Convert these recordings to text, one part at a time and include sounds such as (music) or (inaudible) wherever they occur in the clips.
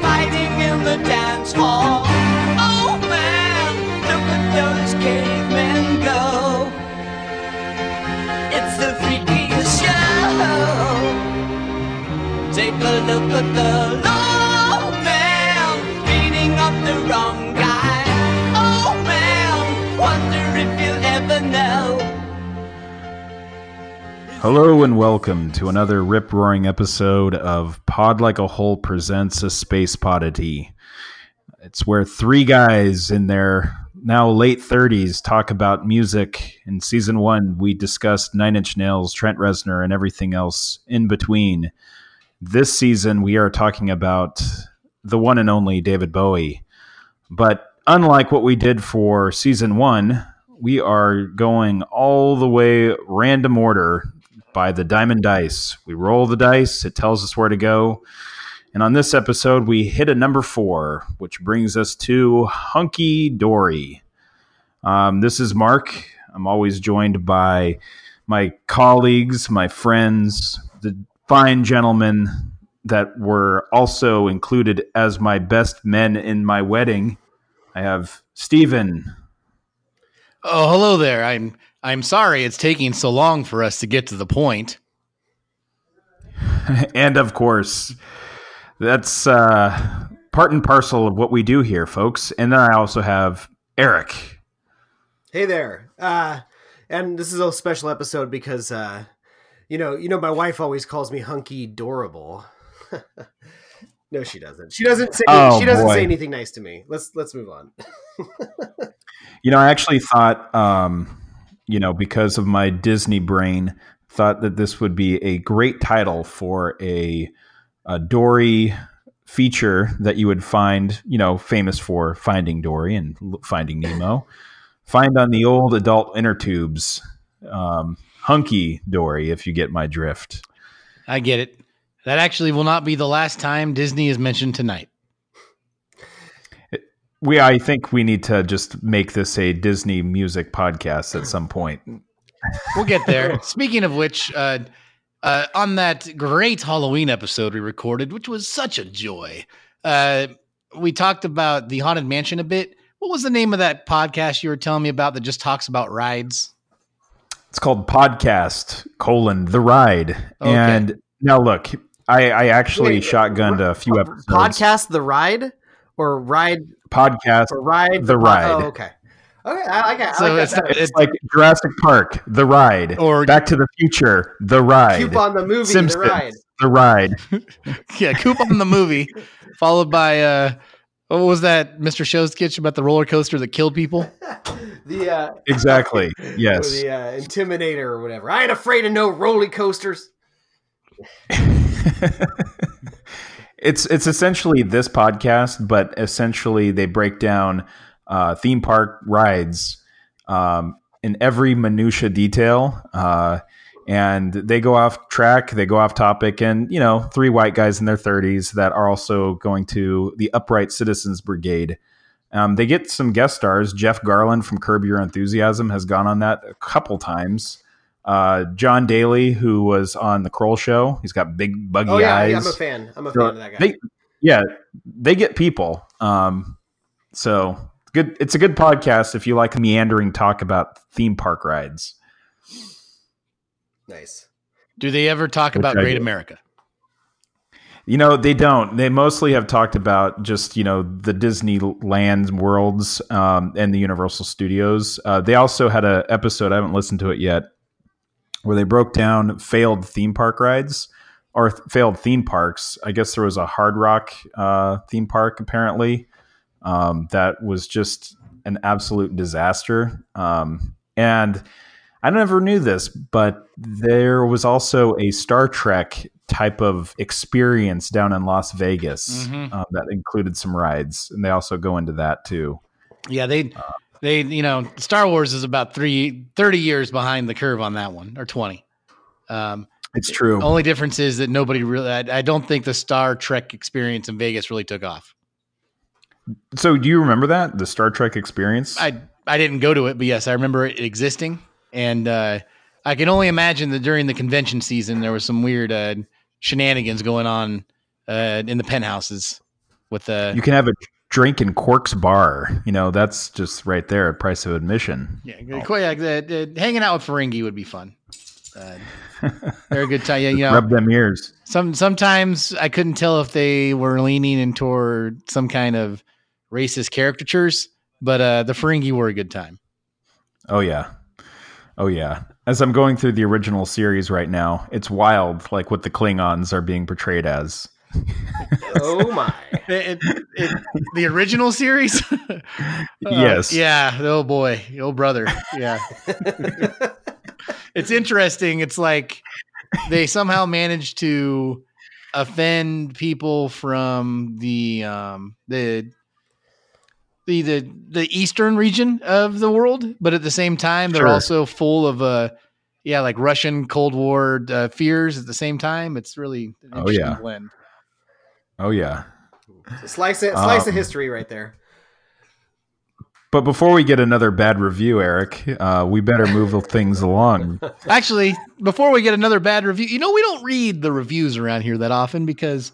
fighting in the dance hall. Oh man, look at those go. It's the freakiest show. Take a look at the Hello and welcome to another rip roaring episode of Pod Like a Hole presents a Space Podity. It's where three guys in their now late 30s talk about music. In season one, we discussed Nine Inch Nails, Trent Reznor, and everything else in between. This season, we are talking about the one and only David Bowie. But unlike what we did for season one, we are going all the way random order by the diamond dice. We roll the dice, it tells us where to go. And on this episode, we hit a number four, which brings us to Hunky Dory. Um, this is Mark. I'm always joined by my colleagues, my friends, the fine gentlemen that were also included as my best men in my wedding. I have Stephen. Oh, hello there. I'm I'm sorry it's taking so long for us to get to the point. (laughs) and of course, that's uh, part and parcel of what we do here, folks. And then I also have Eric. Hey there. Uh, and this is a special episode because uh, you know, you know, my wife always calls me hunky dorable. (laughs) no, she doesn't. She doesn't say Oh, she doesn't boy. say anything nice to me. Let's let's move on. (laughs) You know, I actually thought, um, you know, because of my Disney brain, thought that this would be a great title for a, a Dory feature that you would find, you know, famous for Finding Dory and Finding Nemo. find on the old adult inner tubes, um, Hunky Dory, if you get my drift. I get it. That actually will not be the last time Disney is mentioned tonight. We, I think we need to just make this a Disney music podcast at some point. We'll get there. (laughs) Speaking of which, uh, uh, on that great Halloween episode we recorded, which was such a joy, uh, we talked about the Haunted Mansion a bit. What was the name of that podcast you were telling me about that just talks about rides? It's called Podcast colon The Ride. Okay. And now look, I, I actually Wait, shotgunned a few episodes. Podcast the ride or ride Podcast or ride The Ride. Oh, okay. Okay, I, I got. I So like it's, that. it's It's like Jurassic Park, The Ride. Or- Back to the Future, The Ride. coupon the movie, Simpsons, the ride. The Ride. (laughs) yeah, coupon the movie, followed by uh, what was that Mr. Show's sketch about the roller coaster that killed people? (laughs) The uh, Exactly. (laughs) Yes. the uh, Intimidator or whatever. I ain't afraid of no roller coasters. It's it's essentially this podcast, but essentially they break down uh, theme park rides um, in every minutia detail, uh, and they go off track, they go off topic, and you know, three white guys in their thirties that are also going to the Upright Citizens Brigade. Um, they get some guest stars. Jeff Garlin from Curb Your Enthusiasm has gone on that a couple times. Uh, Jon Daly, who was on the Kroll Show, he's got big buggy Oh yeah, eyes. yeah, I'm a fan. I'm a So fan of that guy. They, yeah, they get people. Um, so good. It's a good podcast if you like meandering talk about theme park rides. nice. Do they ever talk Which about I Great do. America? You know, they don't. They mostly have talked about just you know the Disneyland worlds um, and the Universal Studios. Uh, they also had a episode. I haven't listened to it yet, where they broke down failed theme park rides or th- failed theme parks. I guess there was a Hard Rock uh, theme park apparently um, that was just an absolute disaster. Um, and I never knew this, but there was also a Star Trek type of experience down in Las Vegas Mhm. um, that included some rides, and they also go into that too. Yeah, they they you know Star Wars is about three, 30 years behind the curve on that one or 20. Um, It's true. only difference is that nobody really I, I don't think the Star Trek experience in Vegas really took off. So, do you remember that the Star Trek experience? I I didn't go to it, but yes, I remember it existing, and uh, I can only imagine that during the convention season there was some weird uh, shenanigans going on uh, in the penthouses with the You can have a drink in Quark's bar. You know, that's just right there at price of admission. yeah, oh. yeah the, the, hanging out with Ferengi would be fun. Uh, they're a good time. Yeah, you know, (laughs) Rub them ears. Some sometimes I couldn't tell if they were leaning in toward some kind of racist caricatures, but uh, the Ferengi were a good time. Oh yeah, oh yeah. As I'm going through the original series right now, it's wild, like what the Klingons are being portrayed as. Oh my! It, it, it, the original series. (laughs) yes. Uh, yeah. Oh boy. Oh brother. Yeah. it's interesting. It's like they somehow managed to offend people from the um the the the the eastern region of the world, but at the same time they're sure. also full of uh yeah like Russian Cold War uh, fears at the same time. It's really an oh yeah blend. Oh yeah, slice it, slice um, of history right there. But before we get another bad review, Eric, uh, we better move things along. (laughs) Actually, before we get another bad review, you know, we don't read the reviews around here that often because,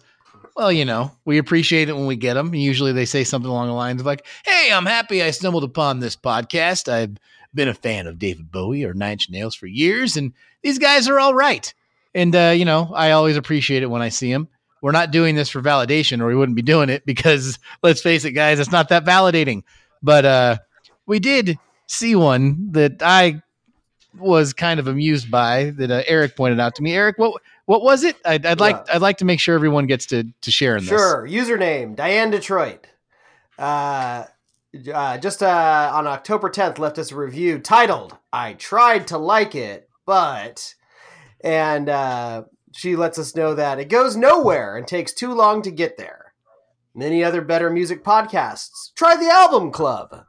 well, you know, we appreciate it when we get them. Usually they say something along the lines of like, hey, I'm happy I stumbled upon this podcast. I've been a fan of David Bowie or Nine Inch Nails for years, and these guys are all right. And, uh, you know, I always appreciate it when I see them. We're not doing this for validation or we wouldn't be doing it because (laughs) let's face it, guys, it's not that validating. But uh, we did see one that I was kind of amused by that uh, Eric pointed out to me. Eric, what what was it? I'd, I'd like yeah. I'd like to make sure everyone gets to to share in sure. this. Sure. Username Diane Detroit. Uh, uh, just uh, on October 10th, left us a review titled "I tried to like it, but," and uh, she lets us know that it goes nowhere and takes too long to get there many other better music podcasts. Try the Album Club.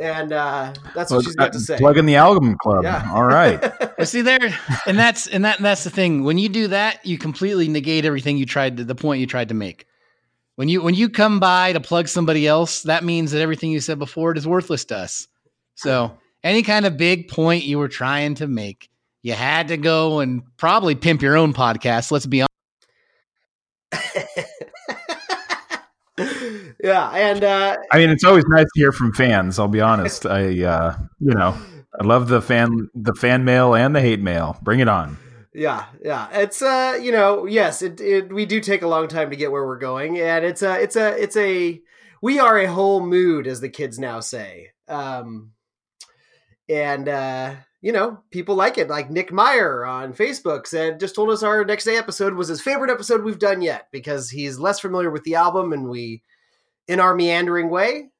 And uh, that's what well, she's got to say. Plug in the album club. Yeah. All right. (laughs) see there, and that's and that and that's the thing. When you do that, you completely negate everything you tried to the point you tried to make. When you when you come by to plug somebody else, that means that everything you said before is worthless to us. So any kind of big point you were trying to make, you had to go and probably pimp your own podcast. Let's be honest. (laughs) yeah, and uh, I mean, it's always nice to hear from fans. I'll be honest. I, uh, you know, I love the fan, the fan mail and the hate mail. Bring it on. Yeah, yeah. It's uh, you know, yes, it, it we do take a long time to get where we're going, and it's a, it's a, it's a, we are a whole mood, as the kids now say. Um, and uh, you know, people like it. Like Nick Meyer on Facebook said, just told us our next day episode was his favorite episode we've done yet because he's less familiar with the album and we, in our meandering way,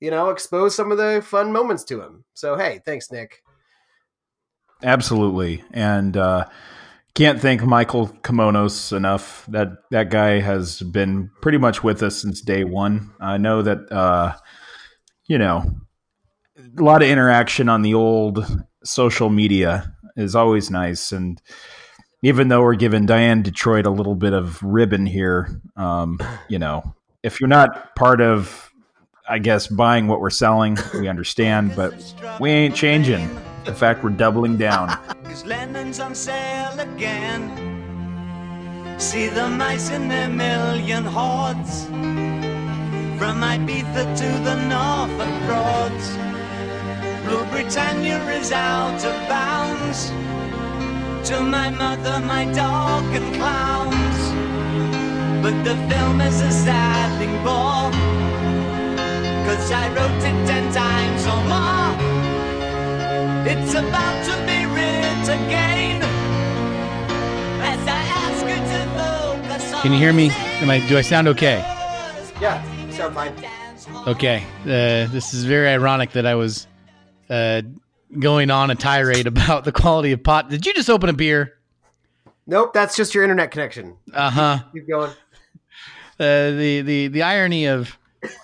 you know, expose some of the fun moments to him. So, hey, thanks, Nick. Absolutely. And, uh, can't thank Michael Kimonos enough. That that guy has been pretty much with us since day one. I know that uh, you know a lot of interaction on the old social media is always nice. And even though we're giving Diane Detroit a little bit of ribbon here, um, you know, if you're not part of, I guess, buying what we're selling, we understand, but we ain't changing. In fact, we're doubling down. London's on sale again. See the mice in their million hordes. From Ibiza to the Norfolk Broads. Rule Britannia is out of bounds. To my mother, my dog, and clowns. But the film is a sad thing more. Cause I wrote it ten times or more. It's about to be writ again. As I ask you to focus Can you hear me? Am I do I sound okay? Yeah, you sound fine. Okay. Uh, this is very ironic that I was uh, going on a tirade (laughs) about the quality of pot. Did you just open a beer? Nope, that's just your internet connection. Uh huh. Keep going. Uh, the the the irony of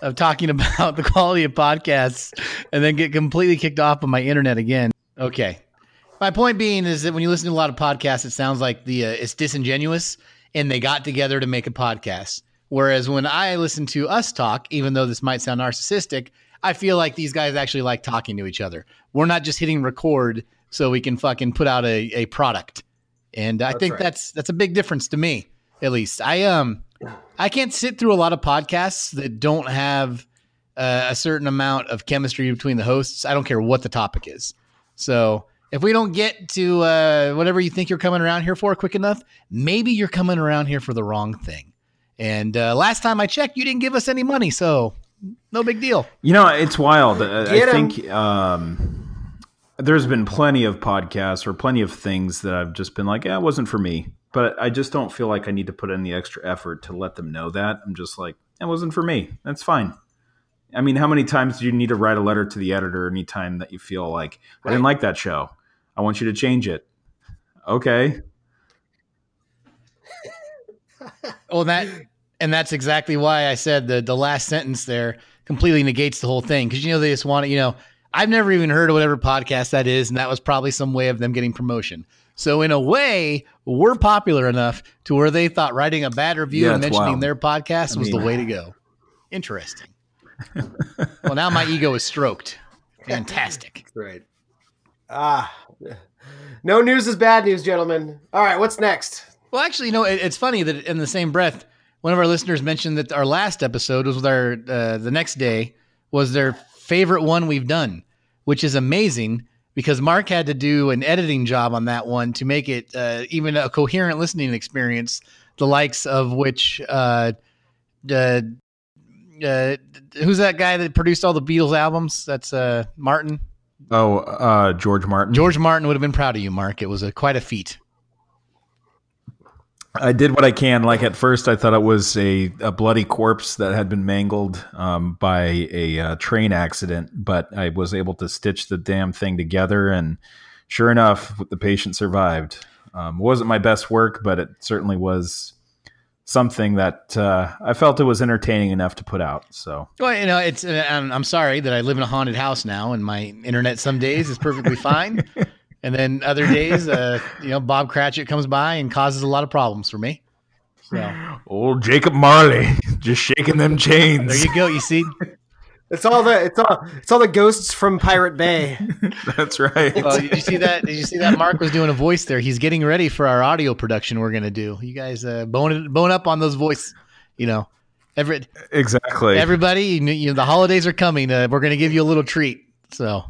of talking (laughs) about the quality of podcasts and then get completely kicked off of my internet again. Okay. My point being is that when you listen to a lot of podcasts, it sounds like the uh, it's disingenuous and they got together to make a podcast. Whereas when I listen to us talk, even though this might sound narcissistic, I feel like these guys actually like talking to each other. We're not just hitting record so we can fucking put out a, a product. and I That's think right. that's that's a big difference to me, at least. I um, I can't sit through a lot of podcasts that don't have uh, a certain amount of chemistry between the hosts. I don't care what the topic is. So if we don't get to uh, whatever you think you're coming around here for quick enough, maybe you're coming around here for the wrong thing. And uh, last time I checked, you didn't give us any money, so no big deal. You know, it's wild. Get I 'em. think um, there's been plenty of podcasts or plenty of things that I've just been like, yeah, it wasn't for me. But I just don't feel like I need to put in the extra effort to let them know that. I'm just like, it wasn't for me. That's fine. I mean, how many times do you need to write a letter to the editor anytime that you feel like, I didn't like that show? I want you to change it. Okay. (laughs) Well, that and that's exactly why I said the the last sentence there completely negates the whole thing because you know they just want to you know I've never even heard of whatever podcast that is, and that was probably some way of them getting promotion. So in a way, we're popular enough to where they thought writing a bad review Yeah, and mentioning wild. their podcast I was mean- the way to go. Interesting. well, now my ego is stroked. Fantastic. (laughs) Right. Ah, no news is bad news, gentlemen. All right, what's next? Well, actually, you know, it, it's funny that in the same breath, one of our listeners mentioned that our last episode was our uh, the next day was their favorite one we've done, which is amazing because Mark had to do an editing job on that one to make it uh, even a coherent listening experience, the likes of which. Uh, uh, who's that guy that produced all the Beatles albums? That's uh, Martin. Oh, uh, George Martin. George Martin would have been proud of you, Mark. It was a, quite a feat. I did what I can. Like at first, I thought it was a, a bloody corpse that had been mangled um, by a uh, train accident, but I was able to stitch the damn thing together, and sure enough, the patient survived. Um, it wasn't my best work, but it certainly was something that uh, I felt it was entertaining enough to put out. So Well, you know, it's. Uh, I'm, I'm sorry that I live in a haunted house now, and my internet some days is perfectly fine, (laughs) and then other days, uh, you know, Bob Cratchit comes by and causes a lot of problems for me. So old Jacob Marley (laughs) just shaking them chains. there you go. You see, It's all the it's all it's all the ghosts from Pirate Bay. (laughs) That's right. well, did you see that? Did you see that? Mark was doing a voice there. He's getting ready for our audio production we're gonna do. You guys, uh, bone bone up on those voice. You know, every exactly. everybody, you know, you know, the holidays are coming. Uh, we're gonna give you a little treat. So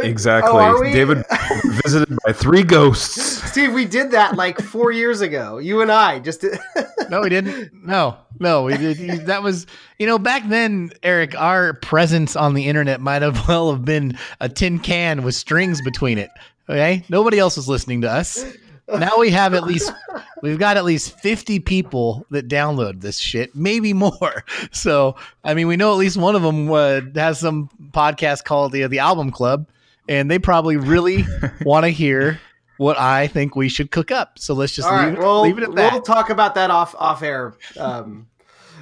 exactly. Oh. David (laughs) visited by three ghosts. Steve, we did that like four years ago. You and I just did. No, we didn't. No, no, we did. That was, you know, back then, Eric, our presence on the internet might have (laughs) well have been a tin can with strings between it. Okay, nobody else was listening to us. Now we have at least, we've got at least fifty people that download this shit, maybe more. (laughs) So, I mean, we know at least one of them uh, has some podcast called the the Album Club, and they probably really (laughs) want to hear what I think we should cook up. So let's just leave, right, it, well, leave it at that. we'll talk about that off off air, um,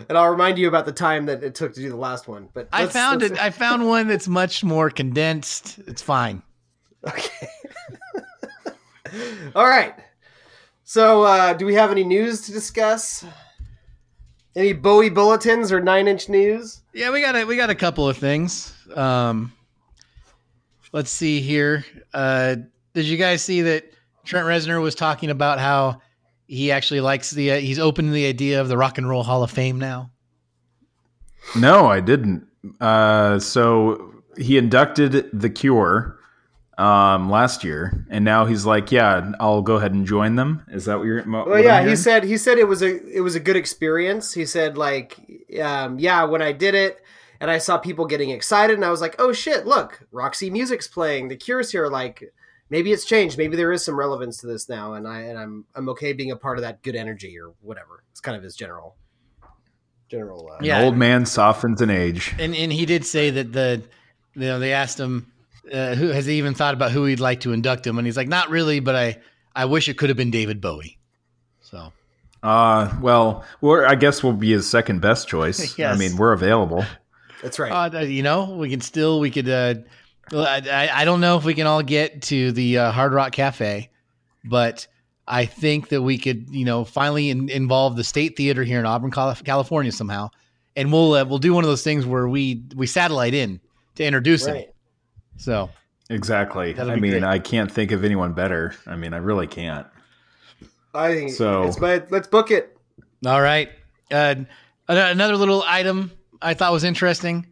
and I'll remind you about the time that it took to do the last one. But I found it. (laughs) I found one that's much more condensed. It's fine. Okay. (laughs) All right. So, uh, do we have any news to discuss? Any Bowie bulletins or nine inch news? Yeah, we got a we got a couple of things. Um, let's see here. Uh, did you guys see that Trent Reznor was talking about how he actually likes the uh, he's open to the idea of the Rock and Roll Hall of Fame now? No, I didn't. Uh, so he inducted the Cure um, last year, and now he's like, "Yeah, I'll go ahead and join them." Is that what you're? what Well, yeah, he said he said it was a it was a good experience. He said like, um, yeah, when I did it and I saw people getting excited, and I was like, oh shit, look, Roxy Music's playing, the Cure's here. Are like, maybe it's changed. Maybe there is some relevance to this now, and I and I'm I'm okay being a part of that good energy or whatever. It's kind of his general general. Uh, Yeah. old man softens in age. And and he did say that the you know they asked him uh, who has he even thought about who he'd like to induct him, and he's like, not really, but I I wish it could have been David Bowie. So Uh, well, we're, I guess we'll be his second best choice. (laughs) Yes. I mean, we're available. That's right. Uh, you know, we can still we could. Uh, I, I I don't know if we can all get to the uh, Hard Rock Cafe, but I think that we could, you know, finally in, involve the State Theater here in Auburn, California somehow, and we'll uh, we'll do one of those things where we we satellite in to introduce him. right. So Exactly. I mean, great. I can't think of anyone better. I mean, I really can't. I think So- it's my, let's book it. All right. Uh, another little item I thought was interesting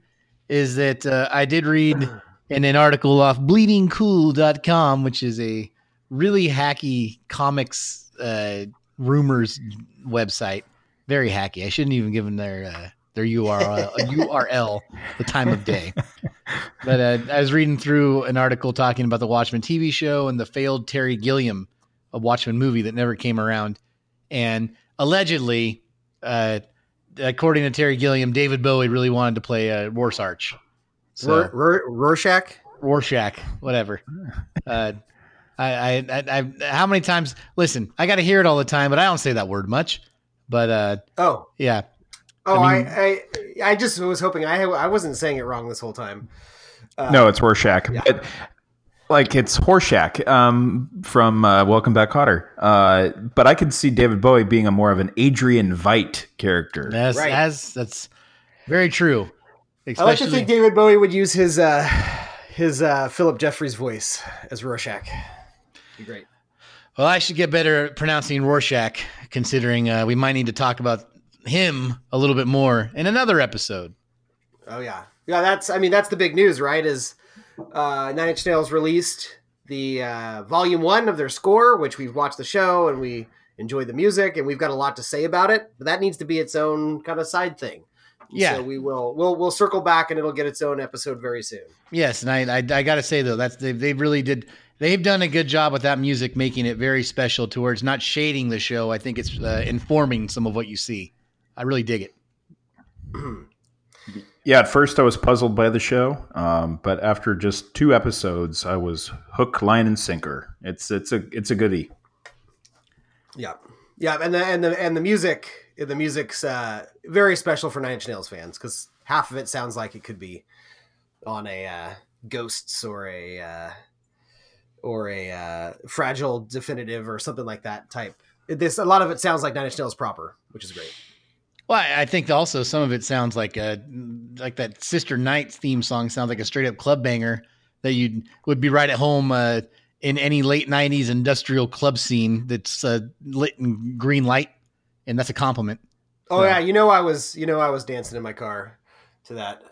is that uh, I did read in an article off bleedingcool.com, which is a really hacky comics uh, rumors website. Very hacky. I shouldn't even give them their uh, their URL URL the time of day. But uh, I was reading through an article talking about the Watchmen TV show and the failed Terry Gilliam a Watchmen movie that never came around, and allegedly, uh, according to Terry Gilliam, David Bowie really wanted to play uh, Rorschach. So Ror- Ror- Rorschach. Rorschach, whatever. Uh, I, I, I, I, how many times? Listen, I got to hear it all the time, but I don't say that word much. But uh, Oh, yeah, oh, I I, I, I, just was hoping I, I wasn't saying it wrong this whole time. Uh, no, it's Rorschach. yeah. But, like it's Horshack um, from uh, Welcome Back, Kotter. Uh, but I could see David Bowie being a more of an Adrian Veidt character. that's Right. that's that's very true. I like to think David Bowie would use his uh, his uh, Phillip Jeffries voice as Rorschach. Be great. well, I should get better at pronouncing Rorschach, considering uh, we might need to talk about him a little bit more in another episode. Oh yeah, yeah. That's I mean that's the big news, right? Is uh, Nine Inch Nails released the uh, volume one of their score, which we've watched the show and we enjoyed the music and we've got a lot to say about it. But that needs to be its own kind of side thing. Yeah. So we will we'll we'll circle back and it'll get its own episode very soon. Yes, and I I, I got to say though that's they they really did they've done a good job with that music, making it very special towards not shading the show. I think it's uh, informing some of what you see. I really dig it. (clears throat) Yeah, at first I was puzzled by the show, um, but after just two episodes, I was hook, line, and sinker. It's it's a it's a goodie. Yeah, yeah, and the and the and the music the music's uh, very special for Nine Inch Nails fans because half of it sounds like it could be on a uh, Ghosts or a uh, or a uh, Fragile Definitive or something like that type. This a lot of it sounds like Nine Inch Nails proper, which is great. Well, I think also some of it sounds like a like that Sister Night theme song sounds like a straight up club banger that you would be right at home uh, in any late '90s industrial club scene that's uh, lit in green light, and that's a compliment. Oh Yeah. yeah, you know I was you know I was dancing in my car to that.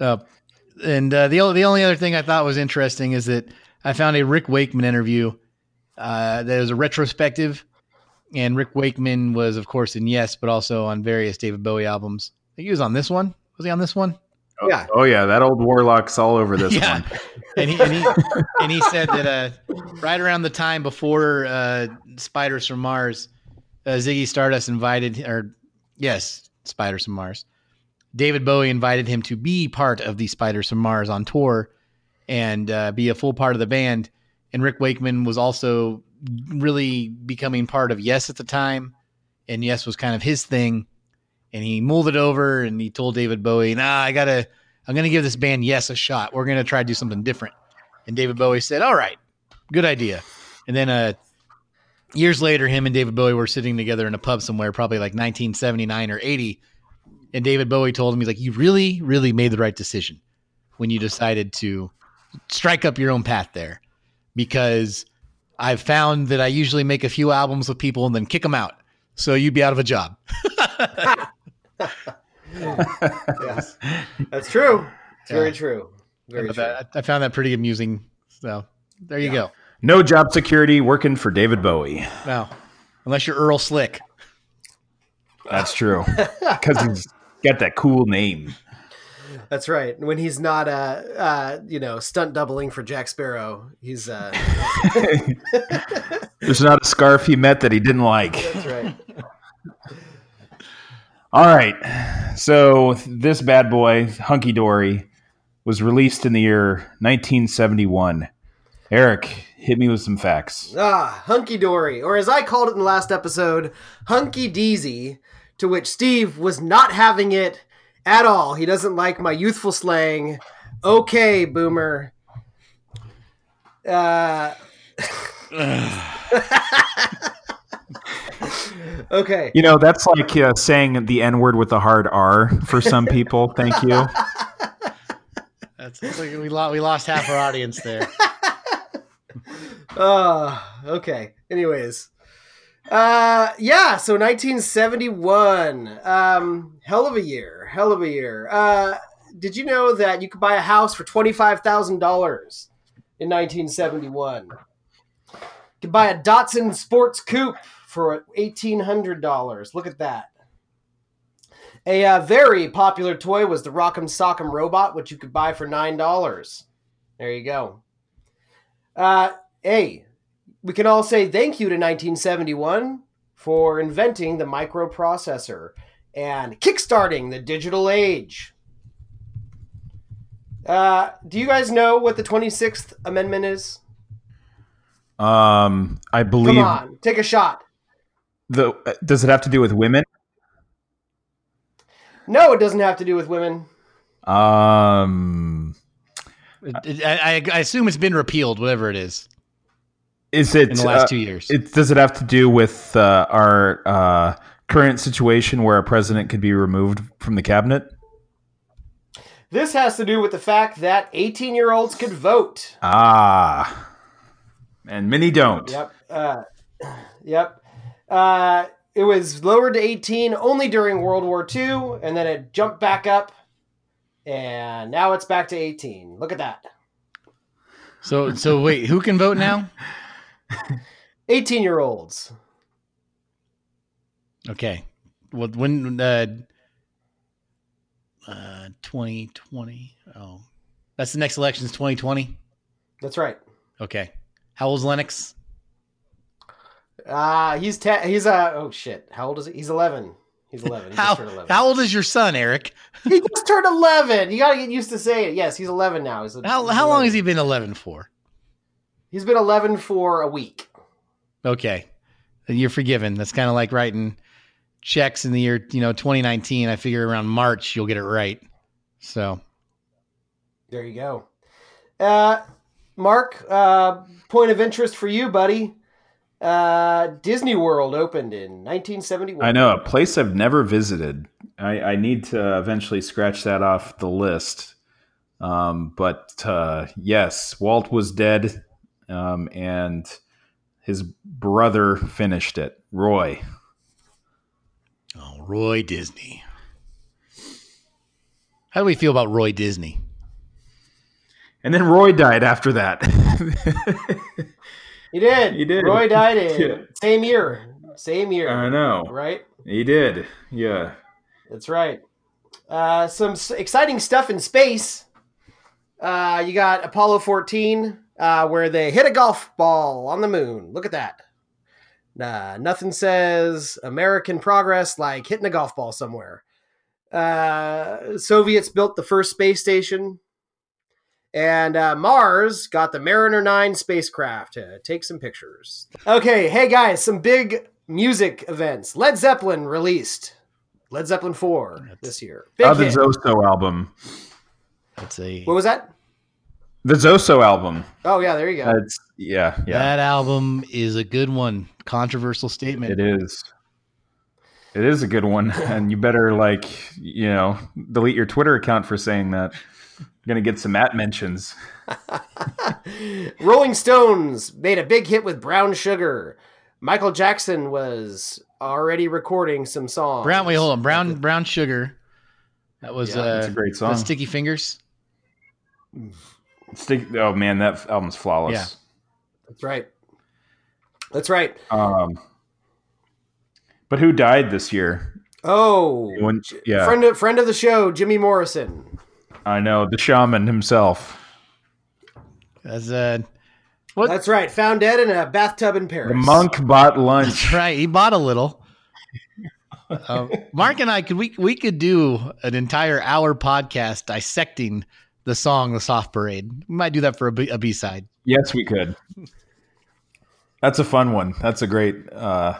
Uh, (sighs) and uh, the only the only other thing I thought was interesting is that I found a Rick Wakeman interview uh, that was a retrospective, and Rick Wakeman was, of course, in Yes, but also on various David Bowie albums. I think he was on this one. Was he on this one? Oh, Yeah. Oh yeah, that old warlock's all over this (laughs) Yeah. one. And he and he, and he said that uh, right around the time before uh, Spiders from Mars, uh, Ziggy Stardust invited, or yes, Spiders from Mars. David Bowie invited him to be part of the Spiders from Mars on tour and uh, be a full part of the band. And Rick Wakeman was also really becoming part of Yes at the time, and Yes was kind of his thing. And he mulled it over and he told David Bowie, "Nah, I gotta, I'm gonna give this band Yes a shot. We're gonna try to do something different." And David Bowie said, "All right, good idea." And then uh, years later, him and David Bowie were sitting together in a pub somewhere, probably like 1979 or 80. And David Bowie told him, he's like, You really, really made the right decision when you decided to strike up your own path there. Because I've found that I usually make a few albums with people and then kick them out. So you'd be out of a job. (laughs) (laughs) yes, that's true. It's Yeah. very true. Very But true. that- I found that pretty amusing. So there you Yeah. go. No job security working for David Bowie. No, unless you're Earl Slick. That's true. Because he's got that cool name. That's right. When he's not, uh, uh, you know, stunt doubling for Jack Sparrow, he's. Uh, (laughs) There's not a scarf he met that he didn't like. that's right. (laughs) All right. So this bad boy, Hunky Dory, was released in the year 1971. Eric, hit me with some facts. Ah, hunky dory, or as I called it in the last episode, hunky deezy. To which Steve was not having it at all. He doesn't like my youthful slang. Okay, boomer. Uh. (laughs) okay. You know, that's like uh, saying the N word with a hard R for some people. Thank you. (laughs) That's it's like we lost we lost half our audience there. (laughs) Uh, okay. Anyways, uh, yeah. So 1971, um, hell of a year, hell of a year. Uh, did you know that you could buy a house for twenty five thousand dollars in 1971? You could buy a Datsun Sports Coupe for eighteen hundred dollars. Look at that. A uh, very popular toy was the Rock'em Sock'em robot, which you could buy for nine dollars. There you go. Uh, hey, we can all say thank you to 1971 for inventing the microprocessor and kickstarting the digital age. Uh, do you guys know what the 26th Amendment is? Um, I believe Come on, take a shot. the does it have to do with women? No, it doesn't have to do with women. Um, It- it- I, I- I assume it's been repealed, whatever it is, is it in the last uh, two years. It does it have to do with uh, our uh, current situation where a president could be removed from the cabinet? This has to do with the fact that 18 year olds could vote. Ah, and many don't. Yep. Uh, yep. Uh, it was lowered to 18 only during World War II, and then it jumped back up, and now it's back to 18. Look at that. so, so wait, who can vote now? (laughs) 18 year olds. Okay. Well, when uh, uh, 2020. Oh, that's the next election is 2020. That's right. Okay. How old's Lennox? Uh, he's te- he's uh oh shit. How old is he? He's 11. He's 11. He (laughs) How, just turned 11. how old is your son, Eric? he just turned 11. You got to get used to saying it. Yes, he's 11 now. He's, How, he's how long has he been 11 for? He's been 11 for a week. Okay. You're forgiven. That's kind of like writing checks in the year, you know, 2019. I figure around March you'll get it right. So, There you go. Uh, Mark, uh, point of interest for you, buddy. Uh, Disney World opened in 1971. I know a place I've never visited. I, I need to eventually scratch that off the list. Um, but uh, yes, Walt was dead, um, and his brother finished it. Roy. oh, Roy Disney. How do we feel about Roy Disney? And then Roy died after that. He did. He did. Roy died in Yeah. same year. Same year. I know. Right? He did. Yeah. That's right. Uh, some exciting stuff in space. Uh, you got Apollo 14, uh, where they hit a golf ball on the moon. Look at that. Nah, nothing says American progress like hitting a golf ball somewhere. Uh, Soviets built the first space station. And uh, Mars got the Mariner 9 spacecraft to take some pictures. Okay, hey guys, some big music events. Led Zeppelin released Led Zeppelin 4 this year. Big the hit. Zoso album. That's a What was that? The Zoso album. Oh, yeah, there you go. That's yeah, yeah. that album is a good one. Controversial statement. It is. It is a good one, (laughs) and you better like you know delete your Twitter account for saying that. You're gonna get some at mentions. (laughs) Rolling Stones made a big hit with Brown Sugar. Michael Jackson was already recording some songs. Brown. Wait, hold on. Brown Brown Sugar. That was Yeah, uh, a great song. Sticky Fingers. Stick, oh man, that album's flawless. Yeah. That's right. That's right. Um, but who died this year? Oh, When- yeah, friend of, friend of the show, Jimmy Morrison. I know the shaman himself. As uh, What? That's right. Found dead in a bathtub in Paris. The monk bought lunch. That's right. He bought a little. Um, Mark and I could we we could do an entire hour podcast dissecting the song "The Soft Parade." We might do that for a B, a B side. Yes, we could. That's a fun one. That's a great. Uh,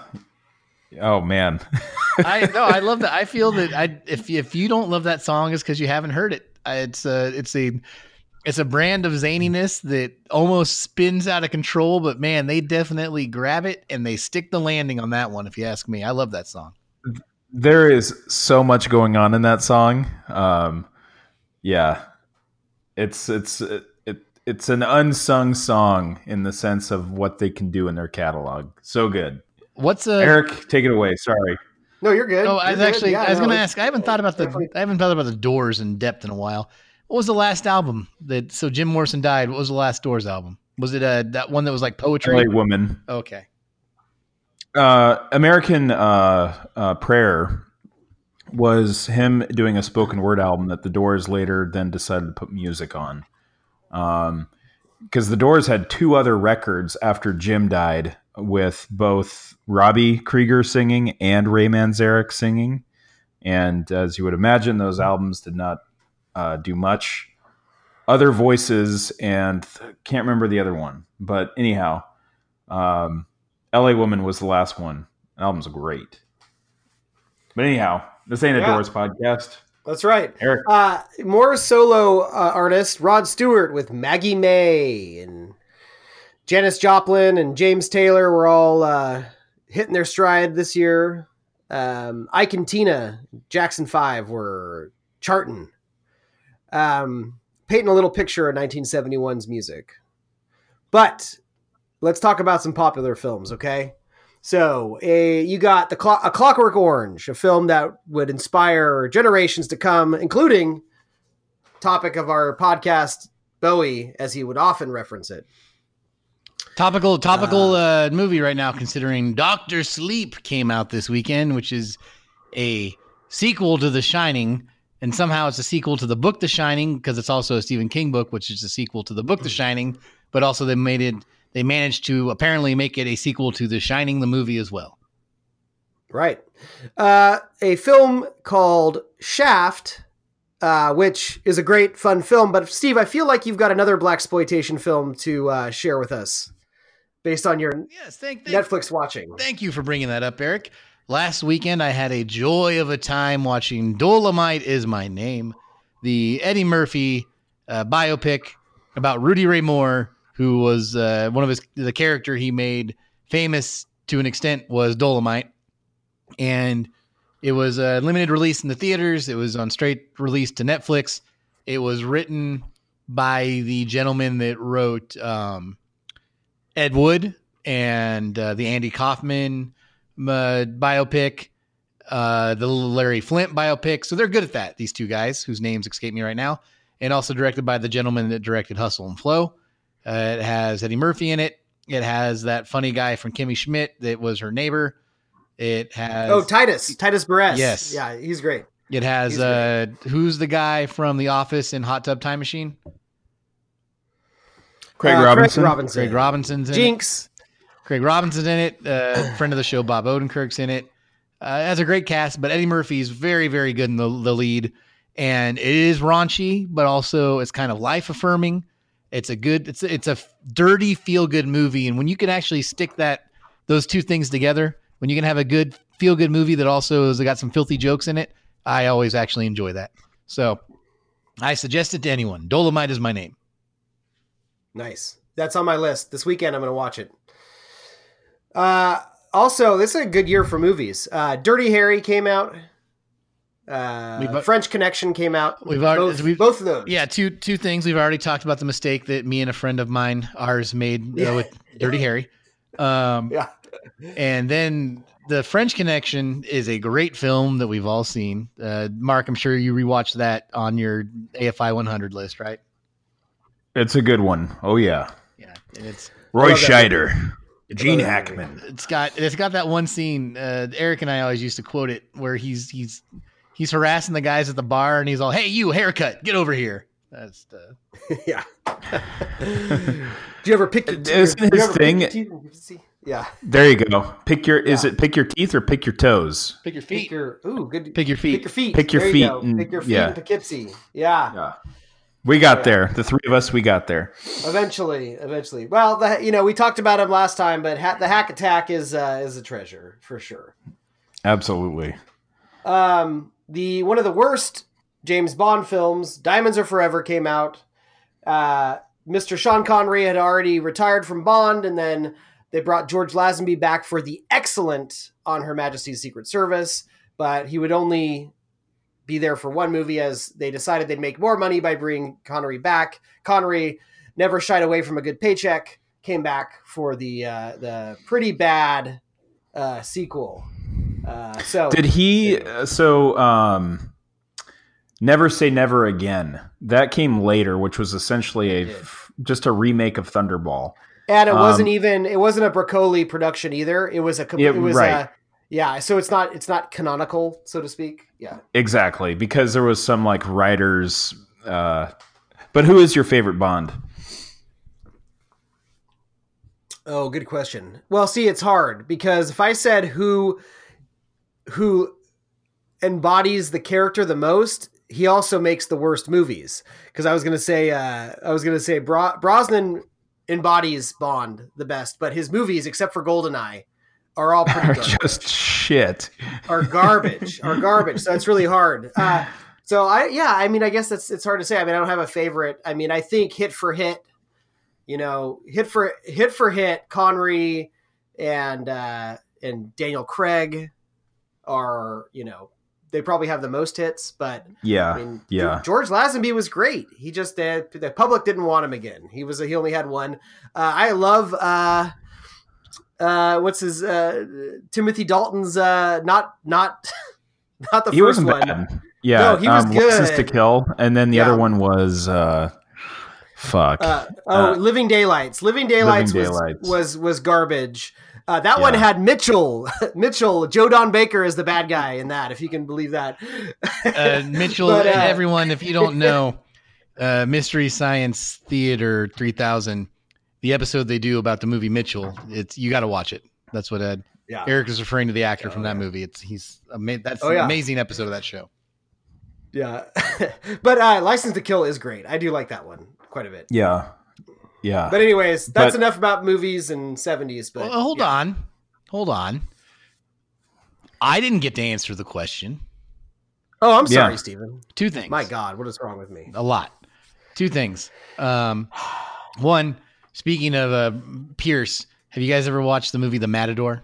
oh man, (laughs) I no, I love that. I feel that I if if you don't love that song, it's because you haven't heard it. It's a it's a it's a brand of zaniness that almost spins out of control. But man, they definitely grab it and they stick the landing on that one. If you ask me, I love that song. there is so much going on in that song. Um, yeah, it's it's it, it it's an unsung song in the sense of what they can do in their catalog. So good. What's a Eric, take it away. Sorry. No, you're good. Oh, I You're was good. actually Yeah, I was no, gonna ask. I haven't thought about the definitely- I haven't thought about the Doors in depth in a while. What was the last album that so Jim Morrison died? What was the last Doors album? Was it uh that one that was like poetry? LA Woman. Okay. Uh, American uh, uh, Prayer was him doing a spoken word album that the Doors later then decided to put music on. Um, because the Doors had two other records after Jim died with both Robbie Krieger singing and Ray Manzarek singing. And as you would imagine, those albums did not uh, do much. Other voices, and can't remember the other one. But anyhow, um, LA Woman was the last one. The album's great. But anyhow, this ain't a Yeah. Doors podcast. That's right. Eric, Uh, more solo uh, artist Rod Stewart with Maggie May and Janis Joplin and James Taylor were all uh, hitting their stride this year. Um, Ike and Tina, Jackson Five were charting, um, painting a little picture of 1971's music. But let's talk about some popular films, okay? So, a, you got the Clock, a Clockwork Orange, a film that would inspire generations to come, including topic of our podcast, Bowie, as he would often reference it. Topical topical uh, movie right now considering Doctor Sleep came out this weekend, which is a sequel to The Shining, and somehow it's a sequel to the book The Shining because it's also a Stephen King book, which is a sequel to the book The Shining, but also they made it they managed to apparently make it a sequel to The Shining the movie as well. Right. Uh, a film called Shaft, uh, which is a great, fun film. But Steve, I feel like you've got another black exploitation film to uh, share with us, based on your Yes, thank, thank Netflix watching. Thank you for bringing that up, Eric. Last weekend, I had a joy of a time watching Dolomite is My Name, the Eddie Murphy uh, biopic about Rudy Ray Moore, who was uh, one of his, the character he made famous to an extent was Dolomite. And it was a limited release in the theaters, it was on straight release to Netflix. It was written by the gentleman that wrote um, Ed Wood and uh, the Andy Kaufman uh, biopic, uh, the Larry Flynt biopic. So they're good at that. These two guys, whose names escape me right now, and also directed by the gentleman that directed Hustle and Flow. Uh, it has Eddie Murphy in it. It has that funny guy from Kimmy Schmidt that was her neighbor. It has Oh, Titus, Titus Burgess. Yes. yeah, he's great. it has he's uh, who's the guy from The Office in Hot Tub Time Machine? Craig Uh, Robinson. Craig Robinson. Craig Robinson's in it. Jinx. Craig Robinson's in it. Uh, friend of the show, Bob Odenkirk's in it. Uh, it has a great cast, but Eddie Murphy's very, very good in the, the lead. And it is raunchy, but also it's kind of life affirming. It's a good, it's it's a dirty, feel good movie. And when you can actually stick that, those two things together, when you can have a good, feel good movie that also has got some filthy jokes in it, I always actually enjoy that. So I suggest it to anyone. Dolomite is my name. Nice. That's on my list. This weekend, I'm going to watch it. Uh, also, this is a good year for movies. Uh, Dirty Harry came out. Uh, We've- French Connection came out. We've already- both, we've- both of those. Yeah, two two things. We've already talked about the mistake that me and a friend of mine, ours, made uh, Yeah. with Dirty Harry. Um, Yeah. and then the French Connection is a great film that we've all seen. Uh, Mark, I'm sure you rewatched that on your AFI 100 list, right? It's a good one. Oh yeah. Yeah, and it's Roy love that Scheider, Gene Hackman. it's got it's got that one scene. Uh, Eric and I always used to quote it where he's he's he's harassing the guys at the bar and he's all, "Hey, you haircut, get over here." That's the (laughs) yeah. Do you ever pick your teeth? Isn't do you his ever pick thing- your teeth and see- Yeah. There you go. Pick your. Is Yeah. it pick your teeth or pick your toes? pick your feet. Pick feet. your ooh good. Pick your feet. Pick your feet. Pick your There you feet go. and- pick your feet yeah. in Poughkeepsie. Yeah. Yeah. We got Yeah. there. The three of us, we got there. Eventually, eventually. Well, the, you know, we talked about him last time, but ha- the hack attack is uh, is a treasure for sure. Absolutely. Um, the one of the worst James Bond films, Diamonds Are Forever, came out. Uh, Mr. Sean Connery had already retired from Bond, and then they brought George Lazenby back for the excellent On Her Majesty's Secret Service, but he would only be there for one movie as they decided they'd make more money by bringing Connery back. Connery never shied away from a good paycheck. Came back for the uh, the pretty bad uh, sequel. Uh, so Did he? So, um, never say never again. That came later, which was essentially a It did. just a remake of Thunderball. and it wasn't um, even it wasn't a Broccoli production either. It was a Yeah, it was right. a yeah. So it's not it's not canonical, so to speak. Yeah. Exactly, because there was some like writers. Uh, but who is your favorite Bond? Oh, good question. Well, see, it's hard because if I said who who embodies the character the most, he also makes the worst movies. Because I was gonna say, uh, I was gonna say Bro- Brosnan embodies Bond the best, but his movies, except for Goldeneye, are all pretty garbage. just shit. are garbage. are garbage. So it's really hard. Uh, so I, yeah, I mean, I guess that's it's hard to say. I mean, I don't have a favorite. I mean, I think hit for hit, you know, hit for hit for hit, Connery and uh, and Daniel Craig are, you know, they probably have the most hits. But Yeah, I mean, yeah. George Lazenby was great. He just uh, the public didn't want him again. He was he only had one. Uh, I love. Uh, uh, what's his uh, Timothy Dalton's uh, not not (laughs) not the he first one. bad. Yeah, No, he was um, License to. Kill, and then the Yeah. other one was uh, fuck. Uh, oh, Uh, Living Daylights. Living Daylights, Living was, Daylights. was was garbage. Uh, that one had Mitchell. (laughs) Mitchell. Joe Don Baker is the bad guy in that. If you can believe that. Uh, (laughs) Mitchell, But, uh, and everyone, if you don't (laughs) know, uh, Mystery Science Theater 3000, the episode they do about the movie Mitchell, it's you got to watch it. That's what Ed Yeah. Eric is referring to the actor from Oh, that yeah. movie. It's he's ama- that's Oh, an yeah. amazing episode of that show. Yeah. but uh, License to Kill is great. I do like that one quite a bit. yeah, yeah. But anyways, that's But- enough about movies and seventies. But Well, hold yeah. on, hold on. I didn't get to answer the question. Oh, I'm Yeah. sorry, Stephen. Two things. My God, what is wrong with me? a lot. Two things. Um, one, speaking of uh, Pierce, have you guys ever watched the movie The Matador?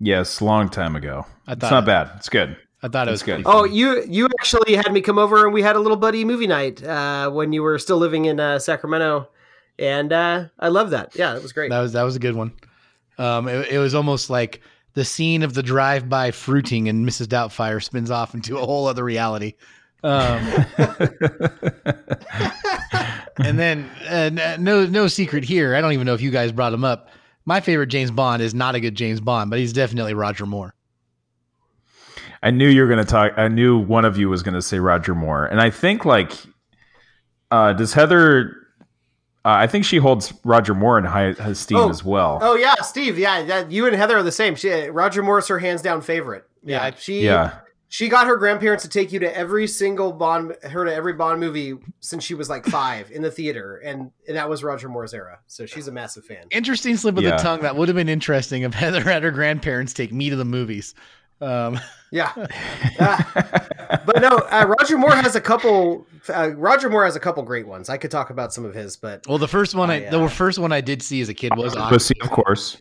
yes, long time ago. I It's not bad. It's good. I thought it was good. Oh, you you actually had me come over and we had a little buddy movie night uh, when you were still living in uh, Sacramento, and uh, I love that. Yeah, it was great. that was that was a good one. Um, it, it was almost like the scene of the drive-by fruiting, and Mrs. Doubtfire spins off into a whole other reality. Um, (laughs) and then uh, no no secret here. I don't even know if you guys brought him up. My favorite James Bond is not a good James Bond, but he's definitely Roger Moore. I knew you were going to talk. I knew one of you was going to say Roger Moore, and I think like, uh, does Heather? Uh, I think she holds Roger Moore in high esteem Oh. as well. Oh yeah, Steve. Yeah, that, you and Heather are the same. She, Roger Moore's her hands down favorite. Yeah, Yeah. she yeah, she got her grandparents to take you to every single Bond, her to every Bond movie since she was like five in the theater, and and that was Roger Moore's era. So she's a massive fan. Interesting slip of Yeah. the tongue. That would have been interesting if Heather had her grandparents take me to the movies. Um, Yeah, (laughs) Uh, but no, uh, Roger Moore has a couple. Uh, Roger Moore has a couple great ones. I could talk about some of his, but well, the first one, I, I, the uh, first one I did see as a kid was Oct- Pussy, of course.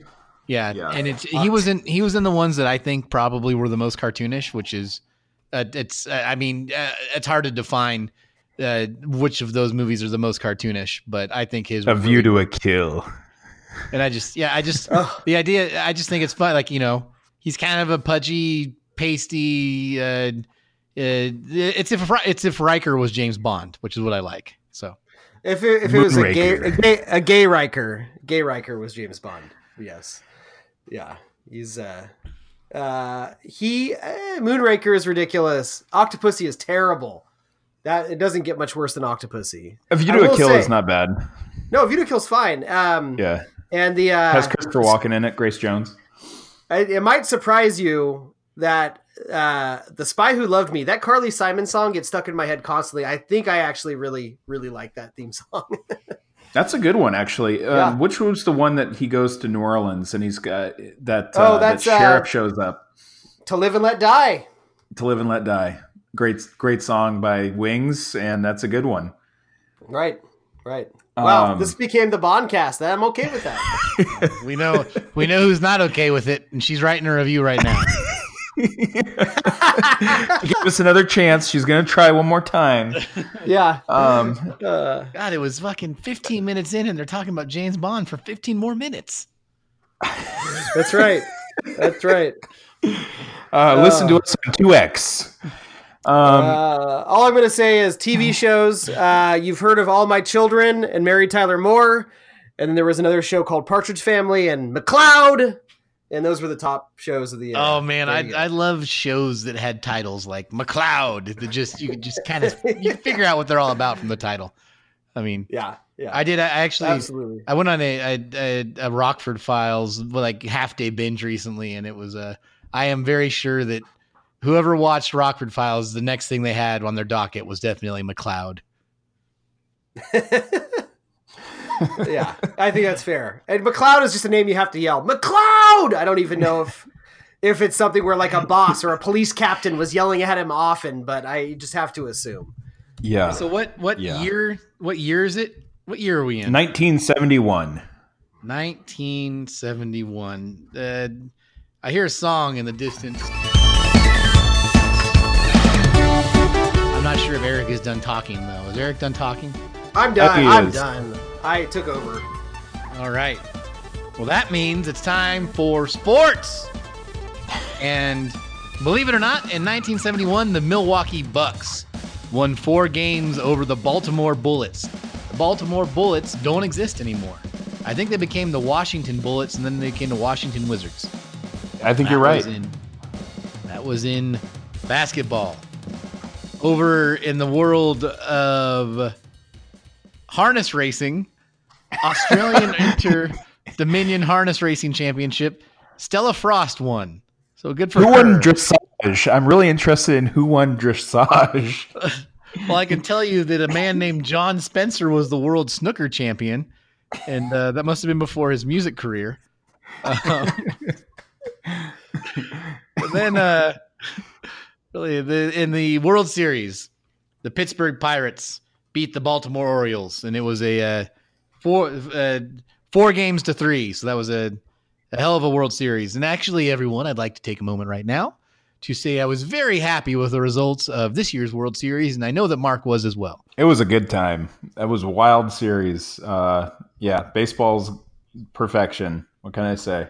yeah, Yeah. and it's he was in he was in the ones that I think probably were the most cartoonish, which is uh, it's uh, I mean uh, it's hard to define uh, which of those movies are the most cartoonish, but I think his A View really- to a Kill. and I just yeah I just the idea I just think it's fun like you know he's kind of a pudgy pasty uh, uh it's if it's if Riker was James Bond which is what I like so if it, if it was a gay, a gay a gay Riker, gay Riker was James Bond. Yes, yeah, he's uh, uh, he uh, Moonraker is ridiculous. Octopussy is terrible. That it doesn't get much worse than Octopussy. If you do a Kill say- is not bad. No, View to Kill's fine. Um, Yeah, and the uh, has Christopher Walken in it. Grace Jones. I, it might surprise you that uh, the Spy Who Loved Me, that Carly Simon song gets stuck in my head constantly. I think I actually really, really like that theme song. (laughs) That's a good one, actually. Uh, Yeah. Which was the one that he goes to New Orleans and he's got that? Oh, Uh, that's, that uh, sheriff shows up to Live and Let Die. to live and let die. Great, great song by Wings, and that's a good one. Right, right. Wow, Um, this became the Bond cast. I'm okay with that. (laughs) we know we know who's not okay with it and she's writing a review right now (laughs) Give us another chance. She's gonna try one more time. yeah. Um, Uh, God, it was fucking 15 minutes in, and they're talking about James Bond for 15 more minutes. that's right. That's right. uh, listen to us on two X. Um, uh, all I'm going to say is TV (laughs) shows. Uh, you've heard of All My Children and Mary Tyler Moore, and then there was another show called Partridge Family and McCloud, and those were the top shows of the year. Oh man, I. I love shows that had titles like McCloud. That just you could just kind of you figure out what they're all about from the title. I mean, yeah, yeah, I did. I actually absolutely. I went on a, a, a, a Rockford Files like half day binge recently, and it was Uh, I am very sure that whoever watched Rockford Files, the next thing they had on their docket was definitely McCloud. (laughs) yeah, I think that's fair. And McCloud is just a name you have to yell. McCloud. I don't even know if if it's something where like a boss or a police captain was yelling at him often, but I just have to assume. yeah, So what what Yeah. year? What year is it? What year are we in? 1971. 1971. Uh, I hear a song in the distance. Not sure if Eric is done talking though. Is Eric done talking? I'm done. I'm is. done. I took over. All right. Well, that means it's time for sports. And believe it or not, in 1971, the Milwaukee Bucks won four games over the Baltimore Bullets. The Baltimore Bullets don't exist anymore. I think they became the Washington Bullets, and then they became the Washington Wizards. I think you're right. was in- that was in basketball. Over in the world of harness racing, Australian (laughs) Inter Dominion Harness Racing Championship, Stella Frost won. So good for Who her. won dressage? I'm really interested in who won dressage. (laughs) (laughs) well, I can tell you that a man named John Spencer was the world snooker champion, and uh, that must have been before his music career. Um, but then, uh, really, the, in the World Series, the Pittsburgh Pirates beat the Baltimore Orioles, and it was a uh, four uh, four games to three. So that was a, a hell of a World Series. And actually, everyone, I'd like to take a moment right now to say I was very happy with the results of this year's World Series, and I know that Mark was as well. It was a good time. That was a wild series. Uh, yeah, baseball's perfection. What can I say?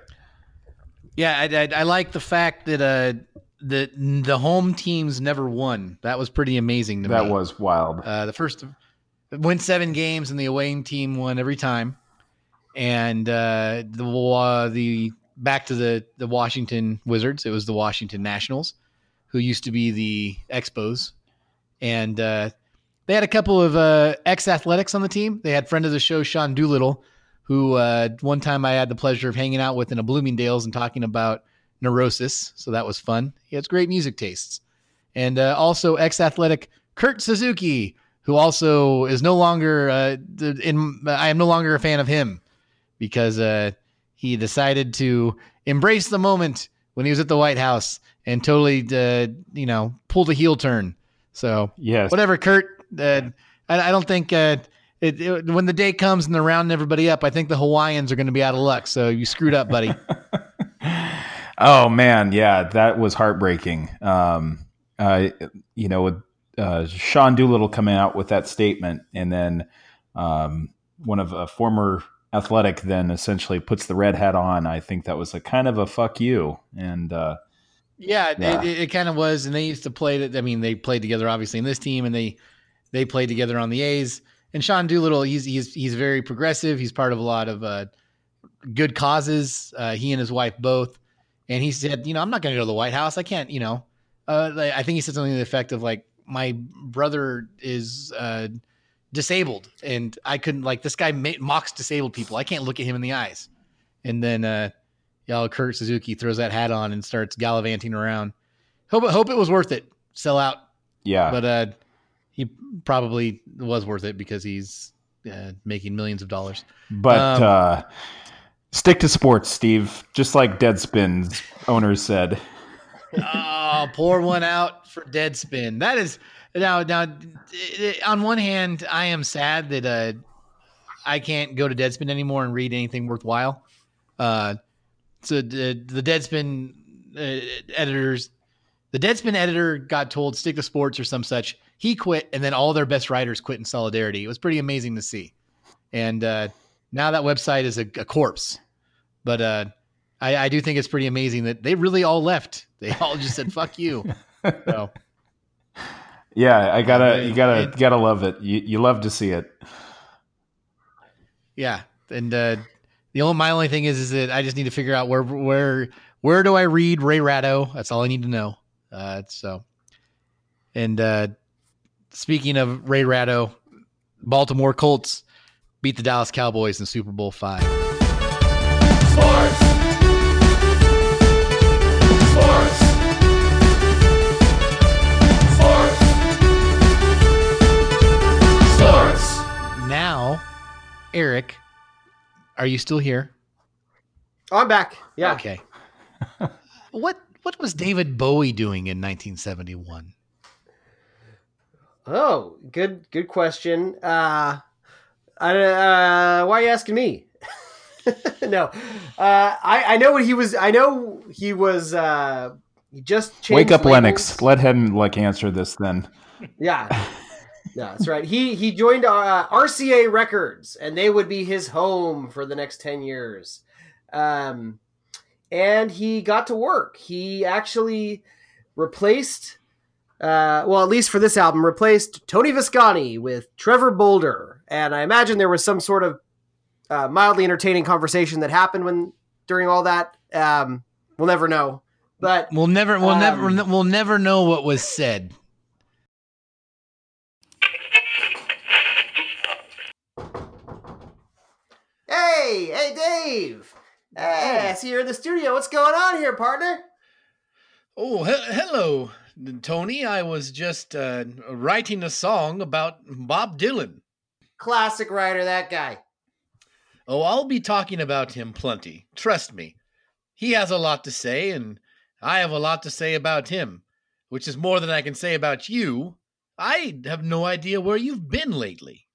Yeah, I, I, I like the fact that uh, the the home teams never won. That was pretty amazing to That me. was wild. Uh, the first win seven games, and the away team won every time. And uh, the uh, the back to the the Washington Wizards. It was the Washington Nationals, who used to be the Expos, and uh, they had a couple of uh, ex athletics on the team. They had friend of the show Sean Doolittle, who uh, one time I had the pleasure of hanging out with in a Bloomingdale's and talking about neurosis. So that was fun. He has great music tastes, and uh, also ex athletic Kurt Suzuki, who also is no longer uh, in. I am no longer a fan of him because uh, he decided to embrace the moment when he was at the White House and totally, uh, you know, pulled a heel turn. So yes. whatever, Kurt. Uh, I, I don't think uh, it, it- when the day comes and they're rounding everybody up, I think the Hawaiians are going to be out of luck. So you screwed up, buddy. (laughs) Oh man, yeah, that was heartbreaking. Um, uh, you know, with uh, Sean Doolittle coming out with that statement, and then um, one of a former athletic then essentially puts the red hat on. I think that was a kind of a fuck you, and uh, Yeah, it- Yeah. It, it, kind of was, and they used to play. I mean, they played together obviously in this team, and they they played together on the A's. And Sean Doolittle, he's he's he's very progressive. He's part of a lot of uh, good causes. Uh, he and his wife both. And he said, you know, I'm not going to go to the White House. I can't, you know. Uh, I think he said something to the effect of like, my brother is uh, disabled, and I couldn't like this guy ma- mocks disabled people. I can't look at him in the eyes. And then uh, y'all Kurt Suzuki throws that hat on and starts gallivanting around. Hope hope it was worth it. Sell out, yeah, but uh, he probably was worth it because he's uh, making millions of dollars. but um, uh, stick to sports, Steve. Just like Deadspin's owners said. oh, pour one out for Deadspin. That is now now. On one hand, I am sad that uh, I can't go to Deadspin anymore and read anything worthwhile. Uh, so the, the Deadspin uh, editors the Deadspin editor got told stick to sports or some such. He quit, and then all their best writers quit in solidarity. It was pretty amazing to see. And uh, now that website is a, a corpse. But uh, I, I do think it's pretty amazing that they really all left. They all just said "fuck you." So (laughs) Yeah, I gotta, It- you gotta, it- gotta love it. You, you love to see it. yeah, and uh, the only my only thing is is that I just need to figure out where where where do I read Ray Ratto? That's all I need to know. Uh, so, and uh, speaking of Ray Ratto, Baltimore Colts beat the Dallas Cowboys in Super Bowl five. Sports. Sports. Sports. Sports. Now, Eric, are you still here? Oh, I'm back. Yeah. Okay. (laughs) what what was David Bowie doing in 1971? Oh, good good question. Uh, I, uh, why are you asking me? (laughs) no, uh, I I know what he was. I know he was. Uh, he just changed Wake up, labels. Lennox. Let him like answer this then. Yeah, (laughs) yeah, that's right. He he joined uh, RCA Records, and they would be his home for the next ten years. Um, and he got to work. He actually replaced, uh, well, at least for this album, replaced Tony Visconti with Trevor Bolder. And I imagine there was some sort of uh, mildly entertaining conversation that happened when during all that. Um, we'll never know. But We'll never we'll Um, never we'll never know what was said. hey, hey, Dave. Hey, I see you're in the studio. What's going on here, partner? Oh, he- hello, Tony. I was just uh, writing a song about Bob Dylan. Classic writer, that guy. Oh, I'll be talking about him plenty. Trust me. He has a lot to say, and I have a lot to say about him, which is more than I can say about you. I have no idea where you've been lately.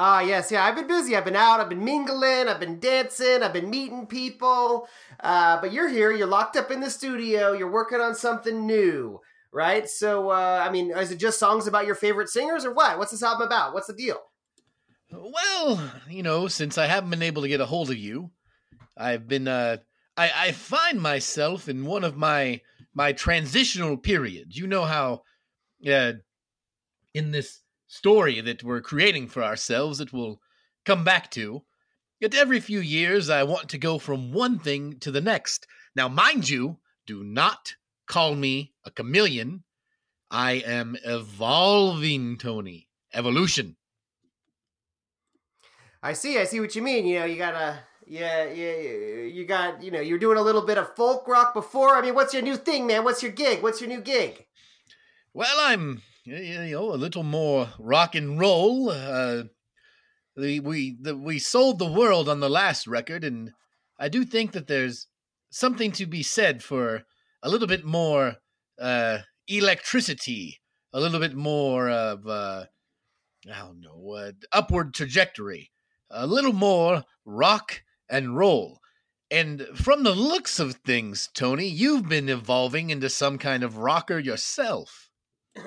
Ah, yes, yeah. I've been busy. I've been out. I've been mingling. I've been dancing. I've been meeting people. Uh, but you're here. You're locked up in the studio. You're working on something new, right? So, uh, I mean, is it just songs about your favorite singers, or what? What's this album about? What's the deal? Well, you know, since I haven't been able to get a hold of you, I've been uh I, I find myself in one of my my transitional periods. You know how uh in this story that we're creating for ourselves that we'll come back to, yet every few years I want to go from one thing to the next. Now, mind you, do not call me a chameleon. I am evolving, Tony. Evolution. I see. I see what you mean. You know, you gotta. Yeah, yeah, you got. You know, you're doing a little bit of folk rock before. I mean, what's your new thing, man? What's your gig? What's your new gig? Well, I'm you know a little more rock and roll. Uh, the, we the, we sold the world on the last record, and I do think that there's something to be said for a little bit more uh, electricity, a little bit more of uh, I don't know uh, upward trajectory, a little more rock and roll. And from the looks of things, Tony, you've been evolving into some kind of rocker yourself. (coughs)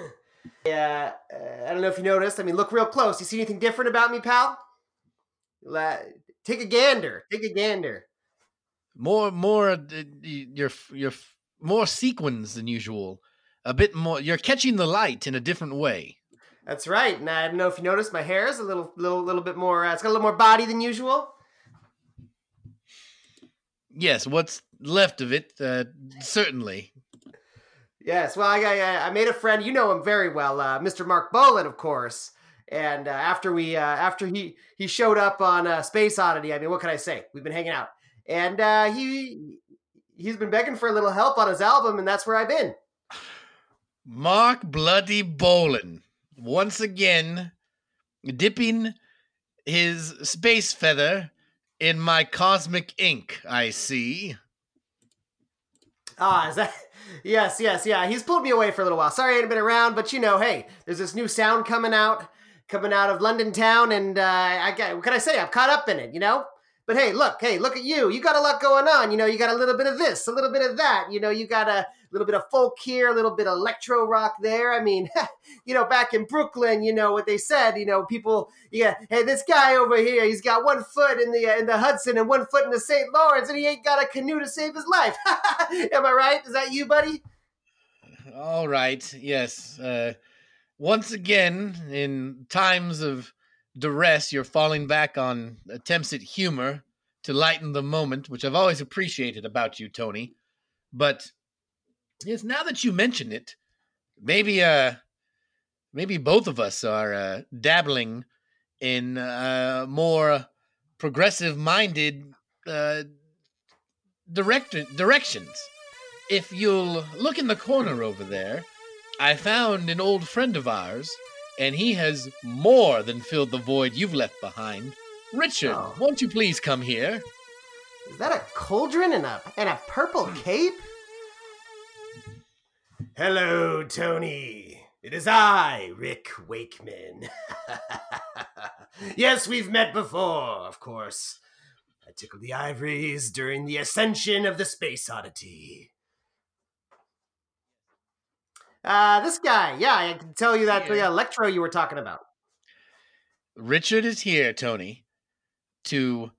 Yeah, uh, I don't know if you noticed. I mean, look real close. You see anything different about me, pal? La- take a gander. Take a gander. more more uh, y- you're you're more sequins than usual a bit more you're catching the light in a different way That's right. And I don't know if you noticed, my hair is a little, little, little bit more. Uh, it's got a little more body than usual. yes what's left of it uh, certainly Yes. Well, I, I, I made a friend. You know him very well, uh, Mr. Marc Bolan, of course. And uh, after we, uh, after he he showed up on uh, Space Oddity, I mean, what can I say? We've been hanging out, and uh, he he's been begging for a little help on his album, and that's where I've been. mark bloody Bolan once again dipping his space feather in my cosmic ink i see Ah, is that? (laughs) Yes, yes, yeah. He's pulled me away for a little while. Sorry I hadn't been around, but you know, hey, there's this new sound coming out, coming out of London town, and uh, I got what can I say? I'm caught up in it, you know. But hey, look, hey, look at you. You got a lot going on. You know, you got a little bit of this, a little bit of that. You know, you got a little bit of folk here, a little bit of electro rock there. I mean, (laughs) you know, back in Brooklyn, you know what they said. You know, people, yeah, hey, this guy over here, he's got one foot in the uh, in the Hudson and one foot in the St. Lawrence, and he ain't got a canoe to save his life. (laughs) Am I right? Is that you, buddy? All right. Yes. Uh, once again, in times of duress, you're falling back on attempts at humor to lighten the moment, which I've always appreciated about you, Tony. But yes, now that you mention it, maybe uh, maybe both of us are uh, dabbling in uh, more progressive-minded uh, direct directions if you'll look in the corner over there, I found an old friend of ours, and he has more than filled the void you've left behind. Richard, Oh. won't you please come here? Is that a cauldron and a and a purple hmm. cape? Hello, Tony. It is I, Rick Wakeman. (laughs) yes, we've met before, of course. I tickled the ivories during the ascension of the Space Oddity. Uh, this guy, yeah, I can tell you that the Here. electro you were talking about. Richard is here, Tony, to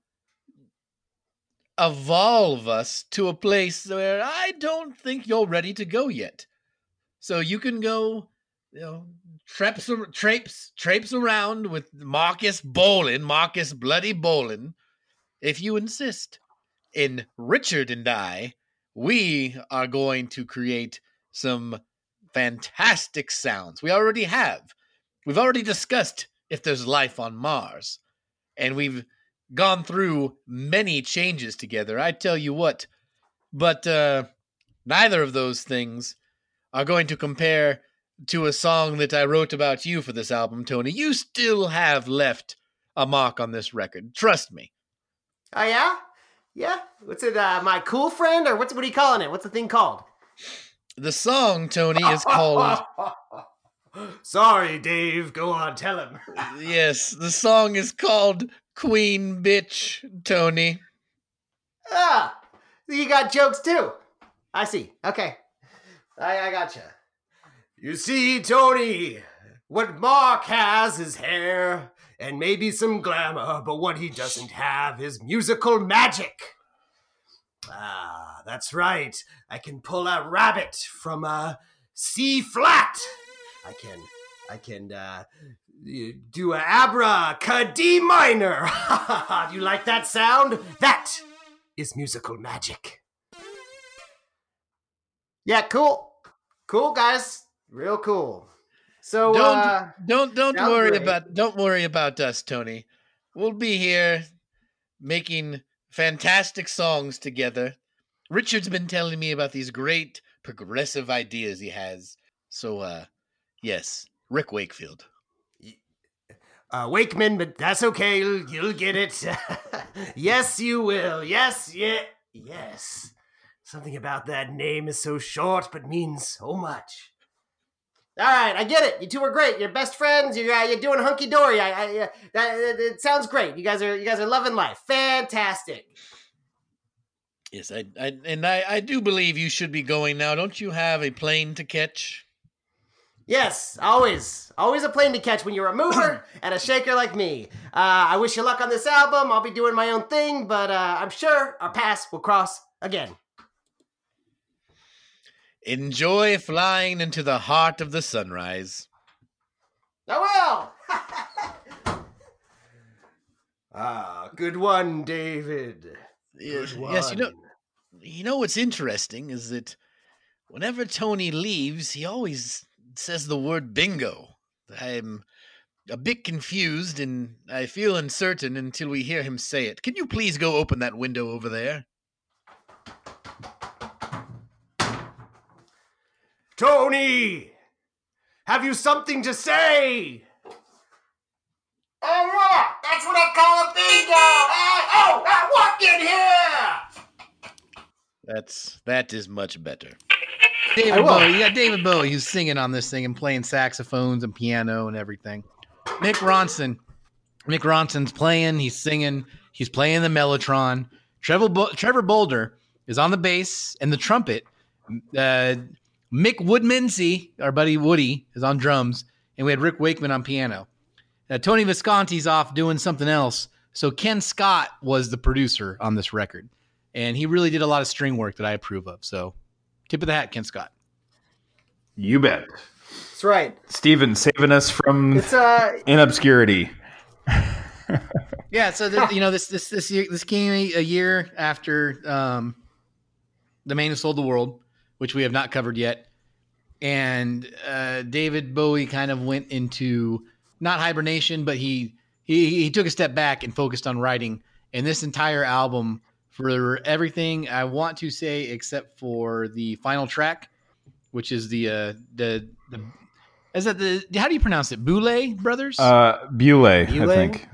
evolve us to a place where I don't think you're ready to go yet. So you can go, you know, traps, traipse, traipse around with Marcus Bolan, Marcus Bloody Bolan, if you insist. In Richard and I, we are going to create some fantastic sounds. We already have. We've already discussed if there's life on Mars. And we've gone through many changes together. I tell you what. But uh, neither of those things are going to compare to a song that I wrote about you for this album, Tony. You still have left a mark on this record. Trust me. Oh yeah, yeah. What's it? Uh, my cool friend, or what's what are you calling it? What's the thing called? The song, Tony, is called. (laughs) Sorry, Dave. Go on, tell him. yes, the song is called Queen Bitch, Tony. ah, you got jokes too. I see. Okay, I I gotcha. You see, Tony, what Marc has is hair and maybe some glamour, but what he doesn't have is musical magic. Ah, that's right. I can pull a rabbit from a C flat. I can, I can uh, do a abra D minor. (laughs) do you like that sound? That is musical magic. Yeah, cool, cool guys, real cool. So, Don't uh, don't don't worry great. about don't worry about us, Tony. We'll be here making fantastic songs together. Richard's been telling me about these great progressive ideas he has. So uh yes, Rick Wakefield. uh, Wakeman, but that's okay. You'll, you'll get it. (laughs) yes, you will. Yes, yeah, yes. Something about that name is so short, but means so much. All right, I get it. You two are great. You're best friends. You're uh, you're doing hunky dory. I, I uh, that, that, it sounds great. You guys are you guys are loving life. Fantastic. Yes, I, I and I, I do believe you should be going now. Don't you have a plane to catch? Yes, always, always a plane to catch when you're a mover (clears throat) and a shaker like me. Uh, I wish you luck on this album. I'll be doing my own thing, but uh, I'm sure our paths will cross again. Enjoy flying into the heart of the sunrise. I will. (laughs) ah, good one, David. Yes, Good yes, you know you know what's interesting is that whenever Tony leaves, he always says the word bingo. I'm a bit confused and I feel uncertain until we hear him say it. Can you please go open that window over there? Tony, have you something to say? Oh, yeah, that's what I call a bingo. Hey, oh, uh, walk in here. That's that is much better. David. Bowie, you got David Bowie who's singing on this thing and playing saxophones and piano and everything. Mick Ronson, Mick Ronson's playing, he's singing, he's playing the mellotron. Trevor Bo- Trevor Bolder is on the bass and the trumpet, Uh, Mick Woodmansey, our buddy Woody, is on drums, and we had Rick Wakeman on piano. Uh, Tony Visconti's off doing something else, so Ken Scott was the producer on this record, and he really did a lot of string work that I approve of. So, tip of the hat, Ken Scott. You bet. That's right. Steven saving us from It's uh in obscurity. (laughs) Yeah, so the, you know this this this year, this came a, a year after um, the man who sold the world, which we have not covered yet, and uh, David Bowie kind of went into not hibernation, but he he he took a step back and focused on writing. And this entire album, for everything I want to say, except for the final track, which is the uh, the the is that the how do you pronounce it? Bewlay Brothers. Uh, Bule? I think.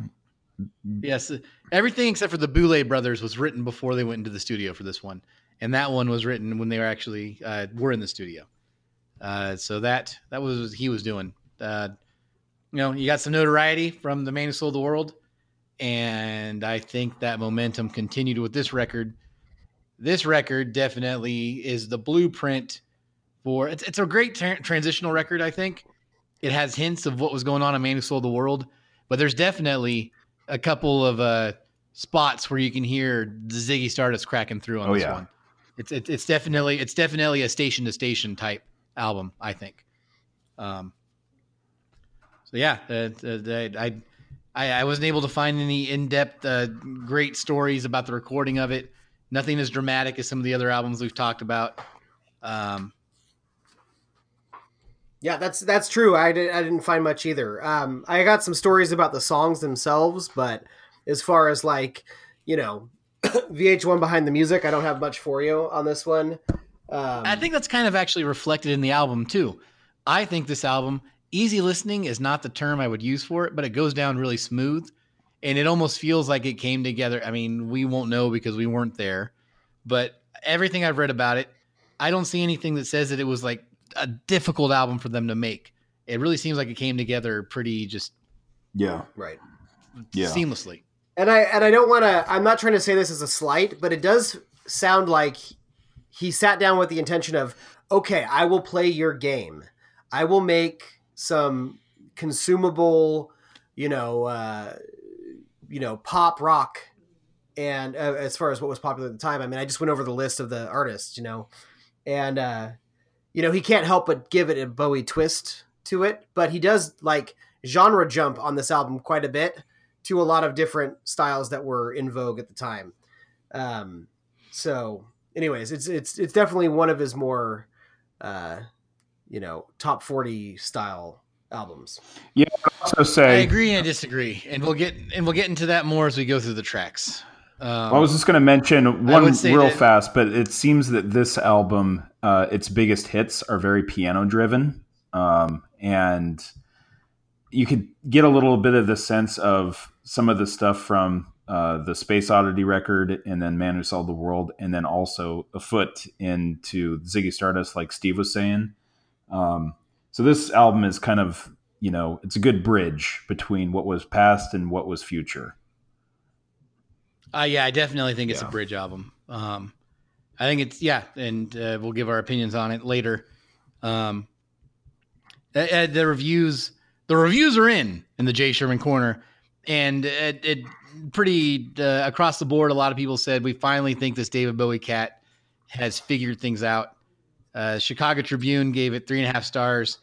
Yes, everything except for the Bewlay brothers was written before they went into the studio for this one, and that one was written when they were actually uh, were in the studio. Uh, so that that was what he was doing. Uh, you know, you got some notoriety from the man who sold the world, and I think that momentum continued with this record. This record definitely is the blueprint for. It's, it's a great tra- transitional record. I think it has hints of what was going on in Man Who Sold the World, but there's definitely a couple of uh, spots where you can hear Ziggy Stardust cracking through on Oh, this yeah. one. It's, it's it's definitely it's definitely a station to station type album. I think. Um. So yeah, I, I I wasn't able to find any in depth uh, great stories about the recording of it. Nothing as dramatic as some of the other albums we've talked about. Um, Yeah, that's that's true. I, did, I didn't find much either. Um, I got some stories about the songs themselves, but as far as like you know, (coughs) VH1 behind the music, I don't have much for you on this one. Um, I think that's kind of actually reflected in the album too. I think this album, easy listening is not the term I would use for it, but it goes down really smooth and it almost feels like it came together. I mean, we won't know because we weren't there, but everything I've read about it, I don't see anything that says that it was like a difficult album for them to make. It really seems like it came together pretty just Yeah. right. Yeah. seamlessly. And I and I don't want to. I'm not trying to say this as a slight, but it does sound like he sat down with the intention of, okay, I will play your game. I will make some consumable, you know, uh, you know, pop rock. And uh, as far as what was popular at the time, I mean, I just went over the list of the artists, you know, and uh, you know, he can't help but give it a Bowie twist to it, but he does like genre jump on this album quite a bit to a lot of different styles that were in vogue at the time. Um, so, anyways, it's it's it's definitely one of his more, uh, you know, top forty style albums. Also I also say, I agree and I disagree, and we'll get and we'll get into that more as we go through the tracks. Um, I was just going to mention one real that- fast, but it seems that this album, uh, its biggest hits are very piano driven, um, and you could get a little bit of the sense of some of the stuff from uh, the Space Oddity record, and then Man Who Sold the World, and then also a foot into Ziggy Stardust, like Steve was saying. Um, so this album is kind of, you know, it's a good bridge between what was past and what was future. Uh, yeah, I definitely think it's Yeah. a bridge album. Um, I think it's yeah, and uh, we'll give our opinions on it later. Um, uh, the reviews, the reviews are in in the Jay Sherman corner, and it, it pretty uh, across the board. A lot of people said we finally think this David Bowie cat has figured things out. Uh, Chicago Tribune gave it three and a half stars.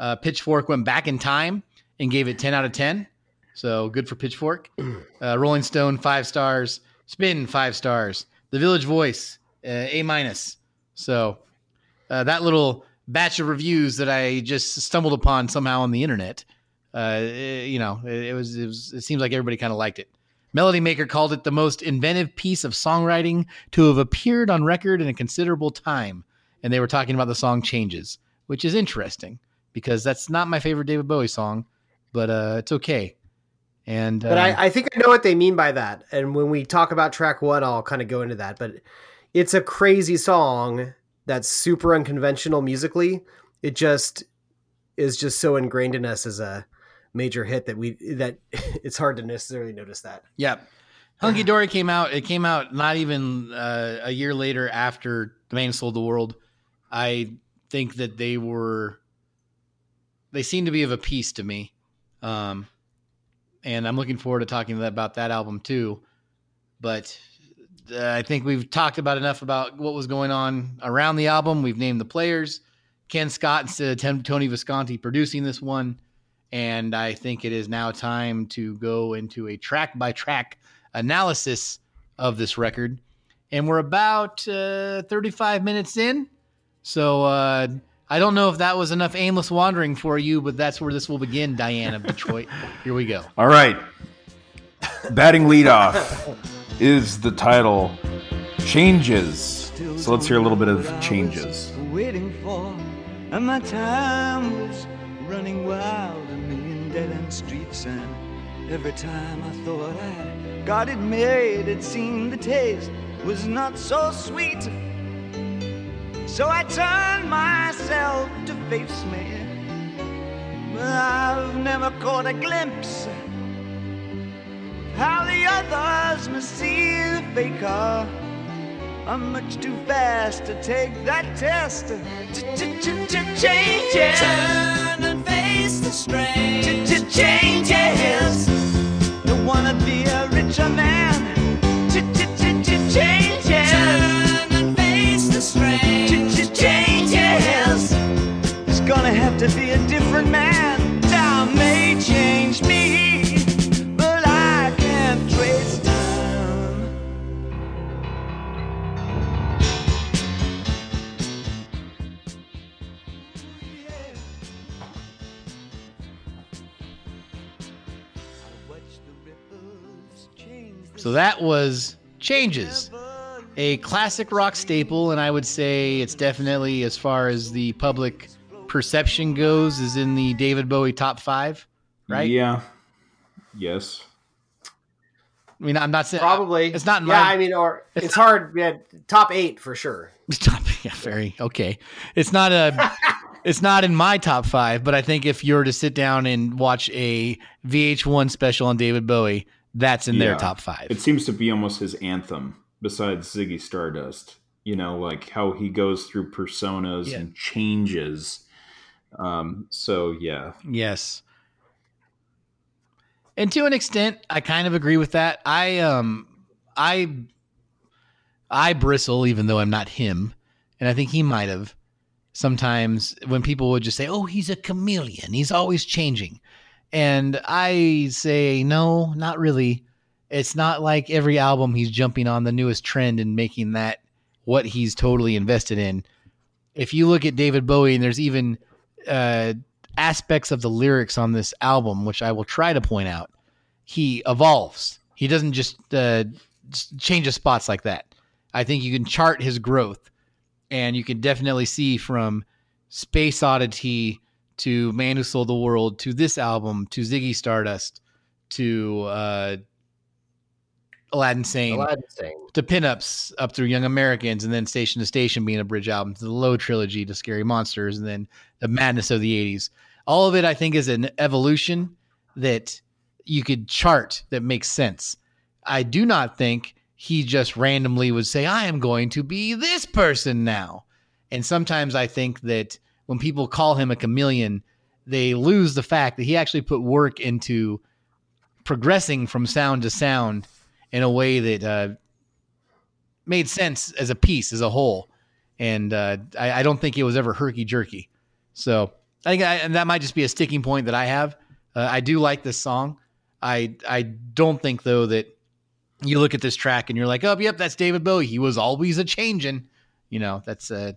Uh, Pitchfork went back in time and gave it ten out of ten. So good for Pitchfork. (clears throat) Uh, Rolling Stone five stars. Spin five stars. The Village Voice uh, A minus. So uh, that little batch of reviews that I just stumbled upon somehow on the internet. Uh, eh, you know, it, it was it was it seems like everybody kind of liked it. Melody Maker called it the most inventive piece of songwriting to have appeared on record in a considerable time, and they were talking about the song "Changes," which is interesting because that's not my favorite David Bowie song, but uh, it's okay. And But uh, I, I think I know what they mean by that. And when we talk about track one, I'll kind of go into that. But it's a crazy song that's super unconventional musically. It just is just so ingrained in us as a major hit that we that (laughs) it's hard to necessarily notice that. Yeah. Hunky Dory came out. It came out not even uh, a year later after The Man Sold the World. I think that they were they seem to be of a piece to me. Um, and I'm looking forward to talking about that album too. But uh, I think we've talked about enough about what was going on around the album. We've named the players. Ken Scott instead of Tony Visconti producing this one. And I think it is now time to go into a track by track analysis of this record. And we're about uh, 35 minutes in. So uh, I don't know if that was enough aimless wandering for you, but that's where this will begin, Diane of Detroit. Here we go. All right. Batting leadoff (laughs) is the title Changes. So let's hear a little bit of Changes. waiting for, and my time was running wild, a million dead end streets, and every time I thought I got it made, it seemed the taste was not so sweet. So I turned myself to face me, but I've never caught a glimpse how the others must see the faker. I'm much too fast to take that test. Changes. Turn and face the strain. Changes. Don't wanna be a richer man. Changes. Turn and face the strain. Changes. It's gonna have to be a different man. So that was Changes, a classic rock staple, and I would say it's definitely, as far as the public perception goes, is in the David Bowie top five, right? Yeah. Yes. I mean, I'm not saying Probably. It's not in Yeah, my- I mean, or it's it's, hard. Yeah, top eight for sure. (laughs) Top, yeah, very okay. It's not a. (laughs) it's not in my top five, but I think if you were to sit down and watch a VH1 special on David Bowie, that's in their top five. It seems to be almost his anthem besides Ziggy Stardust. You know, like how he goes through personas Yeah. and changes. Um, so yeah. Yes. And to an extent, I kind of agree with that. I um I I bristle even though I'm not him. And I think he might have sometimes when people would just say, "Oh, he's a chameleon. He's always changing." And I say, "No, not really. It's not like every album he's jumping on the newest trend and making that what he's totally invested in." If you look at David Bowie and there's even uh aspects of the lyrics on this album, which I will try to point out, he evolves. He doesn't just uh, change his spots like that. I think you can chart his growth, and you can definitely see from Space Oddity to Man Who Sold the World to this album to Ziggy Stardust to uh, Aladdin Sane Aladdin saying. to pinups up through Young Americans, and then Station to Station being a bridge album to the Low trilogy to Scary Monsters, and then the Madness of the '80s. All of it, I think, is an evolution that you could chart that makes sense. I do not think he just randomly would say, "I am going to be this person now." And sometimes I think that when people call him a chameleon, they lose the fact that he actually put work into progressing from sound to sound in a way that uh, made sense as a piece, as a whole. And uh, I, I don't think it was ever herky jerky. So I think, I, and that might just be a sticking point that I have. Uh, I do like this song. I I don't think though that you look at this track and you're like, oh, yep, that's David Bowie. He was always a changing. You know, that's uh,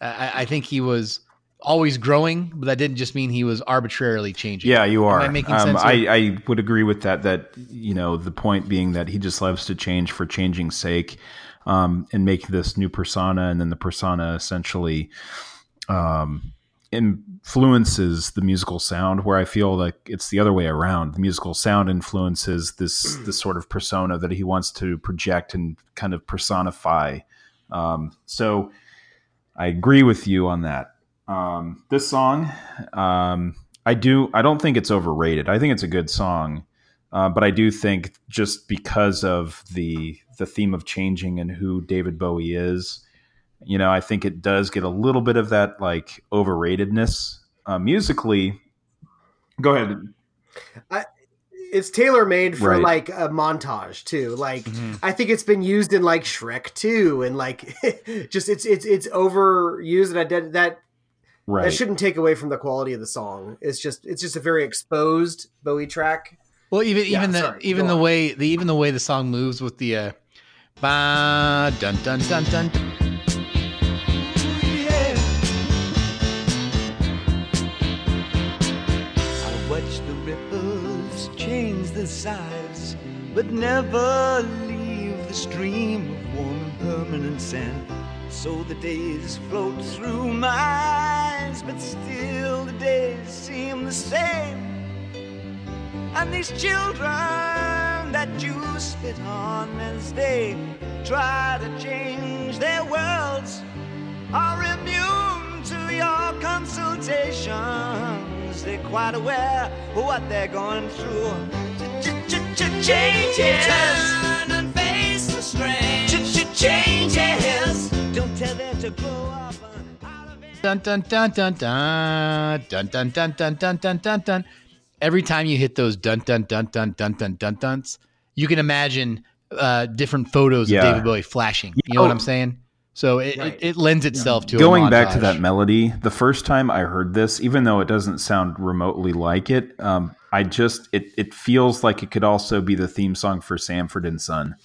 I, I think he was always growing, but that didn't just mean he was arbitrarily changing. Yeah, you are. Am I making um, sense I. I would agree with that. That you know, the point being that he just loves to change for changing's sake, um, and make this new persona, and then the persona essentially um, influences the musical sound. Where I feel like it's the other way around. The musical sound influences this this sort of persona that he wants to project and kind of personify. Um, so I agree with you on that. Um, this song, um, I do. I don't think it's overrated. I think it's a good song, uh, but I do think just because of the the theme of changing and who David Bowie is, You know, I think it does get a little bit of that like overratedness uh, musically. Go ahead. it's tailor made for Right. like a montage too. Like Mhm. I think it's been used in like Shrek 2 and like (laughs) just it's it's it's overused and I did that Right. that shouldn't take away from the quality of the song. It's just it's just a very exposed Bowie track. Well, even Yeah, even the sorry, even go the on. way the even the way the song moves with the uh, ba dun dun dun dun. Yeah. I watch the ripples change their size, but never leave the stream of warm and permanent sand. So the days float through my eyes, but still the days seem the same. And these children that you spit on as they try to change their worlds are immune to your consultations. They're quite aware of what they're going through. Ch-ch-ch-changes, Turn and face the strange. Changes. Dun dun dun dun dun dun dun dun dun dun dun dun dun. Every time you hit those dun dun dun dun dun dun dun duns, you can imagine uh, different photos Yeah. of David Bowie flashing. You know know- what I'm saying? So it, Right. it, it lends itself to a Going back to that melody, the first time I heard this, even though it doesn't sound remotely like it, um, I just it it feels like it could also be the theme song for Sanford and Son.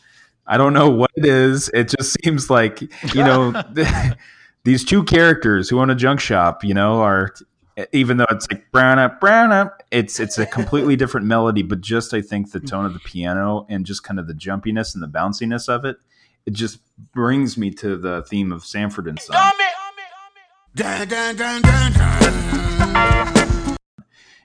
I don't know what it is. It just (laughs) seems like you know (laughs) (laughs) these two characters who own a junk shop, you know, are even though it's like brown up, brown up, it's it's a completely different melody. But just I think the tone of the piano and just kind of the jumpiness and the bounciness of it, it just brings me to the theme of Sanford and Son.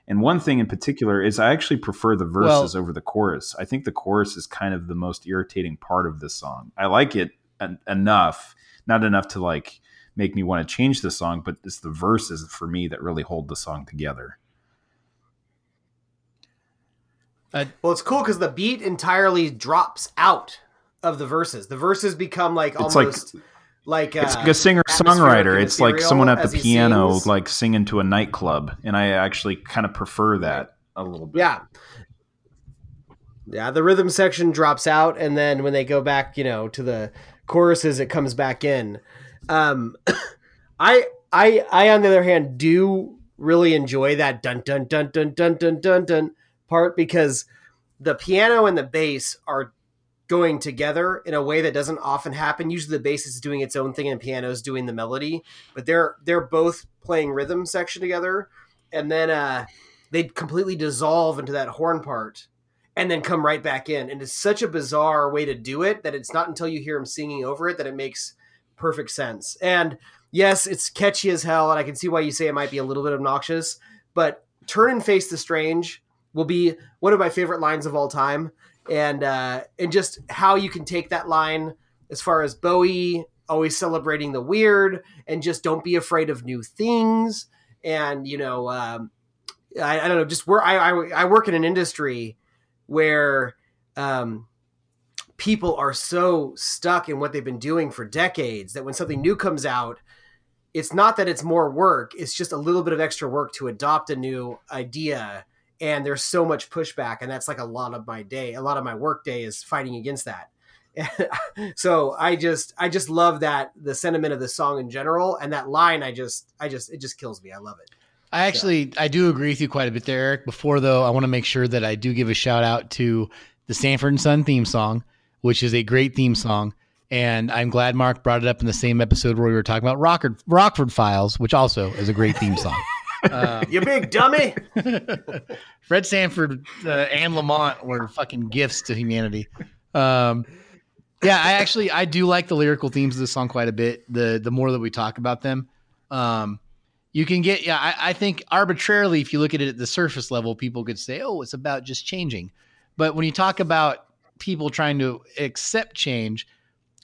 And one thing in particular is I actually prefer the verses over the chorus. I think the chorus is kind of the most irritating part of this song. I like it en- enough, not enough to like make me want to change the song, but it's the verses for me that really hold the song together. Uh, well, it's cool because the beat entirely drops out of the verses. The verses become like It's like- like, It's uh, like a singer songwriter. It's like someone at the piano, sings. like singing to a nightclub, and I actually kind of prefer that a little bit. Yeah. Yeah, the rhythm section drops out, and then when they go back, you know, to the choruses, it comes back in. Um, (coughs) I, I, I, on the other hand, do really enjoy that dun dun dun dun dun dun dun dun part because the piano and the bass are going together in a way that doesn't often happen. Usually, the bass is doing its own thing and the piano is doing the melody, but they're they're both playing rhythm section together, and then uh, they completely dissolve into that horn part and then come right back in. And it's such a bizarre way to do it that it's not until you hear him singing over it that it makes perfect sense. And yes, it's catchy as hell, and I can see why you say it might be a little bit obnoxious, but Turn and Face the Strange will be one of my favorite lines of all time. And uh, and just how you can take that line as far as Bowie always celebrating the weird and just don't be afraid of new things. And you know, um, I, I don't know, just where I, I I work in an industry where um, people are so stuck in what they've been doing for decades that when something new comes out, it's not that it's more work; it's just a little bit of extra work to adopt a new idea. And there's so much pushback, and that's like a lot of my day. A lot of my work day is fighting against that. (laughs) so I just I just love that the sentiment of the song in general, and that line. I just I just it just kills me. I love it. I actually I do agree with you quite a bit there, Eric. Before though, I want to make sure that I do give a shout out to the Sanford and Son theme song, which is a great theme song. And I'm glad Mark brought it up in the same episode where we were talking about Rockford, Rockford Files, which also is a great theme song. (laughs) Um, You big dummy. (laughs) Fred Sanford uh, and Lamont were fucking gifts to humanity. Um, yeah, I actually I do like the lyrical themes of this song quite a bit. The the more that we talk about them, um, you can get yeah. I, I think arbitrarily, if you look at it at the surface level, people could say, "Oh, it's about just changing," but when you talk about people trying to accept change,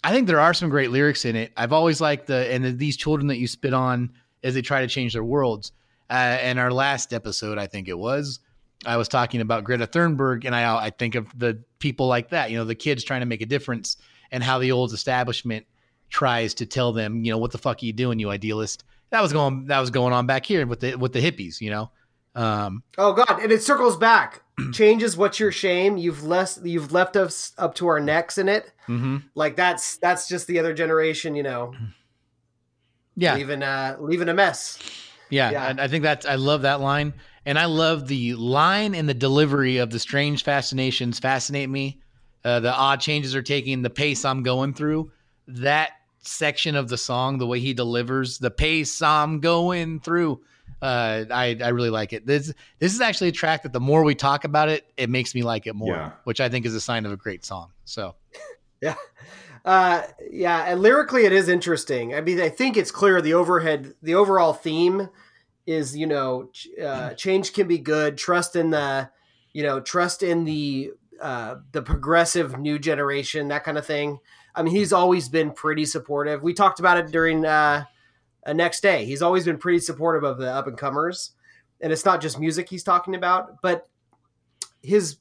I think there are some great lyrics in it. I've always liked the and the, these children that you spit on as they try to change their worlds. Uh, in our last episode, I think it was, I was talking about Greta Thunberg, and I I think of the people like that, you know, the kids trying to make a difference, and how the old establishment tries to tell them, you know, what the fuck are you doing, you idealist? That was going that was going on back here with the with the hippies, you know. Um, Oh God, and it circles back. (clears throat) Changes what's your shame? You've less you've left us up to our necks in it. mhm. Like that's that's just the other generation, you know, Yeah, leaving uh leaving a mess. Yeah, Yeah. and I think that's I love that line, and I love the line and the delivery of the strange fascinations fascinate me. Uh, the odd changes are taking the pace I'm going through. That section of the song, the way he delivers the pace I'm going through, uh, I I really like it. This this is actually a track that the more we talk about it, it makes me like it more, Yeah. which I think is a sign of a great song. So (laughs) yeah, Uh, yeah, and lyrically, it is interesting. I mean, I think it's clear the overhead, the overall theme is, you know, uh, change can be good. Trust in the, you know, trust in the uh, the progressive new generation, that kind of thing. I mean, he's always been pretty supportive. We talked about it during uh, a next day. He's always been pretty supportive of the up and comers, and it's not just music he's talking about, but his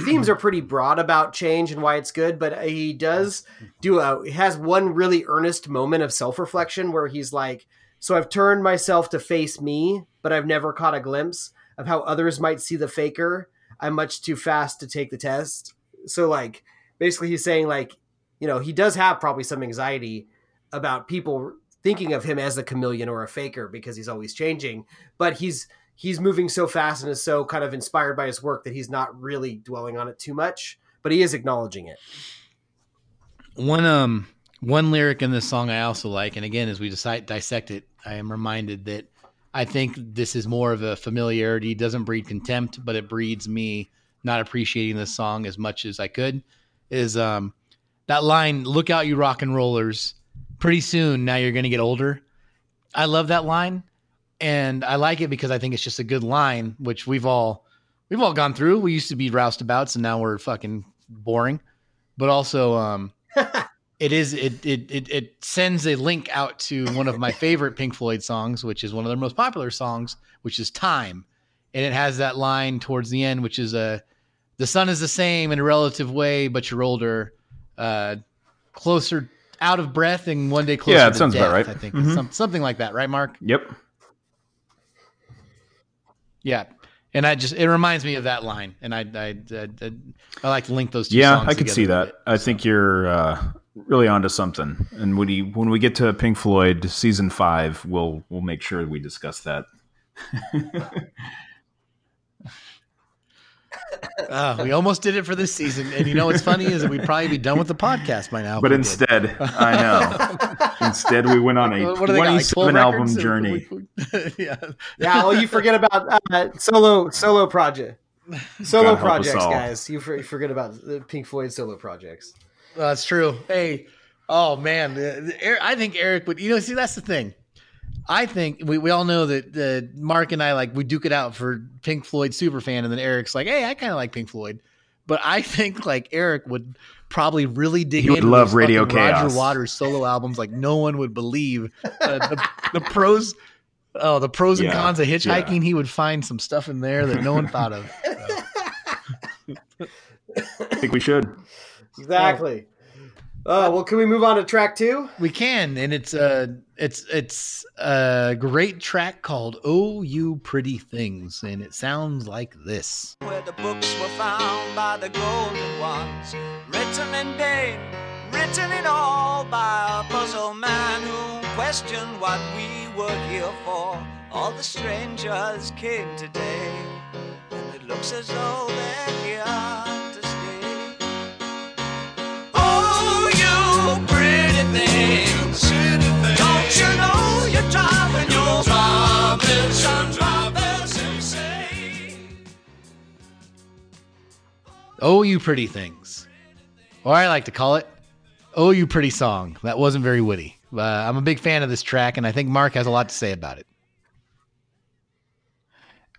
themes are pretty broad about change and why it's good. But he does do a he has one really earnest moment of self-reflection where he's like so i've turned myself to face me but i've never caught a glimpse of how others might see the faker. I'm much too fast to take the test. So like basically he's saying like you know he does have probably some anxiety about people thinking of him as a chameleon or a faker because he's always changing but he's he's moving so fast and is so kind of inspired by his work that he's not really dwelling on it too much but he is acknowledging it. One um one lyric in this song I also like, and again, as we decide dissect it, I am reminded that I think this is more of a familiarity. Doesn't breed contempt, but it breeds me not appreciating this song as much as I could. Is um that line, look out you rock and rollers. Pretty soon now you're gonna get older. I love that line. And I like it because I think it's just a good line, which we've all we've all gone through. We used to be roustabouts and now we're fucking boring. But also um (laughs) it is it, it it it sends a link out to one of my (laughs) favorite Pink Floyd songs, which is one of their most popular songs, which is Time, and it has that line towards the end, which is a the sun is the same in a relative way, but you're older, uh, closer out of breath, and one day closer. Yeah, it to sounds about right. I think Mhm. Some, something like that, right, Mark? Yep. Yeah. And I just it reminds me of that line, and I I I, I, I like to link those two. Yeah, I could see that. bit. I think you're uh, really onto something. And when we when we get to Pink Floyd season five, we'll we'll make sure we discuss that. Uh, (laughs) we almost did it for this season, and you know what's funny is that we'd probably be done with the podcast by now. But instead, I know. (laughs) instead, we went on a What- what do they got, like 12 twenty-seven album records? Or- journey. (laughs) yeah, Yeah, well, you forget about uh, solo solo project, solo God projects, guys. You, for, you forget about the Pink Floyd solo projects. That's true. Hey, oh man, the- the- Eric- I think Eric would. You know, see, that's the thing. I think we, we all know that uh, Mark and I like we duke it out for Pink Floyd super fan, and then Eric's like, hey, I kind of like Pink Floyd, but I (laughs) think like Eric would probably really dig He would love Radio fucking Roger Waters solo albums like no one would believe. (laughs) Uh, the, the pros, oh, the pros and Yeah, cons of hitchhiking. yeah. He would find some stuff in there that no one thought of. (laughs) I think we should. Exactly. Oh well, can we move on to track two? We can, and it's a it's it's a great track called "Oh You Pretty Things," and it sounds like this. where the books were found by the golden ones, written in pain, written in all by a puzzle man who questioned what we were here for. All the strangers came today, and it looks as though they're here "Oh You Pretty Things," or I like to call it "Oh You Pretty Song." That wasn't very witty. Uh, I'm a big fan of this track, and I think Mark has a lot to say about it.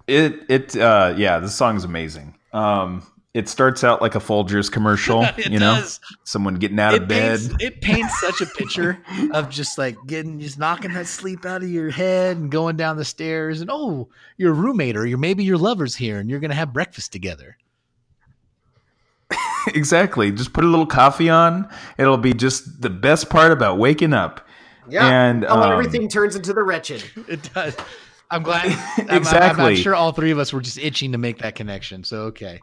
It it uh yeah, this song is amazing. Um it starts out like a Folgers commercial, (laughs) It you know, does. someone getting out of it bed. paints, it paints such a picture (laughs) of just like getting just knocking that sleep out of your head and going down the stairs and oh your roommate or your maybe your lover's here and you're gonna have breakfast together (laughs) exactly. Just put a little coffee on. It'll be just the best part about waking up. Yeah, And, how um, everything turns into the wretched. It does. I'm glad. I'm- I'm, I'm, Exactly. sure all three of us were just itching to make that connection. So okay.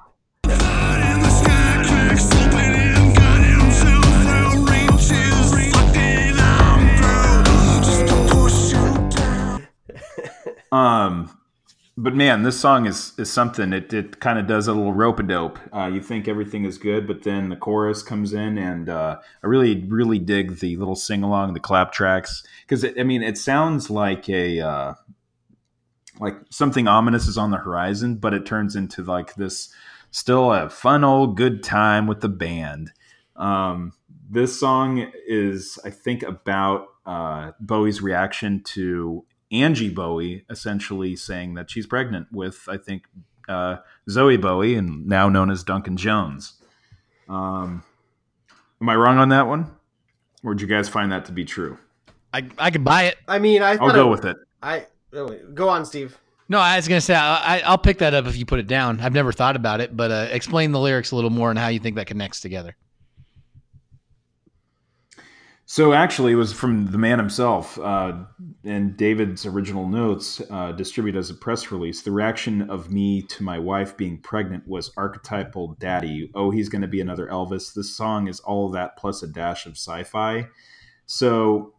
Um, but man, this song is is something. It it kind of does a little rope a dope. Uh, you think everything is good, but then the chorus comes in, and uh, I really really dig the little sing along, the clap tracks, because I mean it sounds like a uh, like something ominous is on the horizon, but it turns into like this still a fun old good time with the band. Um, this song is, I think, about uh, Bowie's reaction to Angie Bowie essentially saying that she's pregnant with, I think, uh, Zowie Bowie, and now known as Duncan Jones. Um, am I wrong on that one? Or did you guys find that to be true? I I could buy it. I mean, I I'll go it- with it. I go on, Steve. No, I was gonna say I, I, I'll pick that up if you put it down. I've never thought about it, but uh, explain the lyrics a little more and how you think that connects together. So actually, it was from the man himself. Uh, and David's original notes, uh, distributed as a press release. The reaction of me to my wife being pregnant was archetypal daddy. Oh, he's going to be another Elvis. This song is all that plus a dash of sci-fi. So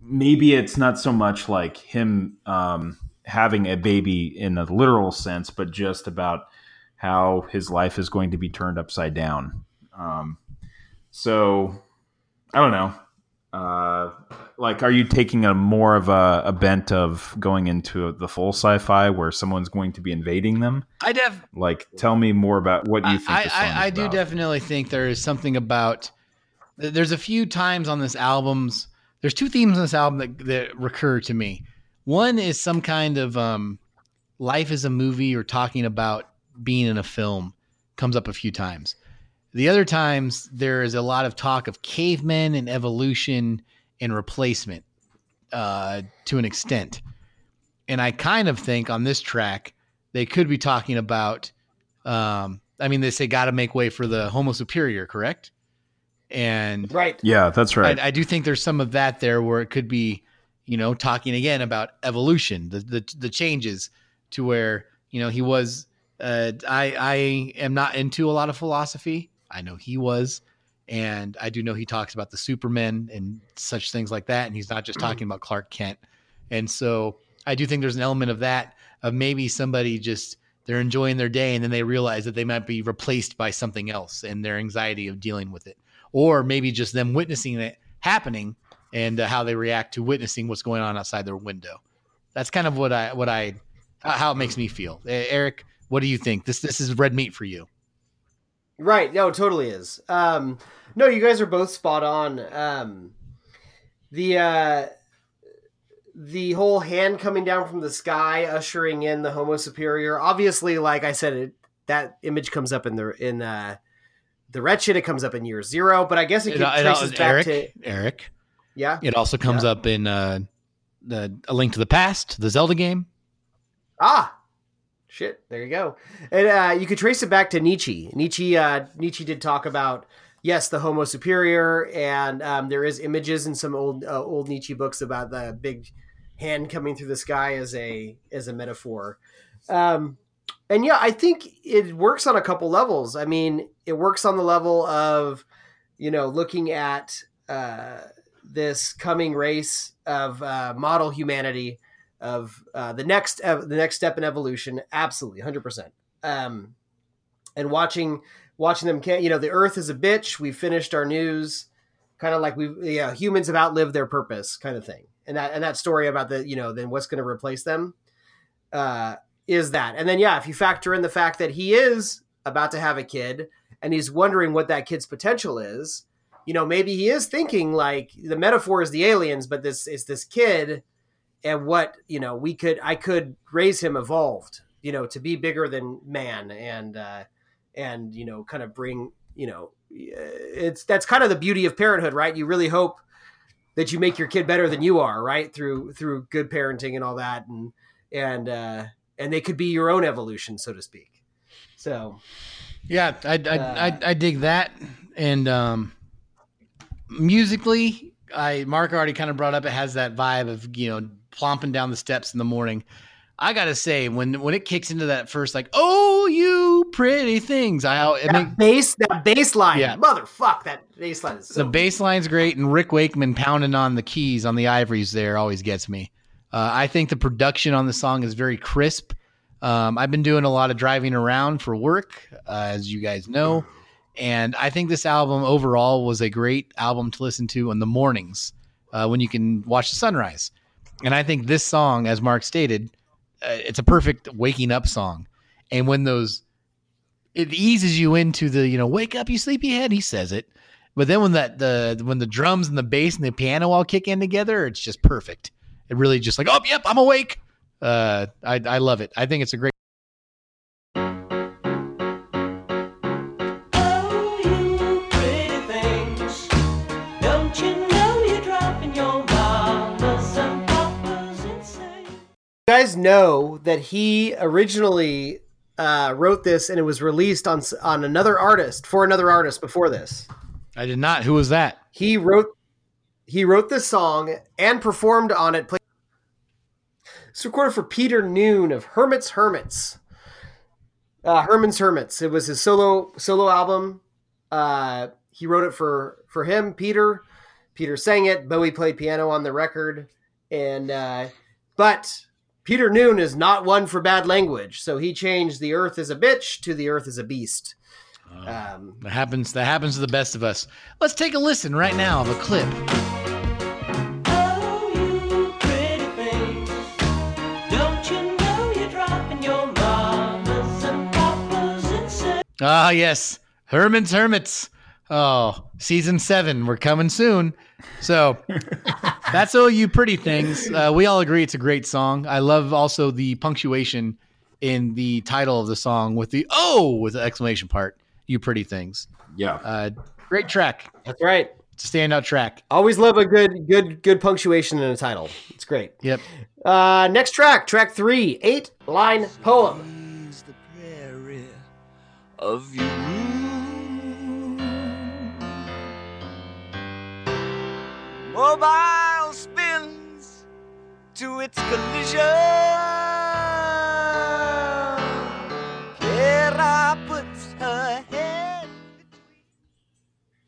maybe it's not so much like him um, having a baby in a literal sense, but just about how his life is going to be turned upside down. Um, so I don't know. Uh, like, are you taking a more of a, a bent of going into the full sci-fi where someone's going to be invading them? I def Like, tell me more about what you think. I, the song I, I is do definitely think there is something about. There's a few times on this album's. There's two themes on this album that, that recur to me. One is some kind of um, life is a movie or talking about being in a film comes up a few times. The other times there is a lot of talk of cavemen and evolution and replacement uh, to an extent. And I kind of think on this track they could be talking about um, I mean, they say got to make way for the Homo superior, correct? And Right. Yeah, that's right. I, I do think there's some of that there where it could be, you know, talking again about evolution, the the, the changes to where you know he was. Uh, I I am not into a lot of philosophy. I know he was, and I do know he talks about the Supermen and such things like that. And he's not just talking about Clark Kent. And so I do think there's an element of that of maybe somebody just they're enjoying their day and then they realize that they might be replaced by something else and their anxiety of dealing with it or maybe just them witnessing it happening and uh, how they react to witnessing what's going on outside their window. That's kind of what I what I how it makes me feel. Uh, Eric, what do you think? This this is red meat for you. Right. No, it totally is. Um, no, you guys are both spot on. Um, the uh, the whole hand coming down from the sky, ushering in the Homo Superior. Obviously, like I said, it, that image comes up in the in uh, the wretched. It comes up in year zero, but I guess it, It, it, traces back Eric, to Eric. Yeah. It also comes Yeah. up in uh, the A Link to the Past, the Zelda game. Ah, shit. There you go. And uh, you could trace it back to Nietzsche. Nietzsche. Uh, Nietzsche did talk about yes, the Homo superior, and um, there is images in some old uh, old Nietzsche books about the big hand coming through the sky as a as a metaphor. Um, and yeah, I think it works on a couple levels. I mean, it works on the level of you know looking at uh, this coming race of uh, model humanity of uh, the next ev- the next step in evolution. Absolutely 100% um, and watching watching them can you know the earth is a bitch. We finished our news kind of like we yeah humans have outlived their purpose kind of thing. And that and that story about the you know then what's going to replace them uh, is that. And then yeah if you factor in the fact that he is about to have a kid and he's wondering what that kid's potential is you know maybe he is thinking like the metaphor is the aliens but this is this kid and what you know we could i could raise him evolved you know to be bigger than man and uh and you know kind of bring you know it's that's kind of the beauty of parenthood right? You really hope that you make your kid better than you are right? Through through good parenting and all that and and uh and they could be your own evolution so to speak. So Yeah, I I, Uh, I I dig that, and um, musically, I Mark already kind of brought up. It has that vibe of you know plomping down the steps in the morning. I gotta say, when when it kicks into that first like, oh you pretty things, I That make, bass, that bass line, Yeah. motherfuck, that bass line is so the bass line's great, and Rick Wakeman pounding on the keys on the ivories there always gets me. Uh, I think the production on the song is very crisp. Um, I've been doing a lot of driving around for work, uh, as you guys know, and I think this album overall was a great album to listen to in the mornings uh, when you can watch the sunrise. And I think this song, as Mark stated, uh, it's a perfect waking up song. And when those, it eases you into the you know wake up you sleepyhead. He says it, but then when that the when the drums and the bass and the piano all kick in together, it's just perfect. It really just like oh yep I'm awake. Uh, I I love it. I think it's a great. Guys know that he originally uh, wrote this and it was released on on another artist for another artist before this. I did not. Who was that? He wrote he wrote this song and performed on it. It's recorded for Peter Noone of Hermits Hermits. Uh, Herman's Hermits. It was his solo solo album. Uh, he wrote it for for him, Peter. Peter sang it. Bowie played piano on the record, and uh, but Peter Noone is not one for bad language, so he changed "the Earth is a bitch" to "the Earth is a beast." Um, That happens. That happens to the best of us. Let's take a listen right now of a clip. Oh, you pretty things. Don't you know you're driving your mamas and papas insane? Ah, yes, Herman's Hermits. Oh, season seven. We're coming soon. So (laughs) that's all you pretty things. Uh, we all agree it's a great song. I love also the punctuation in the title of the song with the oh with the exclamation part. You pretty things. Yeah. Uh, great track. that's right. It's a standout track. Always love a good, good, good punctuation in a title. It's great. Yep. Uh, next track, track three, eight line poem. Is the prairie of you. Mobile spins to its collision. Clara puts her head.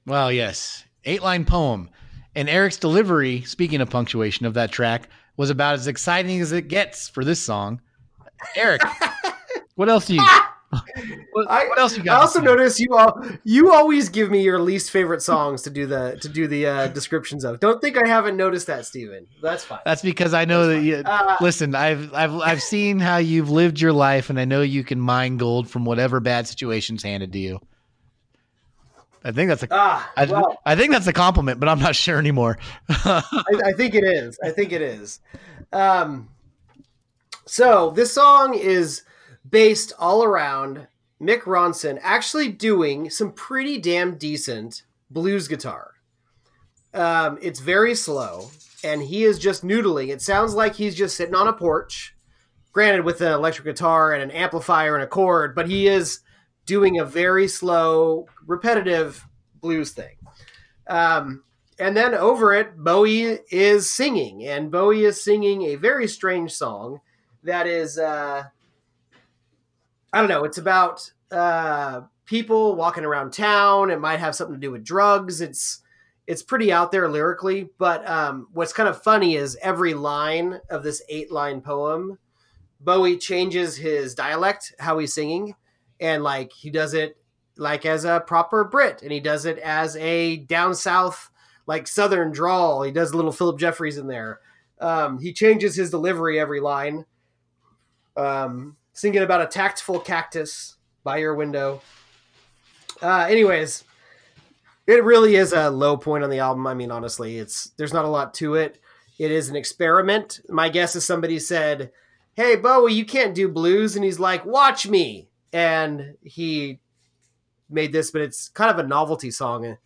Well, yes. Eight line poem. And Eric's delivery, speaking of punctuation of that track, was about as exciting as it gets for this song. Eric, (laughs) what else do you (laughs) what, I, what else you I also notice you all you always give me your least favorite songs to do the to do the uh, (laughs) descriptions of. Don't think I haven't noticed that, Steven. That's fine. That's because I know that you Uh, listen, I've I've I've seen how you've lived your life and I know you can mine gold from whatever bad situations handed to you. I think that's a ah, I, well, I think that's a compliment, but I'm not sure anymore. (laughs) I, I think it is. I think it is. Um, so this song is based all around Mick Ronson actually doing some pretty damn decent blues guitar. Um, it's very slow, and he is just noodling. It sounds like he's just sitting on a porch, granted with an electric guitar and an amplifier and a chord, but he is doing a very slow, repetitive blues thing. Um, and then over it, Bowie is singing, and Bowie is singing a very strange song that is, uh, I don't know, it's about uh, people walking around town. It might have something to do with drugs. It's it's pretty out there lyrically, but um, what's kind of funny is every line of this eight line poem, Bowie changes his dialect, how he's singing, and like he does it like as a proper Brit, and he does it as a down south like southern drawl. He does a little Phillip Jeffries in there. Um, he changes his delivery every line. Um, singing about a tactful cactus by your window. Uh, anyways, it really is a low point on the album. I mean, honestly, it's there's not a lot to it. It is an experiment. My guess is somebody said, "Hey, Bowie, you can't do blues," and he's like, "Watch me," and he made this, but it's kind of a novelty song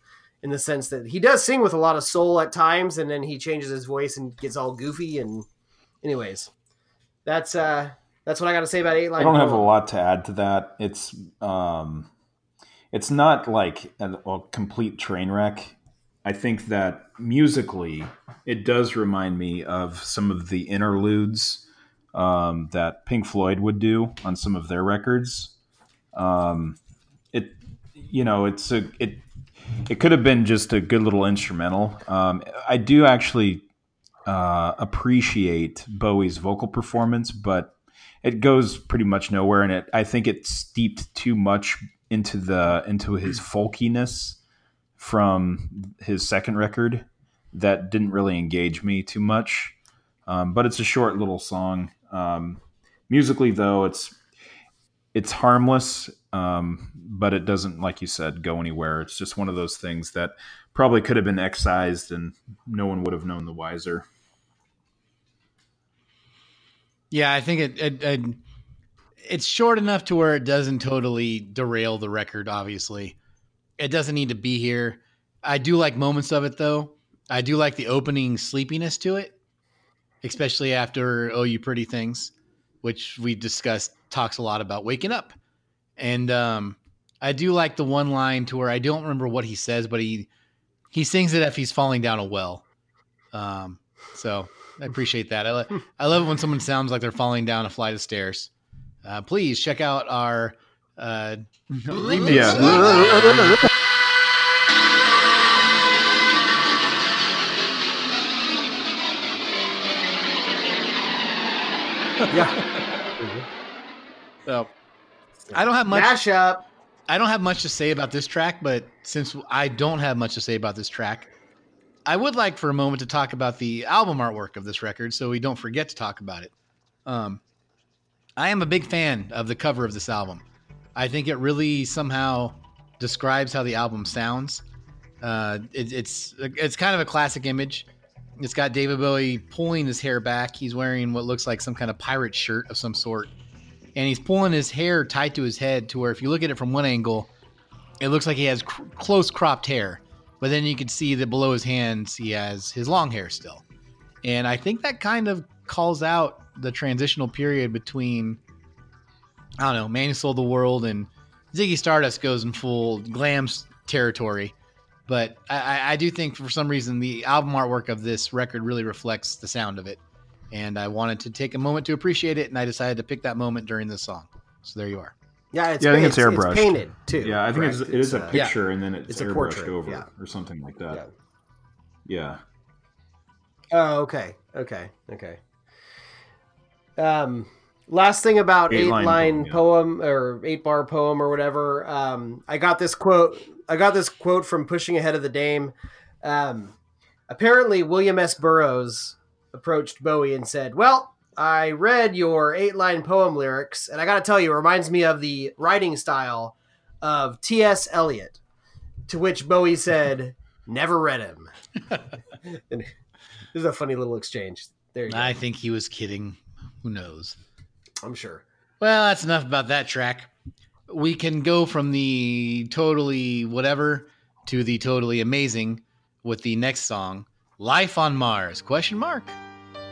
in the sense that he does sing with a lot of soul at times, and then he changes his voice and gets all goofy. And, anyways, that's uh that's what I got to say about Eight Line. I don't have a lot to add to that. It's um it's not like a, a complete train wreck. I think that musically, it does remind me of some of the interludes um, that Pink Floyd would do on some of their records. Um, it, you know, it's a it. It could have been just a good little instrumental. Um, I do actually uh, appreciate Bowie's vocal performance, but it goes pretty much nowhere. And it, I think it steeped too much into the into his (clears throat) folkiness from his second record that didn't really engage me too much. Um, but it's a short little song. Um, musically, though, it's it's harmless, um, but it doesn't, like you said, go anywhere. It's just one of those things that probably could have been excised, and no one would have known the wiser. Yeah, I think it, it, it it's short enough to where it doesn't totally derail the record. Obviously, it doesn't need to be here. I do like moments of it though. I do like the opening sleepiness to it, especially after "Oh You Pretty Things," which we discussed. Talks a lot about waking up, and um, I do like the one line to where I don't remember what he says, but he he sings it if he's falling down a well. Um, so I appreciate that. I, lo- I love it when someone sounds like they're falling down a flight of stairs. Uh, please check out our uh, remix. Yeah. Yeah. (laughs) So I don't have much. Mashup. I don't have much to say about this track, but since I don't have much to say about this track, I would like for a moment to talk about the album artwork of this record, so we don't forget to talk about it. Um, I am a big fan of the cover of this album. I think it really somehow describes how the album sounds. Uh, it, it's it's kind of a classic image. It's got David Bowie pulling his hair back. He's wearing what looks like some kind of pirate shirt of some sort, and he's pulling his hair tight to his head to where if you look at it from one angle, it looks like he has cr- close cropped hair, but then you can see that below his hands he has his long hair still. And I think that kind of calls out the transitional period between I don't know, Man Sold the World and Ziggy Stardust goes in full glam s- territory. But I- I do think for some reason the album artwork of this record really reflects the sound of it. And I wanted to take a moment to appreciate it, and I decided to pick that moment during this song. So there you are. Yeah, it's, Yeah, I think it's airbrushed. painted too. Yeah, I think it's, it is a picture, and then it's, it's airbrushed portrait, over yeah. or something like that. Yeah. Yeah. Oh, okay, okay, okay. Um, last thing about Eight eight, line line, poem, poem or eight bar poem or whatever. Um, I got this quote. I got this quote from Pushing Ahead of the Dame. Um, apparently, William S. Burroughs approached Bowie and said, "Well, I read your eight line poem lyrics, and I got to tell you, it reminds me of the writing style of T.S. Eliot." To which Bowie said, "Never read him." (laughs) this is a funny little exchange. There you go. I think he was kidding. Who knows? I'm sure. Well, that's enough about that track. We can go from the totally whatever to the totally amazing with the next song, "Life on Mars?" Question mark.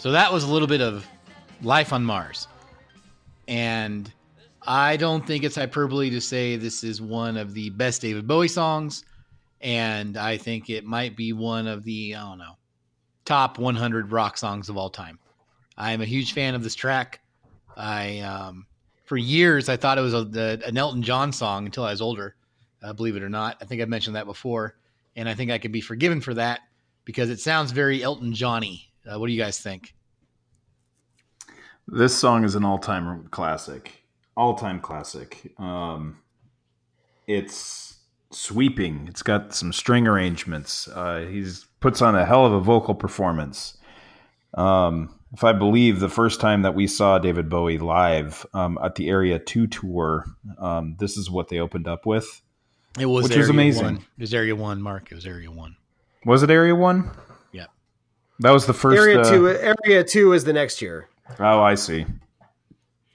So that was a little bit of life on Mars. And I don't think it's hyperbole to say this is one of the best David Bowie songs. And I think it might be one of the, I don't know, top 100 rock songs of all time. I am a huge fan of this track. I, um, for years, I thought it was a, an Elton John song until I was older, uh, believe it or not. I think I've mentioned that before. And I think I could be forgiven for that because it sounds very Elton Johnny. Uh, what do you guys think? This song is an all-time classic. all time classic. Um, it's sweeping. It's got some string arrangements. Uh, he's puts on a hell of a vocal performance. Um, if I believe the first time that we saw David Bowie live um, at the Area Two tour, um, this is what they opened up with. It was Which was amazing. One. It was Area One, Mark. It was Area One. Was it Area One? Yeah. That was the first. Area uh, two. Area two is the next year. Oh, I see.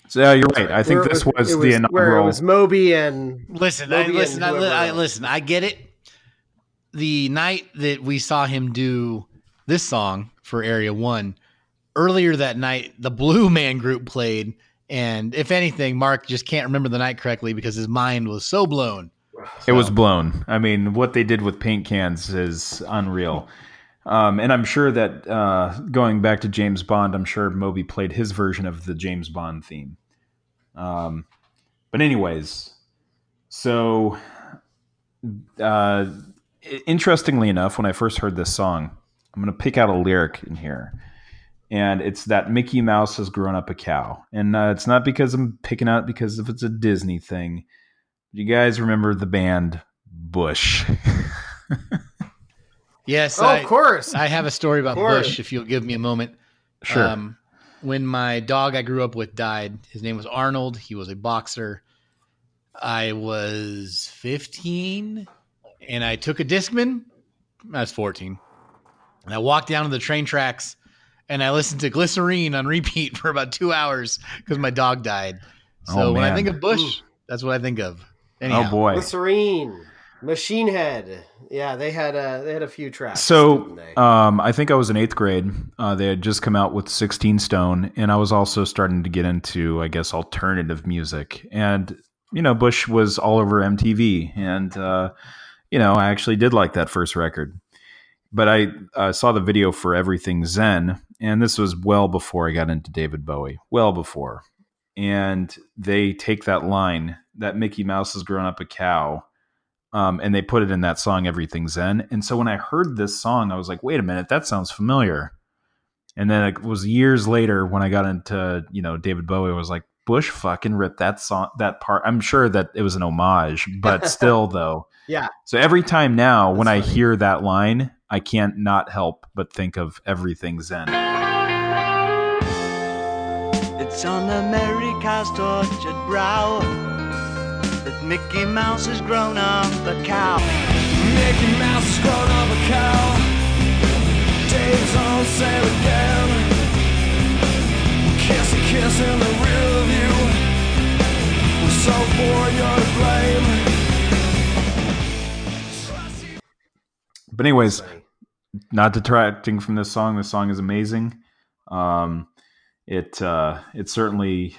So yeah, you're right. I think Where this was, it the where it was Moby and Listen, I, Moby and listen, I, whoever I, listen. I get it. The night that we saw him do this song for Area One, earlier that night, the Blue Man Group played, and if anything, Mark just can't remember the night correctly because his mind was so blown. It was blown. I mean, what they did with paint cans is unreal. Um, and I'm sure that uh, going back to James Bond, I'm sure Moby played his version of the James Bond theme. Um, but anyways, so uh, interestingly enough, when I first heard this song, I'm going to pick out a lyric in here. And it's that Mickey Mouse has grown up a cow. And uh, it's not because I'm picking out because if it's a Disney thing. You guys remember the band Bush? (laughs) Yes, oh, I, of course. I have a story about. Bush. If you'll give me a moment. Sure. Um, when my dog I grew up with died, his name was Arnold. He was a boxer. I was 15 and I took a Discman. I was 14. And I walked down to the train tracks and I listened to Glycerine on repeat (laughs) for about two hours because my dog died. So Oh, when I think of Bush, that's what I think of. Anyhow, oh boy. Glycerine, Machine Head. Yeah, they had a they had a few tracks. So, um, I think I was in eighth grade. Uh, they had just come out with 16 Stone, and I was also starting to get into, I guess, alternative music. And, you know, Bush was all over MTV. And, uh, you know, I actually did like that first record. But I uh, saw the video for Everything Zen, and this was well before I got into David Bowie. Well before. And they take that line that Mickey Mouse has grown up a cow um, and they put it in that song everything zen. And so when i heard this song i was like wait a minute that sounds familiar. And then it was years later when i got into you know david bowie was like bush fucking ripped that song that part. I'm sure that it was an homage but (laughs) still though. Yeah. so every time now when i hear that line i can't not help but think of everything zen. It's on America's tortured brow. that Mickey Mouse has grown up a cow. Mickey Mouse has grown up a cow. Dave's on sale again. Kiss a kiss in the rear view. We're so poor, you're to blame. but anyways not detracting from this song. This song is amazing. Um, it uh, it certainly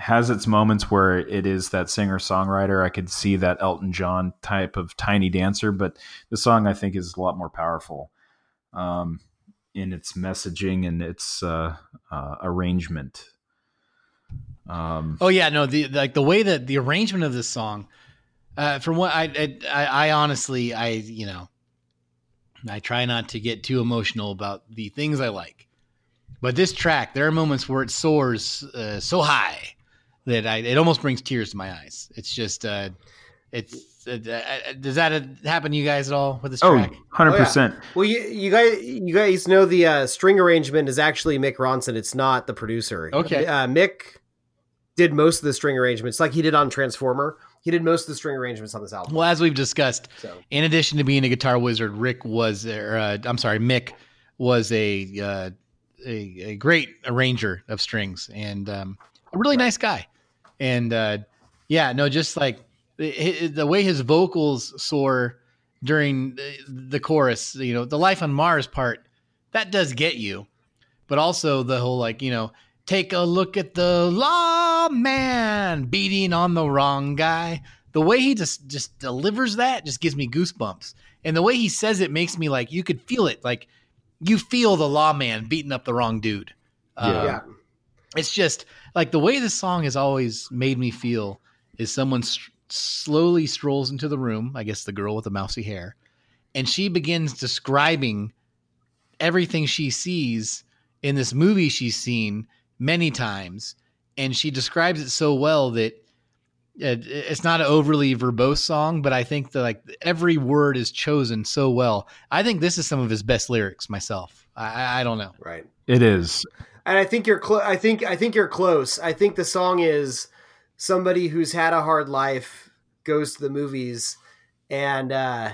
has its moments where it is that singer songwriter. I could see that Elton John type of tiny dancer, but the song I think is a lot more powerful um, in its messaging and its uh, uh, arrangement. Um, Oh yeah, no, the like the way that the arrangement of this song, uh, from what I, I, I honestly, I you know, I try not to get too emotional about the things I like, but this track, there are moments where it soars uh, so high that I it almost brings tears to my eyes. It's just, uh, it's uh, uh, does that happen to you guys at all with this oh, track? 100%. Well, you, you guys, you guys know the uh, string arrangement is actually Mick Ronson. It's not the producer. Okay. uh, Mick did most of the string arrangements, like he did on Transformer. He did most of the string arrangements on this album. Well, as we've discussed, So in addition to being a guitar wizard, Rick was, or, uh, I'm sorry, Mick was a, uh, a a great arranger of strings and um, a really nice guy. And uh, yeah, no, just like the, the way his vocals soar during the, the chorus, you know, the life on Mars part, that does get you. But also the whole like, you know, take a look at the lawman beating on the wrong guy. The way he just just delivers that just gives me goosebumps. And the way he says it makes me like you could feel it. Like you feel the lawman beating up the wrong dude. Um, yeah, it's just like the way this song has always made me feel is someone s- slowly strolls into the room i guess the girl with the mousy hair and she begins describing everything she sees in this movie she's seen many times and she describes it so well that uh, it, it's not an overly verbose song, but I think that like every word is chosen so well. I think this is some of his best lyrics myself. I, I don't know. Right. It is. And I think you're close. I think I think you're close. I think the song is somebody who's had a hard life goes to the movies and uh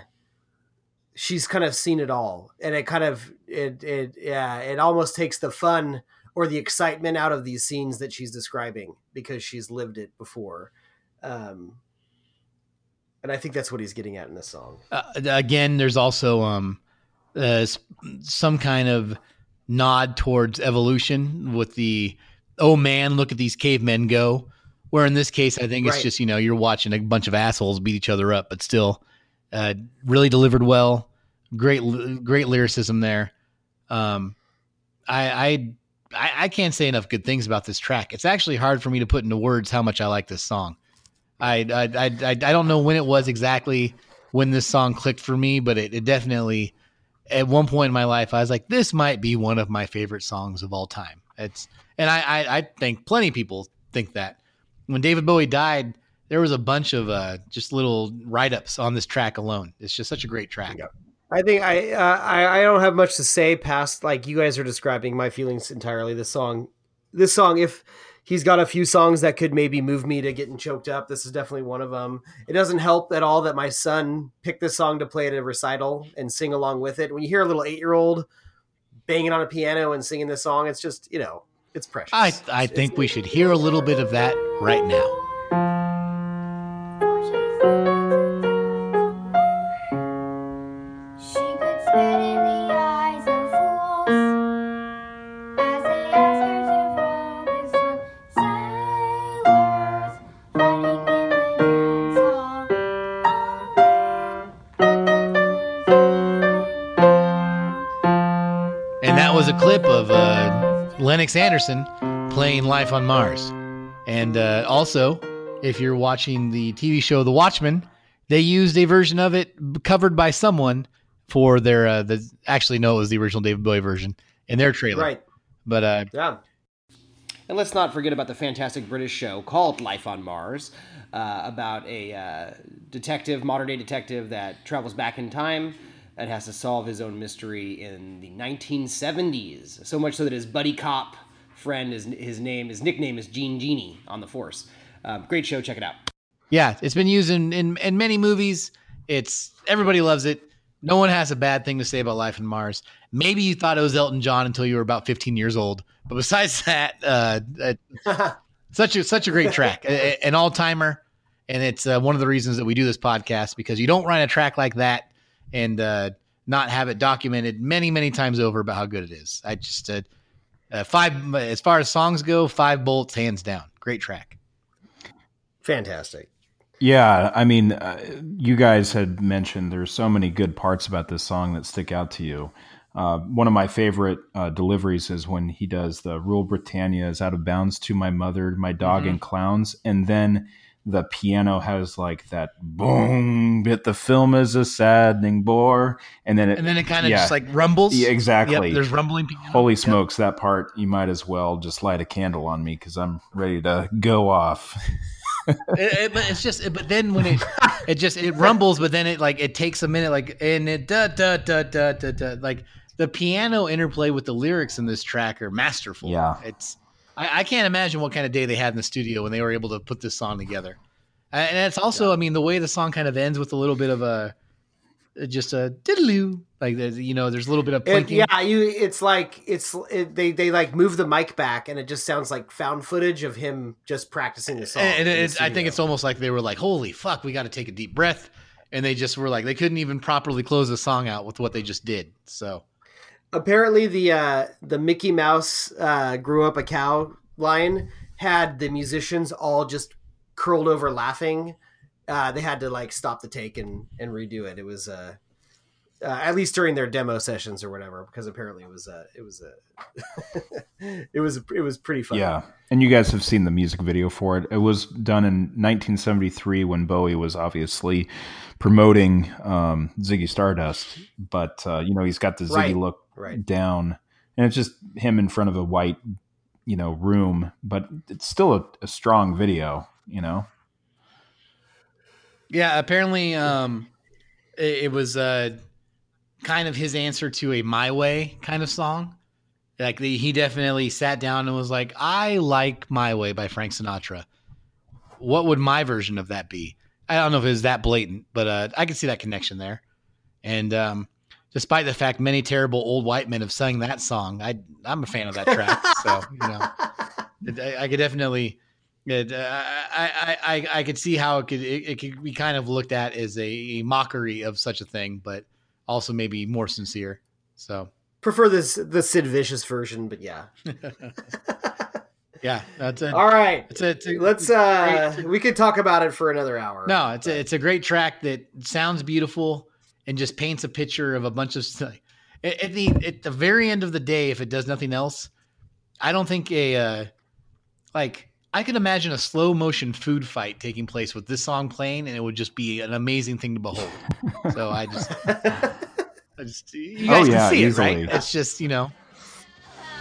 she's kind of seen it all and it kind of it it yeah it almost takes the fun or the excitement out of these scenes that she's describing because she's lived it before um and i think that's what he's getting at in this song Uh, again, there's also um, uh, some kind of nod towards evolution with the oh man, look at these cavemen go. Where in this case, I think it's just you know you're watching a bunch of assholes beat each other up, but still, uh, really delivered well. Great, great lyricism there. Um, I, I, I, can't say enough good things about this track. It's actually hard for me to put into words how much I like this song. I, I, I, I, I don't know when it was exactly when this song clicked for me, but it, it definitely at one point in my life I was like, this might be one of my favorite songs of all time. It's and I I, I think plenty of people think that. When David Bowie died, there was a bunch of uh, just little write ups on this track alone. It's just such a great track. Yep. I think I, uh, I I don't have much to say past like you guys are describing my feelings entirely. This song, this song, if he's got a few songs that could maybe move me to getting choked up, this is definitely one of them. It doesn't help at all that my son picked this song to play at a recital and sing along with it. When you hear a little eight year old banging on a piano and singing this song, it's just you know it's precious. I I think it's- we should hear a little bit of that right now. Lennox Anderson playing Life on Mars. And uh, also, if you're watching the TV show The Watchmen, they used a version of it covered by someone for their uh, the actually no, it was the original David Bowie version in their trailer. right. But uh, Yeah. And let's not forget about the fantastic British show called Life on Mars, uh, about a uh, detective, modern day detective that travels back in time and has to solve his own mystery in the 1970s. So much so that his buddy cop friend is his name, his nickname is Gene Genie on the Force. Um, great show, check it out. yeah, it's been used in, in in many movies. It's everybody loves it. No one has a bad thing to say about Life on Mars. Maybe you thought it was Elton John until you were about 15 years old. But besides (laughs) that, uh, uh, (laughs) such a such a great track, a- an all timer, and it's uh, one of the reasons that we do this podcast because you don't write a track like that and uh, not have it documented many many times over about how good it is. I just uh, uh, five as far as songs go, five bolts hands down, great track. Fantastic. Yeah, I mean, uh, you guys had mentioned there's so many good parts about this song that stick out to you. Uh, one of my favorite uh, deliveries is when he does the "Rule Britannia is out of bounds to my mother, my dog, Mm-hmm. and clowns," and then the piano has like that boom bit. The film is a saddening bore, and then it And then it kind of yeah. just like rumbles. Yeah, exactly. Yep, there's rumbling. piano. Holy Yep. smokes, that part you might as well just light a candle on me because I'm ready to go off. (laughs) It- it- but it's just, but then when it, (laughs) it just it rumbles, but then it like it takes a minute, like and it da da da da da da, like the piano interplay with the lyrics in this track are masterful. Yeah. it's I, I can't imagine what kind of day they had in the studio when they were able to put this song together. Uh, And it's also, I mean, the way the song kind of ends with a little bit of a just a diddaloo, like you know, there's a little bit of It, plinking. yeah, you. It's like it's it, they they like move the mic back, and it just sounds like found footage of him just practicing the song. and, and the I think it's almost like they were like, "Holy fuck, we got to take a deep breath," and they just were like, they couldn't even properly close the song out with what they just did. So apparently the uh the Mickey Mouse uh grew up a cow line had the musicians all just curled over laughing. Uh they had to like stop the take and and redo it. It was uh, uh at least during their demo sessions or whatever because apparently it was uh it was uh (laughs) it was it was pretty fun. Yeah. And you guys have seen the music video for it. It was done in 1973 when Bowie was obviously promoting um, Ziggy Stardust. But, uh, you know, he's got the Ziggy Right. look Right. down. And it's just him in front of a white, you know, room. But it's still a, a strong video, you know? Yeah, apparently, um, it, it was uh, kind of his answer to a "My Way" kind of song. Like the, he definitely sat down and was like, "I like My Way" by Frank Sinatra. What would my version of that be? I don't know if it was that blatant, but uh, I can see that connection there. And um, despite the fact many terrible old white men have sung that song, I I'm a fan of that track. so you know, (laughs) it- I, I could definitely. It, uh, I, I, I, I could see how it could it, it could be kind of looked at as a, a mockery of such a thing, but also maybe more sincere. So Prefer this the Sid Vicious version, but yeah. (laughs) yeah, that's it. All right. It's a, it's a- Let's uh we could talk about it for another hour. No, it's a, it's a great track that sounds beautiful and just paints a picture of a bunch of stuff. At, at the at the very end of the day, if it does nothing else, I don't think a uh, like I could imagine a slow motion food fight taking place with this song playing, and it would just be an amazing thing to behold. so I just, (laughs) I just you guys Oh, yeah, can see easily. it, right? It's just you know,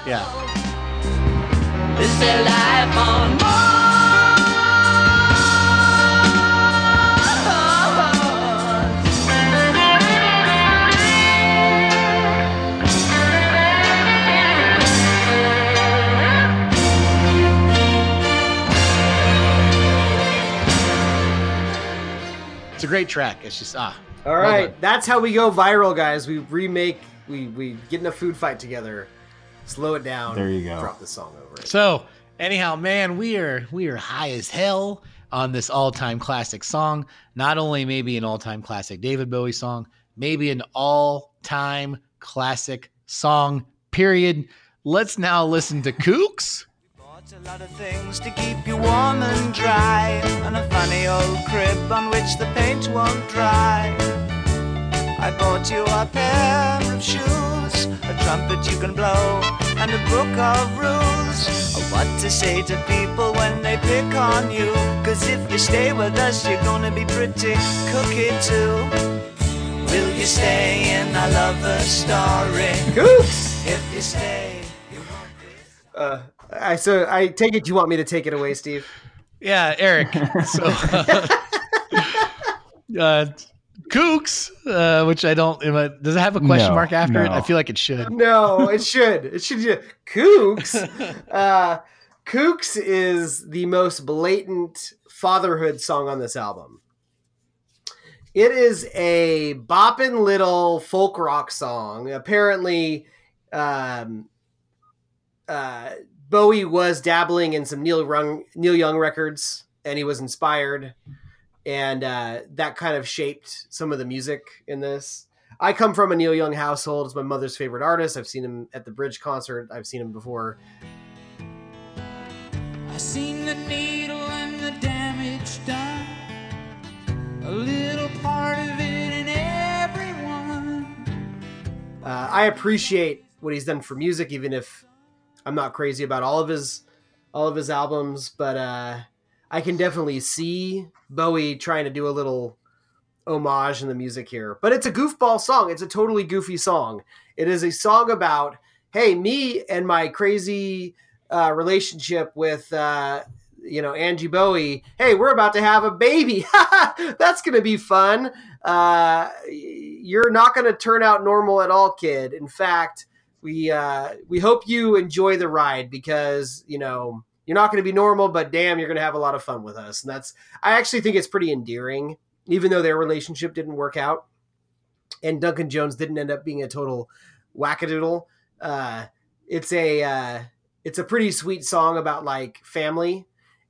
yeah. Is there life on Mars? It's a great track. It's just ah, All right, well That's how we go viral, guys. We remake we we get in a food fight together. Slow it down. There you go. Drop the song over it. So anyhow, man, we are we are high as hell on this all-time classic song. Not only maybe an all-time classic David Bowie song, maybe an all-time classic song. Period. Let's now listen to Kooks. Bought a lot of things to keep you warm and dry, and a funny old crib on which the paint won't dry. I bought you a pair of shoes, a trumpet you can blow, and a book of rules of what to say to people when they pick on you. Cause if you stay with us, you're gonna be pretty cookie too. Will you stay in our lover story? Kooks! If you stay, you won't be. Uh I so I take it you want me to take it away, Steve. Yeah, Eric. So (laughs) uh (laughs) Kooks, uh, which I don't I- does it have a question No, mark after it? I feel like it should. No, it should. It should just Kooks. (laughs) Uh Kooks is the most blatant fatherhood song on this album. It is a boppin' little folk rock song. Apparently, um, uh, Bowie was dabbling in some Neil Young, Neil Young records, and he was inspired, and uh, that kind of shaped some of the music in this. I come from a Neil Young household. It's my mother's favorite artist. I've seen him at the Bridge concert. I've seen him before. I seen the needle and the damage done. A little part of it in everyone. Uh, I appreciate what he's done for music, even if I'm not crazy about all of his all of his albums. But uh, I can definitely see Bowie trying to do a little homage in the music here. But it's a goofball song. It's a totally goofy song. It is a song about hey, me and my crazy uh, relationship with uh, you know Angie Bowie. Hey, we're about to have a baby. (laughs) That's gonna be fun. Uh, you're not gonna turn out normal at all, kid. In fact, we uh, we hope you enjoy the ride because you know you're not gonna be normal, but damn, you're gonna have a lot of fun with us. And that's I actually think it's pretty endearing, even though their relationship didn't work out, and Duncan Jones didn't end up being a total wackadoodle. Uh, it's a uh, it's a pretty sweet song about like family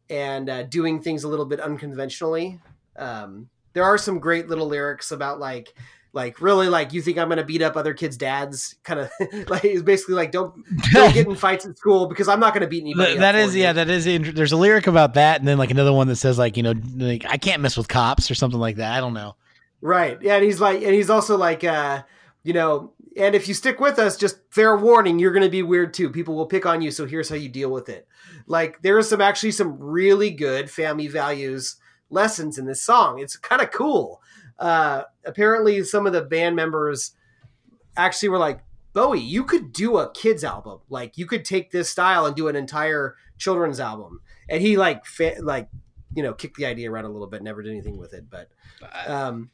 and uh, doing things a little bit unconventionally. Um, there are some great little lyrics about like like really like you think I'm gonna beat up other kids' dads, kind of (laughs) like it's basically like don't don't get (laughs) in fights at school because I'm not gonna beat anybody. That you. yeah that is there's a lyric about that and then like another one that says like you know like i can't mess with cops or something like that i don't know Right. Yeah, and he's like and he's also like uh you know, and if you stick with us, just fair warning, you're to be weird too. People will pick on you, so here's how you deal with it. Like there are some actually some really good family values lessons in this song. It's kind of cool. Uh apparently some of the band members actually were like, "Bowie, you could do a kids album. Like you could take this style and do an entire children's album." And he like fa- like you know kicked the idea around a little bit, never did anything with it. But um,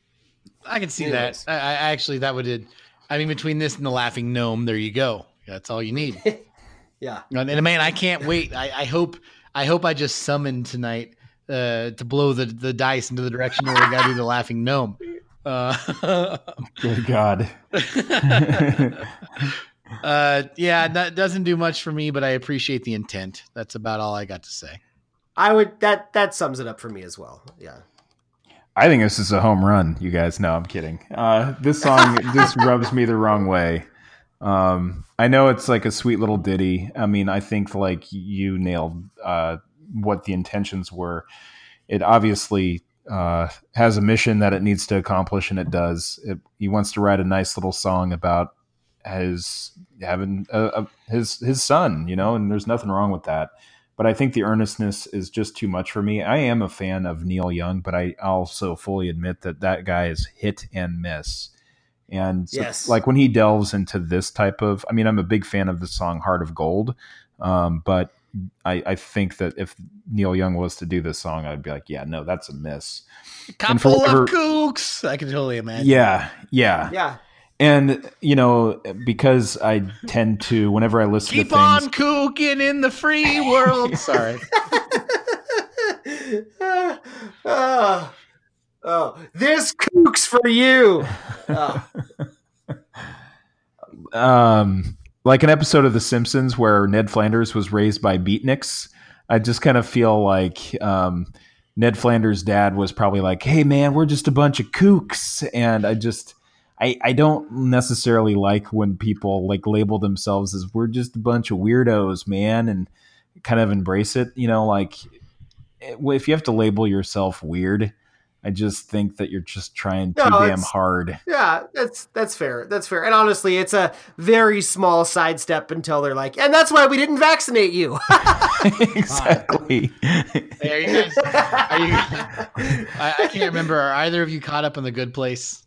I can see Anyways. that. I, I actually that would. I mean, between this and the laughing gnome, there you go. That's all you need. (laughs) yeah, and and, man, I can't wait. I, I hope. I hope I just summoned tonight uh, to blow the the dice into the direction where we got to do the laughing gnome. (laughs) Uh, Good God. (laughs) uh, yeah, that doesn't do much for me, but I appreciate the intent. That's about all I got to say. I would that that sums it up for me as well. Yeah. I think this is a home run, you guys. No, I'm kidding. Uh, this song (laughs) just rubs me the wrong way. Um, I know it's like a sweet little ditty. I mean, I think like you nailed uh, what the intentions were. It obviously uh, has a mission that it needs to accomplish, and it does. It, he wants to write a nice little song about his having a, a, his his son, you know, and there's nothing wrong with that but I think the earnestness is just too much for me. I am a fan of Neil Young, but I also fully admit that that guy is hit and miss. And so, Yes. like when he delves into this type of, I mean, I'm a big fan of the song "Heart of Gold," um, but I, I think that if Neil Young was to do this song, I'd be like, yeah, no, that's a miss. And Couple whatever- of kooks. I can totally imagine. Yeah, yeah, Yeah. and you know, because I tend to, whenever I listen Keep to things, on kooking in the free world. (laughs) Sorry. (laughs) oh, oh, this kooks for you. (laughs) Oh, um, like an episode of The Simpsons where Ned Flanders was raised by beatniks. I just kind of feel like um, Ned Flanders' dad was probably like, "Hey, man, we're just a bunch of kooks," and I just. I, I don't necessarily like when people like label themselves as we're just a bunch of weirdos, man, and kind of embrace it. You know, like eh, if you have to label yourself weird, I just think that you're just trying too No, damn hard. yeah, that's that's fair. That's fair. And honestly, it's a very small sidestep until they're like, and that's why we didn't vaccinate you. (laughs) exactly. Hey, are you guys? Are you? I, I can't remember. Are either of you caught up in the Good Place?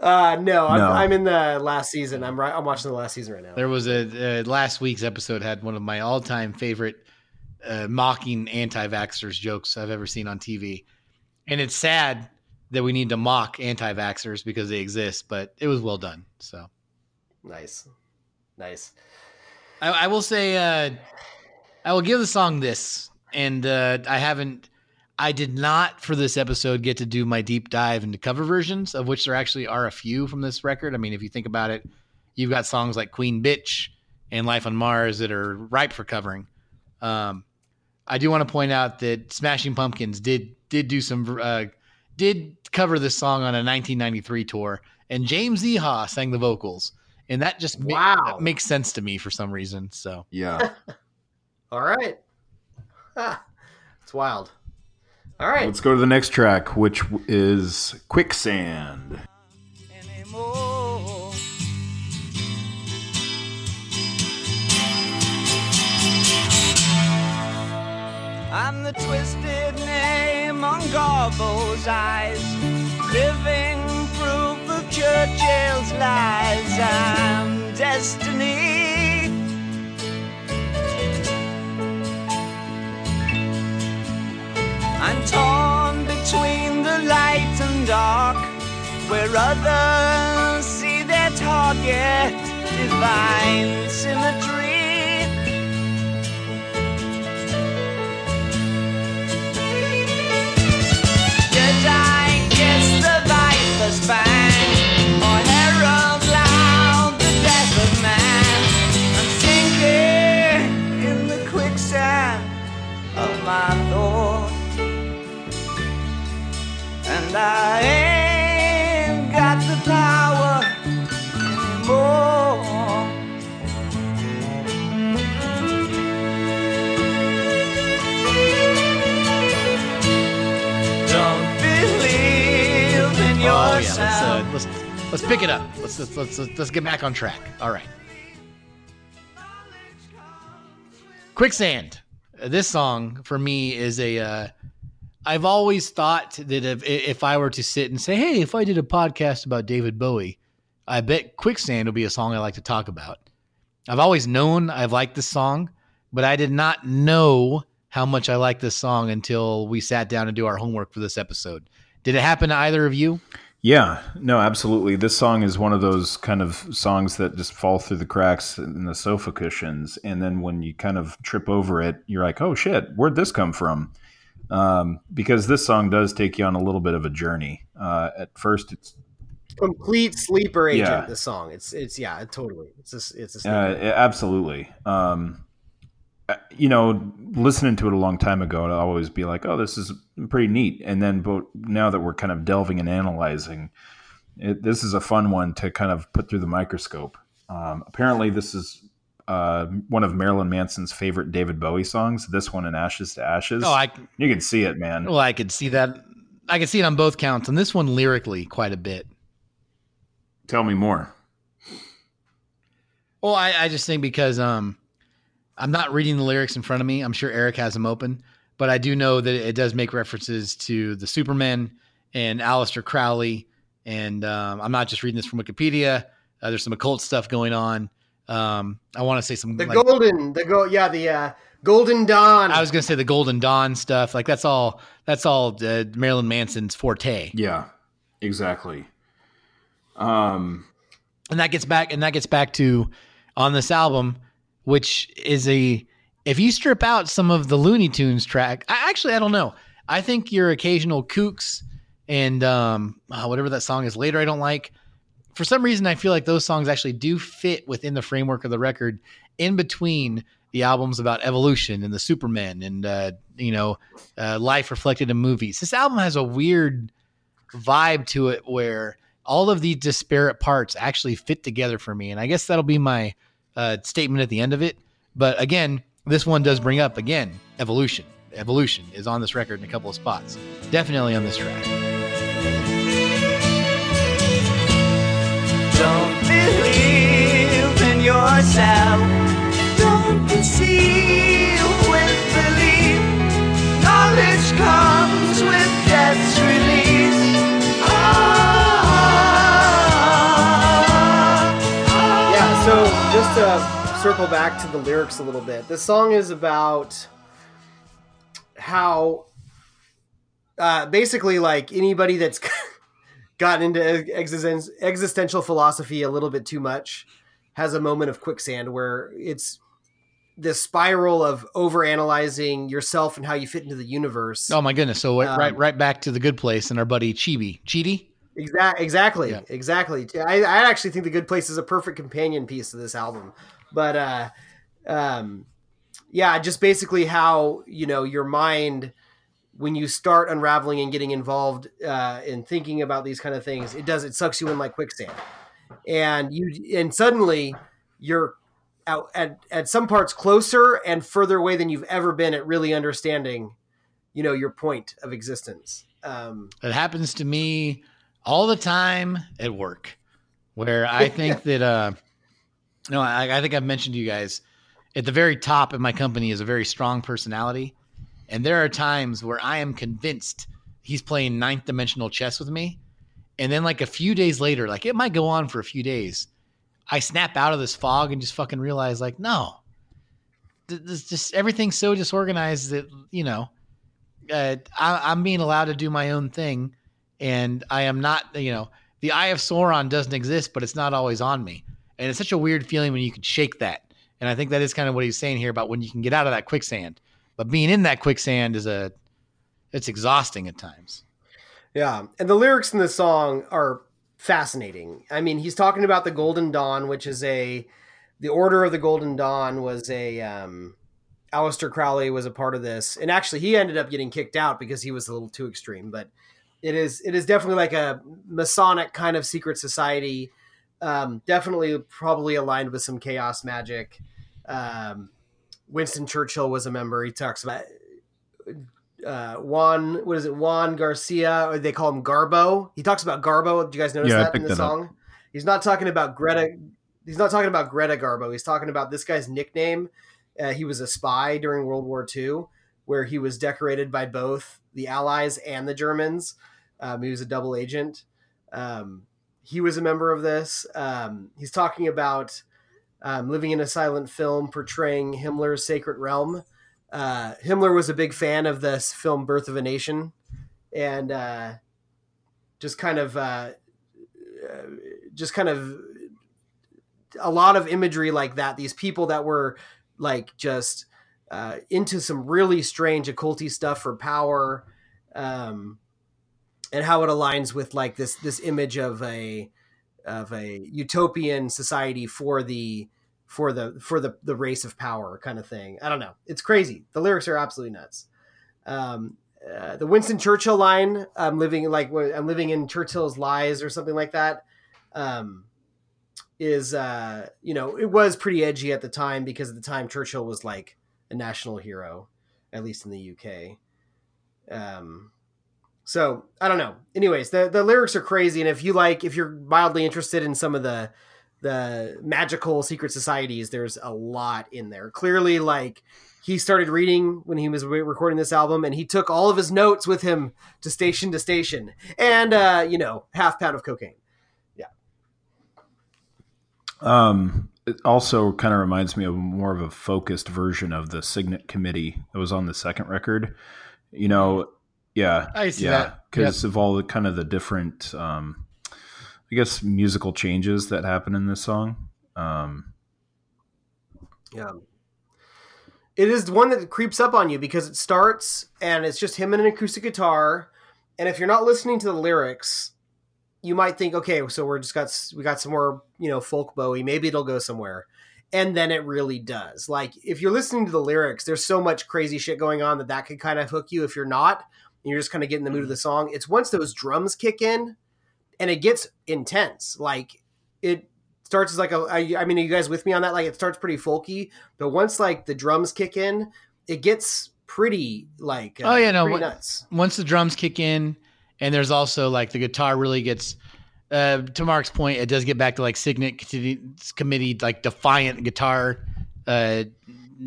Uh, no, I'm, No. I'm in the last season. I'm right. I'm watching the last season right now. There was a uh, last week's episode had one of my all-time favorite uh, mocking anti-vaxxers jokes I've ever seen on TV, and it's sad that we need to mock anti-vaxxers because they exist, but it was well done. So Nice, nice. I, I will say uh, I will give the song this, and uh, I haven't. I did not for this episode get to do my deep dive into cover versions, of which there actually are a few from this record. I mean, if you think about it, you've got songs like Queen Bitch and Life on Mars that are ripe for covering. Um, I do want to point out that Smashing Pumpkins did did do some uh, did cover this song on a 1993 tour, and James Iha sang the vocals, and that just ma- Wow. makes sense to me for some reason. So Yeah. (laughs) All right. Ah, it's wild. All right. Let's go to the next track, which is Quicksand. anymore. I'm the twisted name on Garbo's eyes, living proof of Churchill's lies. I'm destiny. I'm torn between the light and dark, where others see their target, divine symmetry. And I ain't got the power anymore. Don't believe in Oh yeah, let's uh, let's let's pick it up. Let's let's let's let's, get back on track. All right. Quicksand. This song for me is a. Uh, I've always thought that if if I were to sit and say, "Hey, if I did a podcast about David Bowie, I bet Quicksand will be a song I like to talk about." I've always known I've liked this song, but I did not know how much I like this song until we sat down and do our homework for this episode. Did it happen to either of you? Yeah, no, absolutely. This song is one of those kind of songs that just fall through the cracks in the sofa cushions, and then when you kind of trip over it, you're like, "Oh shit, where'd this come from?" Um, because this song does take you on a little bit of a journey. Uh, at first, it's Complete sleeper agent. Yeah. This song. It's it's yeah, totally. It's a, it's a Uh, absolutely. Um, uh, you know, listening to it a long time ago, I'd always be like, "Oh, this is pretty neat." And then, but now that we're kind of delving and analyzing, it, this is a fun one to kind of put through the microscope. Um, apparently, this is uh, one of Marilyn Manson's favorite David Bowie songs. This one, "In Ashes to Ashes." Oh, I you can see it, man. well, I could see that. I could see it on both counts, and this one lyrically quite a bit. Tell me more. Well, I, I just think because um, I'm not reading the lyrics in front of me. I'm sure Eric has them open, but I do know that it does make references to the Superman and Aleister Crowley. And um, I'm not just reading this from Wikipedia. Uh, there's some occult stuff going on. Um, I want to say some. the like- golden, the go, yeah, the uh, golden dawn. I was gonna say the Golden Dawn stuff. Like that's all. That's all uh, Marilyn Manson's forte. Yeah, exactly. Um, and that gets back and that gets back to on this album which is a if you strip out some of the looney tunes track I, actually i don't know i think your occasional kooks and um uh, whatever that song is later i don't like for some reason i feel like those songs actually do fit within the framework of the record in between the albums about evolution and the Superman and uh you know uh, life reflected in movies this album has a weird vibe to it where all of these disparate parts actually fit together for me. And I guess that'll be my uh, statement at the end of it. But again, this one does bring up again evolution. Evolution is on this record in a couple of spots. Definitely on this track. Believe in yourself. Don't deceive with belief. Knowledge comes with death's release. Ah, Yeah, so just to circle back to the lyrics a little bit, this song is about how uh, basically like anybody that's (laughs) gotten into existen- existential philosophy a little bit too much has a moment of quicksand where it's this spiral of overanalyzing yourself and how you fit into the universe. Oh my goodness! So Um, right, right back to the good place and our buddy Chibi, Chidi. Exact, exactly, Yeah. exactly. I, I actually think the Good Place is a perfect companion piece to this album, but uh, um, yeah, just basically how you know your mind when you start unraveling and getting involved uh, in thinking about these kind of things, it does it sucks you in like quicksand, and you and suddenly you're out at at some parts closer and further away than you've ever been at really understanding, you know, your point of existence. Um, It happens to me all the time at work, where I (laughs) think that uh, no, I, I think I've mentioned to you guys at the very top of my company is a very strong personality, and there are times where I am convinced he's playing ninth dimensional chess with me, and then like a few days later, like it might go on for a few days, I snap out of this fog and just fucking realize like no, this just everything's so disorganized that you know uh, I, I'm being allowed to do my own thing, and I am not. You know, the Eye of Sauron doesn't exist, but it's not always on me, and it's such a weird feeling when you can shake that. And I think that is kind of what he's saying here about when you can get out of that quicksand. But being in that quicksand is a, it's exhausting at times. Yeah, and the lyrics in the song are fascinating. I mean, he's talking about the Golden Dawn, which is a the Order of the Golden Dawn was a um Aleister Crowley was a part of this. And actually he ended up getting kicked out because he was a little too extreme, but it is it is definitely like a Masonic kind of secret society. Um, definitely probably aligned with some chaos magic. Um, Winston Churchill was a member. He talks about uh, Juan, what is it, Juan Garcia, or they call him Garbo. He talks about Garbo. Do you guys notice Yeah, that in the that up. song? He's not talking about Greta. He's not talking about Greta Garbo. He's talking about this guy's nickname. Uh, he was a spy during World War II, where he was decorated by both the Allies and the Germans. Um, he was a double agent. Um, he was a member of this. Um, he's talking about um, living in a silent film portraying Himmler's Sacred Realm. uh, Himmler was a big fan of this film Birth of a Nation, and uh, just kind of uh, uh, just kind of a lot of imagery like that. These people that were like just uh, into some really strange occulty stuff for power, um, and how it aligns with like this this image of a of a utopian society for the for the for the the race of power kind of thing. I don't know. It's crazy. The lyrics are absolutely nuts. Um, uh, the Winston Churchill line, "I'm living like I'm living in Churchill's lies" or something like that, um, is uh, you know it was pretty edgy at the time because at the time Churchill was like a national hero, at least in the UK. Um, so I don't know. Anyways, the the lyrics are crazy, and if you like, if you're mildly interested in some of the the magical secret societies, there's a lot in there. Clearly, like he started reading when he was recording this album, and he took all of his notes with him to station to station, and uh, you know, half pound of cocaine. Yeah. Um, it also kind of reminds me of more of a focused version of the Cygnet Committee that was on the second record. You know, yeah, I see yeah, that. because of all the kind of the different, um, I guess, musical changes that happen in this song. Um, Yeah. It is one that creeps up on you because it starts and it's just him and an acoustic guitar. And if you're not listening to the lyrics, you might think, okay, so we're just got we got some more, you know, folk Bowie. Maybe it'll go somewhere. And then it really does. Like if you're listening to the lyrics, there's so much crazy shit going on that that could kind of hook you. If you're not, and you're just kind of getting the mood of the song. It's once those drums kick in, and it gets intense. Like it starts as like a. I, I mean, are you guys with me on that? Like it starts pretty folky, but once like the drums kick in, it gets pretty like uh, Oh, yeah, no, pretty nuts. once the drums kick in, and there's also like the guitar really gets. Uh, to Mark's point, it does get back to like Cygnet Committee- like defiant guitar, uh,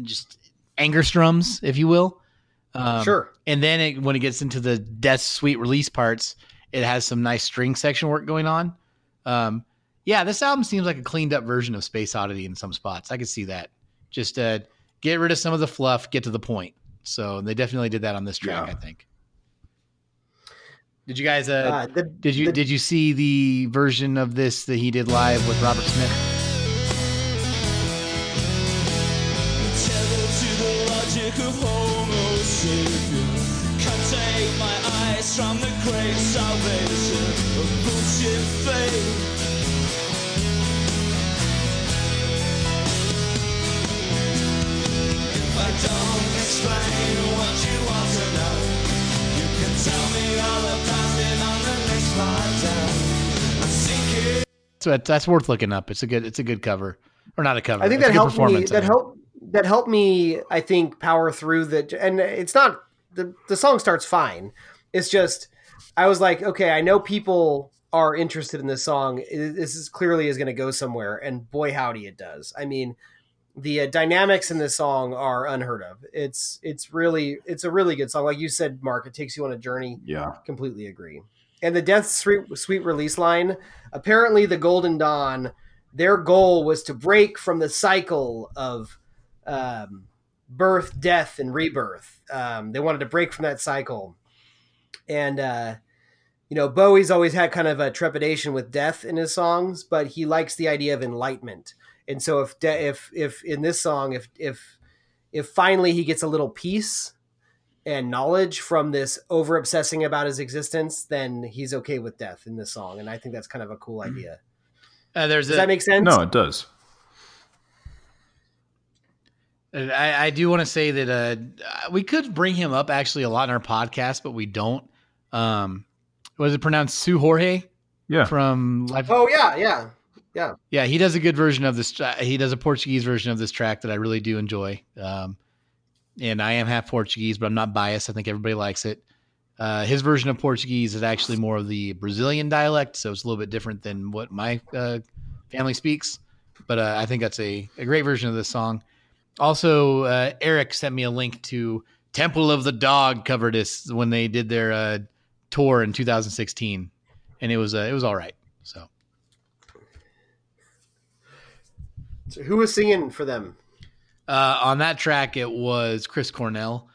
just anger strums, if you will. Um, Sure. And then it, when it gets into the Death Sweet release parts, it has some nice string section work going on. Um, yeah, this album seems like a cleaned up version of Space Oddity in some spots. I could see that. Just uh, get rid of some of the fluff, get to the point. So they definitely did that on this track, Yeah. I think. Did you guys? Uh, Uh, the, did you the- did you see the version of this that he did live with Robert Smith? So that- that's worth looking up. It's a good it's a good cover or not a cover. I think It's that helped me. I That helped. That helped me. I think power through the. And it's not the the song starts fine. It's just I was like, okay, I know people are interested in this song. This is clearly is going to go somewhere, and boy, howdy, it does. I mean, the uh, dynamics in this song are unheard of. It's it's really it's a really good song. Like you said, Mark, it takes you on a journey yeah, completely agree. And the Death Sweet, Sweet release line, apparently the Golden Dawn, their goal was to break from the cycle of um, birth, death, and rebirth. Um, they wanted to break from that cycle. And, uh, you know, Bowie's always had kind of a trepidation with death in his songs, but he likes the idea of enlightenment. And so if, de- if, if in this song, if, if, if finally he gets a little peace and knowledge from this over obsessing about his existence, then he's okay with death in this song. And I think that's kind of a cool idea. Uh, there's Does a, that make sense? no, it does. I, I do want to say that uh, we could bring him up actually a lot in our podcast, but we don't. Um, was it pronounced Seu Jorge Yeah, from Life? Oh yeah, yeah, yeah. Yeah, he does a good version of this. He does a Portuguese version of this track that I really do enjoy. Um, and I am half Portuguese, but I'm not biased. I think everybody likes it. Uh, his version of Portuguese is actually more of the Brazilian dialect, so it's a little bit different than what my uh, family speaks. But uh, I think that's a, a great version of this song. Also, uh, Eric sent me a link to Temple of the Dog cover this when they did their uh, tour in 2016, and it was uh, it was all right. So So who was singing for them? Uh, on that track, it was Chris Cornell.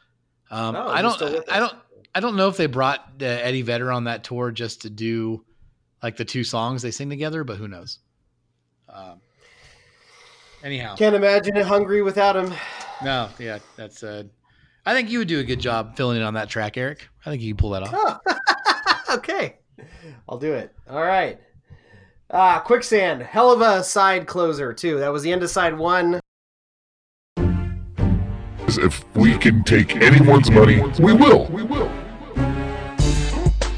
Um, Oh, I don't, I don't, I don't know if they brought uh, Eddie Vedder on that tour just to do like the two songs they sing together, but who knows? Um, anyhow, Can't imagine it hungry without him. no, yeah, that's. Uh, I think you would do a good job filling in on that track, Eric. I think you can pull that off. Oh. (laughs) okay. I'll do it. All right. Ah, quicksand. Hell of a side closer, too. That was the end of side one. If we can take anyone's money, we will.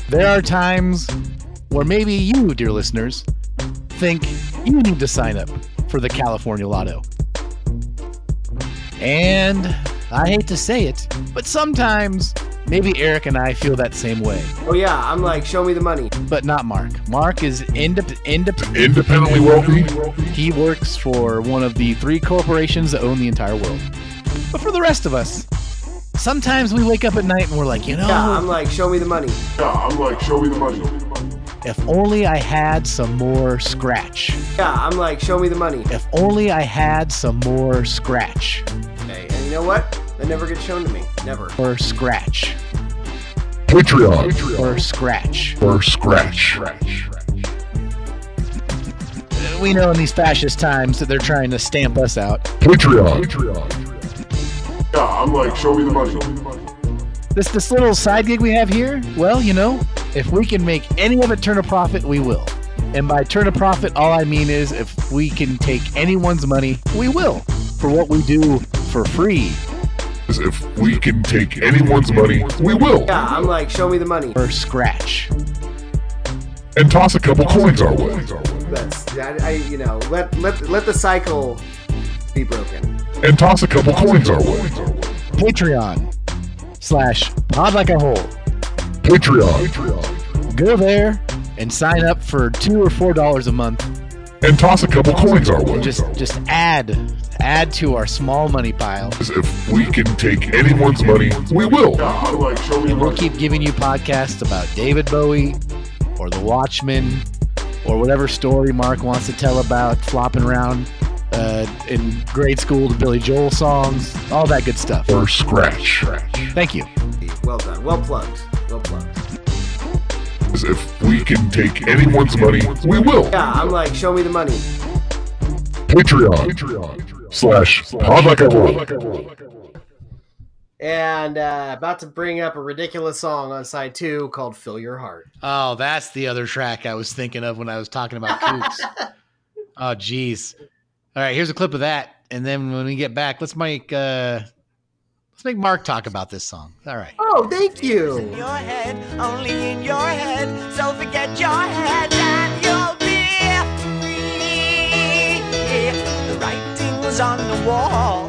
There are times where maybe you, dear listeners, think you need to sign up for the California Lotto. And I hate to say it, but sometimes maybe Eric and I feel that same way, Oh, yeah. I'm like, show me the money. but not Mark. Mark is indep- indep- Independently wealthy, he works for one of the three corporations that own the entire world. But for the rest of us, sometimes we wake up at night and we're like, you know, Yeah, I'm like, show me the money. yeah, I'm like, show me the money. if only I had some more scratch. Yeah, I'm like, show me the money. If only I had some more scratch. Okay. And you know what? That never gets shown to me. Never. Or scratch. Patreon Or scratch. or scratch. We know in these fascist times that they're trying to stamp us out. Patreon. Yeah, I'm like, show me the money. This this little side gig we have here, well, you know, if we can make any of it turn a profit, we will. And by turn a profit, all I mean is if we can take anyone's money, we will. For what we do for free If we can take anyone's money, we will. Yeah, I'm like, show me the money. or scratch. And toss a couple coins our way. That's, I, I you know, let, let, let the cycle be broken. And toss a couple coins our way. Patreon slash pod like a hole. Patreon. Patreon. Go there and sign up for two or four dollars a month. And toss a couple coins our way. Just just add add to our small money pile. If we can take anyone's money, we will. I'm like, show me the And we'll keep giving you podcasts about David Bowie or The Watchmen or whatever story Mark wants to tell about flopping around uh, in grade school to Billy Joel songs, all that good stuff. Or scratch. Thank you. Well done. Well plugged. Well plugged. If we can take anyone's money, we will. Yeah, I'm like, show me the money. Patreon. Slash pod like. And uh, about to bring up a ridiculous song on side two called Fill Your Heart. Oh, that's the other track I was thinking of when I was talking about kooks. (laughs) oh, geez. All right, here's a clip of that, and then when we get back, let's make uh, let's make Mark talk about this song. All right. Oh, thank you. your head, only in your head. So forget your head and you'll be free. The writing's on the wall.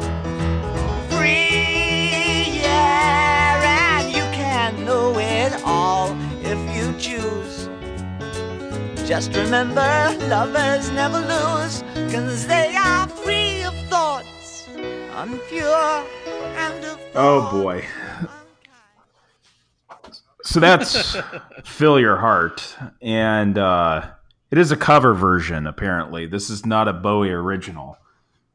Free, yeah, and you can know it all if you choose. Just remember, lovers never lose, cause they Oh boy. So that's (laughs) Fill Your Heart. And uh, it is a cover version, apparently. This is not a Bowie original.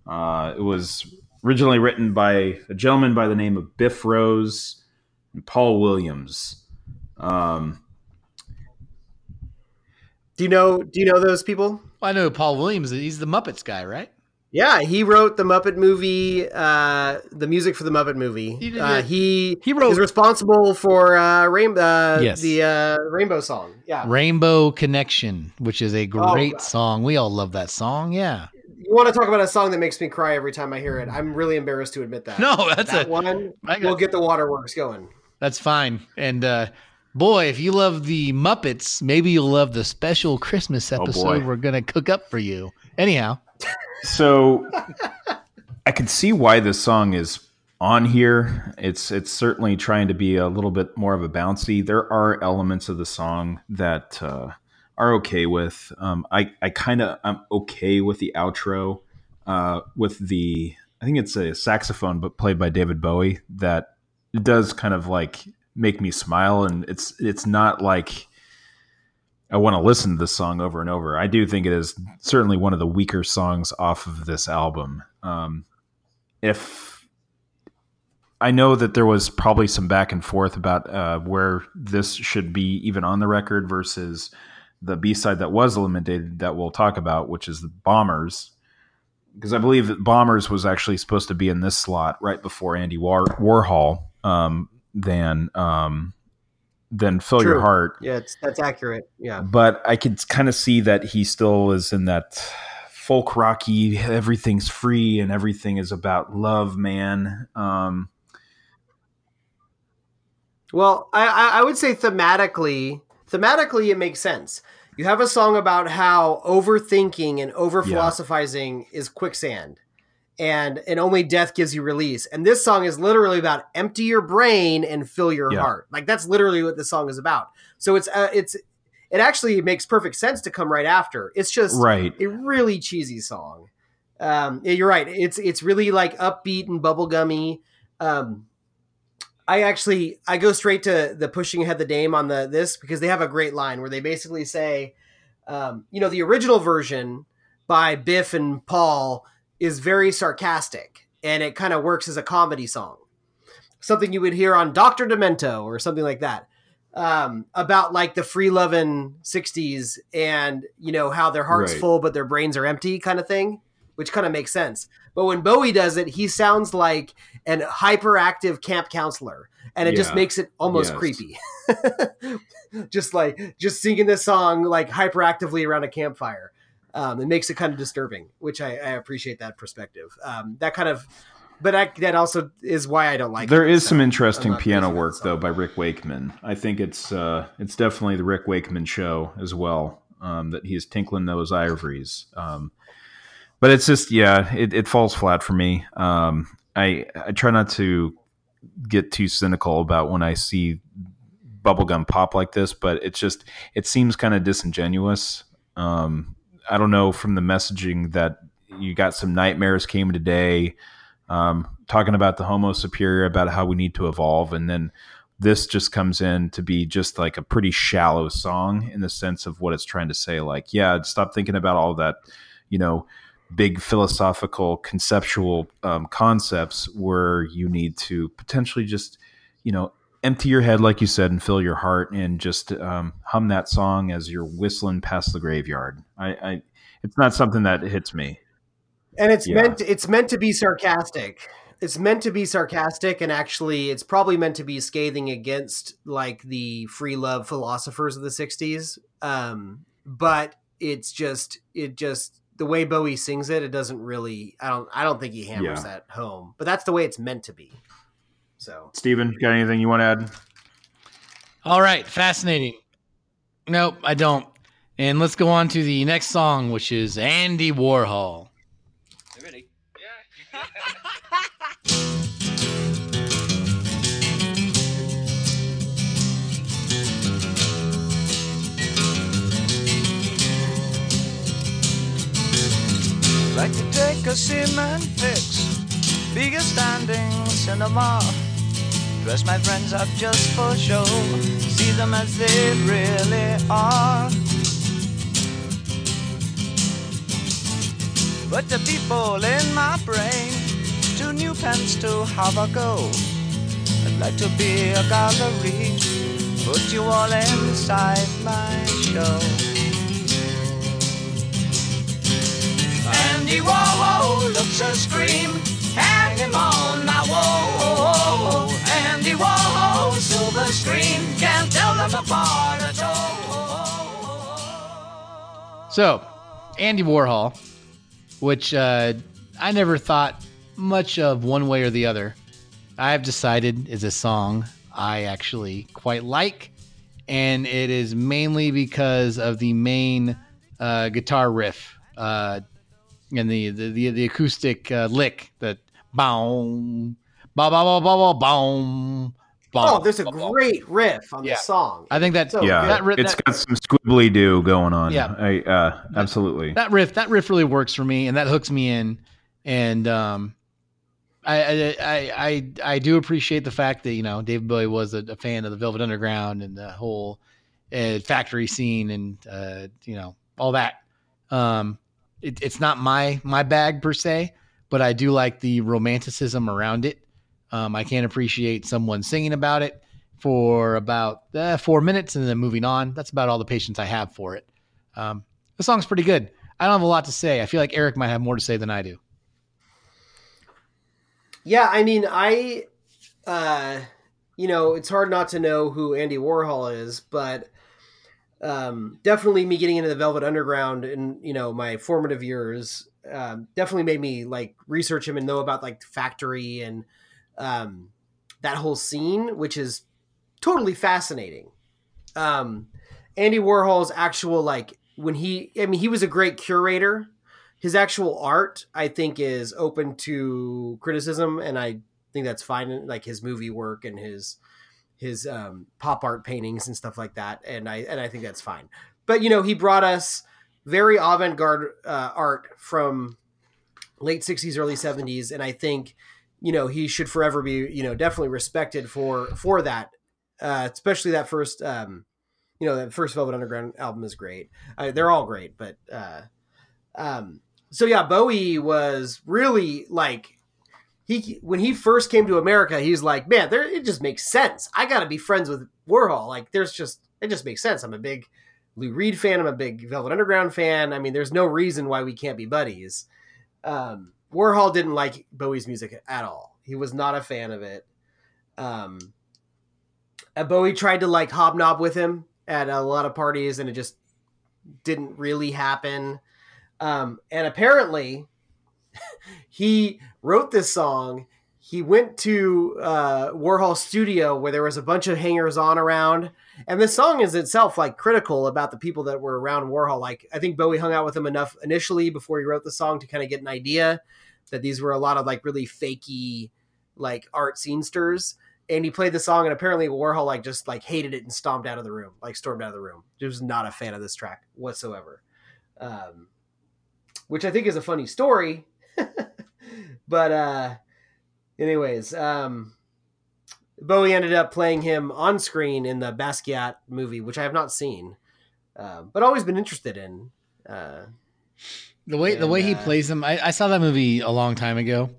Uh, it was originally written by a gentleman by the name of Biff Rose and Paul Williams. Um, Do you know? Do you know those people? Well, I know Paul Williams. He's the Muppets guy, right? Yeah, he wrote the Muppet movie, uh, the music for the Muppet movie. He uh, he He wrote- is responsible for uh, Rainbow, uh, Yes. the uh, Rainbow song. Yeah, Rainbow Connection, which is a great God. song. We all love that song. Yeah. you want to talk about a song that makes me cry every time I hear it? I'm really embarrassed to admit that. No, that's that a one I got- will get the waterworks going. that's fine. And uh boy, if you love the Muppets, maybe you'll love the special Christmas episode boy. we're gonna cook up for you. Anyhow, so I can see why this song is on here. It's it's certainly trying to be a little bit more of a bouncy. There are elements of the song that uh, are okay with. Um, I I kind of I'm okay with the outro uh, with the I think it's a saxophone, but played by David Bowie. That does kind of like make me smile, and it's it's not like. I want to listen to this song over and over. I do think it is certainly one of the weaker songs off of this album. Um, if I know that there was probably some back and forth about uh, where this should be even on the record versus the B side that was eliminated that we'll talk about, which is the Bombers. Because I believe that Bombers was actually supposed to be in this slot right before Andy War- Warhol um, than um, than Fill Your Heart. Yeah, it's, that's accurate. Yeah. But I could kind of see that he still is in that folk rocky, everything's free and everything is about love, man. Um, Well, I, I I would say thematically, thematically, it makes sense. You have a song about how overthinking and over philosophizing is quicksand, and and only death gives you release. And this song is literally about empty your brain and fill your Yeah. heart. Like that's literally what the song is about. So it's uh, it's it actually makes perfect sense to come right after. It's just right. a really cheesy song. Um, you're right. It's it's really like upbeat and bubblegummy. Um, I actually I go straight to the pushing ahead the dame on the this because they have a great line where they basically say, um, you know, the original version by Biff and Paul is very sarcastic and it kind of works as a comedy song, something you would hear on Doctor Demento or something like that. Um, about like the free loving 60s and you know how their hearts Right. full but their brains are empty kind of thing which kind of makes sense but when bowie does it he sounds like an hyperactive camp counselor and it just makes it almost Yes. creepy (laughs) just like just singing this song like hyperactively around a campfire um, it makes it kind of disturbing which i, I appreciate that perspective um, that kind of but I, that also is why i don't like There is so some interesting piano work though by Rick Wakeman. I think it's uh, it's definitely the Rick Wakeman show as well. Um, that he's tinkling those ivories. Um, but it's just yeah, it, it falls flat for me. Um, I I try not to get too cynical about when I see bubblegum pop like this, but it's just it seems kind of disingenuous. Um, I don't know from the messaging that you got some nightmares came today, um, talking about the Homo superior, about how we need to evolve, and then this just comes in to be just like a pretty shallow song in the sense of what it's trying to say. Like, yeah, stop thinking about all that, you know, big philosophical conceptual um, concepts where you need to potentially just, you know, empty your head, like you said, and fill your heart, and just um, hum that song as you're whistling past the graveyard. I, I it's not something that hits me. and it's Yeah. meant it's meant to be sarcastic it's meant to be sarcastic and actually it's probably meant to be scathing against like the free love philosophers of the 60s um but it's just it just the way bowie sings it it doesn't really i don't i don't think he hammers Yeah. that home but that's the way it's meant to be so Steven, got anything you want to add? All right, fascinating. Nope, I don't. And let's go on to the next song, which is Andy Warhol. Ready? Like to take a cement fix, be a standing cinema. Dress my friends up just for show, see them as they really are. Put the people in my brain, two new pens to have a go. I'd like to be a gallery, put you all inside my show. Andy Warhol looks a scream, Andy. So, Andy Warhol, which uh, I never thought much of one way or the other, I've decided is a song I actually quite like, and it is mainly because of the main uh, guitar riff uh, and the the the, the acoustic uh, lick that boom, ba ba ba ba ba boom. oh there's a great riff on Yeah. the song I think that So yeah, that, ri- it's that- got some squibbly do going on. Yeah. I uh, absolutely. that riff that riff really works for me and that hooks me in and um I, I I I I do appreciate the fact that you know David Bowie was a, a fan of the Velvet Underground and the whole uh, factory scene and uh, you know all that. Um, it, it's not my my bag per se, but I do like the romanticism around it. Um, I can't appreciate someone singing about it for about uh, four minutes and then moving on. That's about all the patience I have for it. Um, the song's pretty good. I don't have a lot to say. I feel like Eric might have more to say than I do. Yeah, I mean, I, uh, you know, it's hard not to know who Andy Warhol is, but um, definitely me getting into the Velvet Underground in you know my formative years um, definitely made me like research him and know about like Factory and um, that whole scene, which is totally fascinating. Um, Andy Warhol's actual like when he, I mean, he was a great curator. His actual art, I think, is open to criticism, and I think that's fine. Like his movie work and his his um, pop art paintings and stuff like that, and I and I think that's fine. But you know, he brought us very avant garde uh, art from late '60s, early '70s, and I think you know he should forever be you know definitely respected for for that, uh, especially that first um, you know that first Velvet Underground album is great. Uh, they're all great, but uh, um, so yeah, Bowie was really like he when he first came to America, he's like, man, there it just makes sense. I got to be friends with Warhol. Like, there's just it just makes sense. I'm a big Lou Reed fan. I'm a big Velvet Underground fan. I mean, there's no reason why we can't be buddies. Um, Warhol didn't like Bowie's music at all. He was not a fan of it. Um, uh, Bowie tried to like hobnob with him at a lot of parties, and it just didn't really happen. Um, and apparently, he wrote this song. He went to uh, studio where there was a bunch of hangers on around, and the song is itself like critical about the people that were around Warhol. Like I think Bowie hung out with him enough initially before he wrote the song to kind of get an idea that these were a lot of like really fakey like art scenesters. And he played the song, and apparently Warhol like just like hated it and stomped out of the room, like stormed out of the room. He was not a fan of this track whatsoever. Um, which I think is a funny story. (laughs) but uh anyways, um Bowie ended up playing him on screen in the Basquiat movie, which I have not seen, uh, but always been interested in. Uh, The way the way he uh, plays him, I, I saw that movie a long time ago,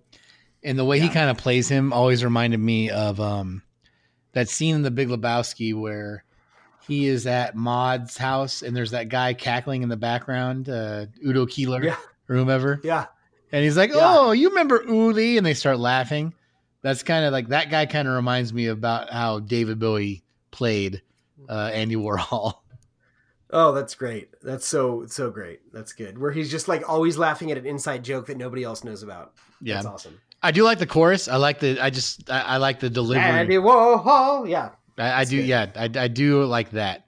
and the way he kind of plays him always reminded me of um that scene in The Big Lebowski where he is at Maud's house and there's that guy cackling in the background, uh, Udo Kier Yeah. or whomever, yeah, and he's like, Yeah. "Oh, you remember Uli?" and they start laughing. That's kind of like that guy. Kind of reminds me about how David Bowie played uh, Andy Warhol. (laughs) Oh, that's great. That's so so great. That's good. Where he's just like always laughing at an inside joke that nobody else knows about. Yeah, That's awesome. I do like the chorus. I like the. I just. I, I like the delivery. Andy Warhol. Yeah. I, I do, good. yeah, I, I do like that.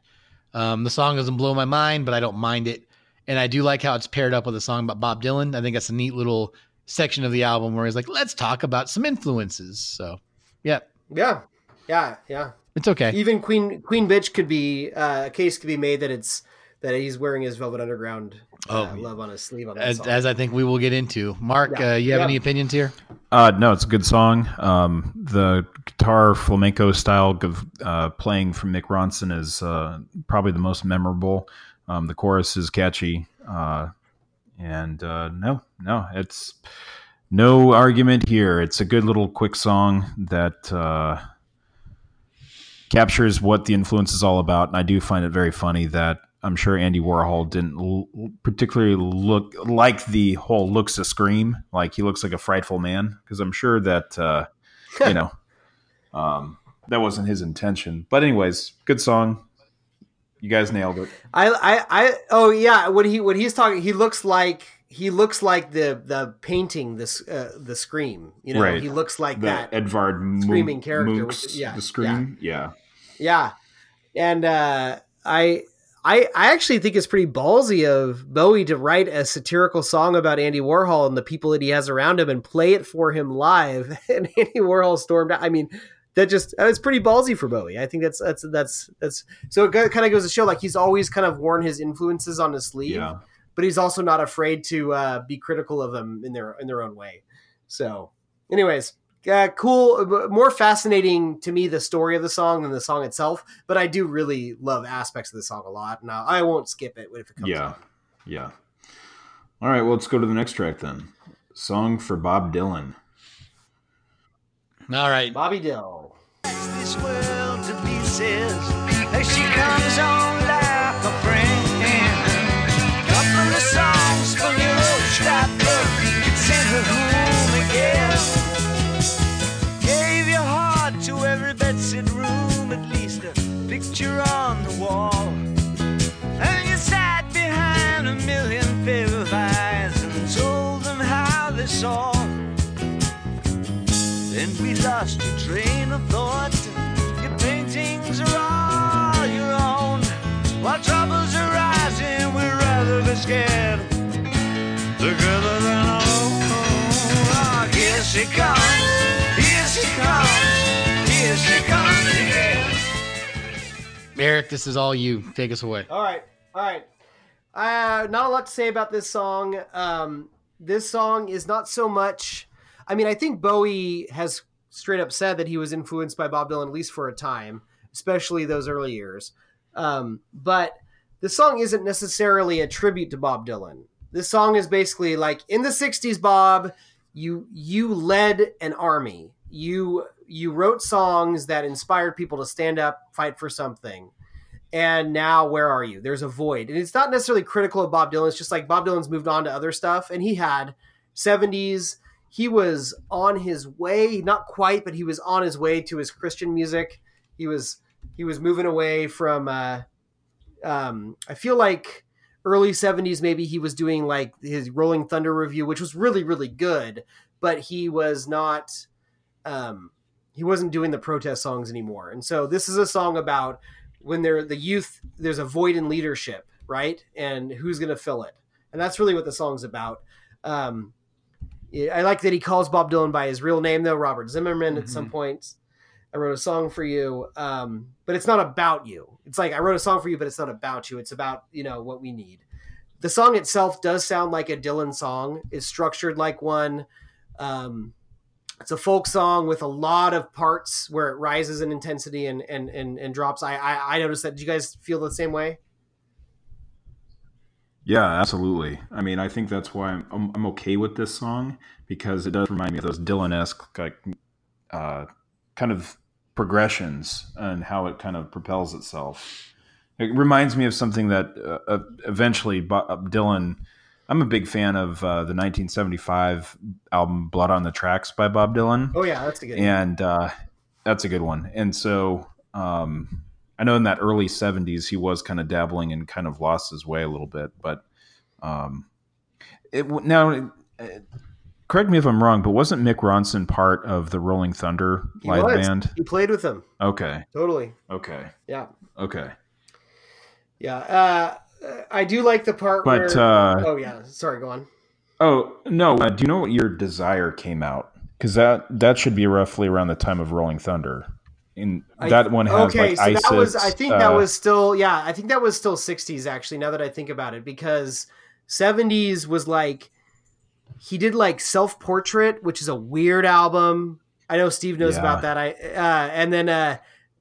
Um, the song doesn't blow my mind, but I don't mind it, and I do like how it's paired up with a song about Bob Dylan. I think that's a neat little section of the album where he's like, "Let's talk about some influences." So, yeah, Yeah. Yeah. Yeah. it's okay. Even Queen Queen Bitch could be uh, a case could be made that it's that he's wearing his Velvet Underground uh, Oh, love on his sleeve on that As, song. as I think we will get into. Mark, Yeah. uh, you have Yeah. any opinions here? Uh, no, it's a good song. Um, the guitar flamenco style of uh, playing from Mick Ronson is uh, probably the most memorable. Um, the chorus is catchy, uh, and uh, no, no, it's no argument here. It's a good little quick song that uh, captures what the influence is all about, and I do find it very funny that. I'm sure Andy Warhol didn't l- particularly look like the whole looks to scream, like he looks like a frightful man, because I'm sure that uh, (laughs) you know um, that wasn't his intention. But anyways, good song. You guys nailed it. I, I, I, oh yeah, when he when he's talking, he looks like he looks like the the painting this uh, the scream. You know, Right. he looks like The that. Edvard screaming character, Munch's- which- yeah, the scream. Yeah. Yeah, and uh, I. I, I actually think it's pretty ballsy of Bowie to write a satirical song about Andy Warhol and the people that he has around him and play it for him live. (laughs) And Andy Warhol stormed out. I mean, that just it's pretty ballsy for Bowie. I think that's that's that's that's so it kind of goes to show like he's always kind of worn his influences on his sleeve, Yeah. but he's also not afraid to uh, be critical of them in their in their own way. So, anyways, uh, cool. More fascinating to me the story of the song than the song itself. But I do really love aspects of the song a lot. Now I won't skip it if it comes Yeah. on. Yeah. All right. Well, let's go to the next track then. Song for Bob Dylan. All right. Bobby Dill. This world to pieces as she comes on like a friend. Couple of songs from your old send her home again. Gave your heart to every room, at least a picture on the wall. And you sat behind a million pair of eyes and told them how they saw. Then we lost your train of While troubles are rising, we'd rather be scared. Together than alone. Oh, here she comes. Here she comes. Here she comes again. Eric, this is all you. Take us away. All right, all right. Uh, not a lot to say about this song. Um, this song is not so much. I mean, I think Bowie has straight up said that he was influenced by Bob Dylan at least for a time, especially those early years. Um, but the song isn't necessarily a tribute to Bob Dylan. This song is basically like in the '60s, Bob, you you led an army. You you wrote songs that inspired people to stand up, fight for something. And now where are you? There's a void. And it's not necessarily critical of bob dylan. It's just like bob dylan's moved on to other stuff. And he had 70s he was on his way not quite but he was on his way to his christian music. He was he was moving away from uh um i feel like early 70s maybe he was doing like his rolling thunder revue which was really really good but he was not um he wasn't doing the protest songs anymore. And so this is a song about when they're the youth there's a void in leadership right? And who's going to fill it? And that's really what the song's about. Um i like that he calls bob dylan by his real name though robert zimmerman at some point i wrote a song for you um but it's not about you it's like i wrote a song for you but it's not about you it's about you know what we need the song itself does sound like a dylan song is structured like one um it's a folk song with a lot of parts where it rises in intensity and and and, and drops. I, I I noticed that. Do you guys feel the same way? Yeah, absolutely. I mean, I think that's why I'm, I'm, I'm okay with this song because it does remind me of those Dylan-esque like uh, kind of progressions and how it kind of propels itself. It reminds me of something that uh, uh, eventually Bob Dylan. I'm a big fan of uh, the 1975 album "Blood on the Tracks" by Bob Dylan Oh yeah, that's a good. and uh, that's a good one. And so um, I know in that early '70s he was kind of dabbling and kind of lost his way a little bit, but um, it now. uh, Correct me if I'm wrong, but wasn't Mick Ronson part of the Rolling Thunder He live was. band? He played with them. Okay, Totally. okay, Yeah. okay. Yeah. Uh, I do like the part But where. uh, oh yeah. Sorry. Go on. oh no, uh, do you know what your Desire came out? Because that that should be roughly around the time of Rolling Thunder. In I- that one has okay, like so ISIS. that was I think that uh, was still yeah, I think that was still 60s actually now that I think about it because 70s was like he did like self-portrait which is a weird album. I know Steve knows Yeah. about that. I uh and then uh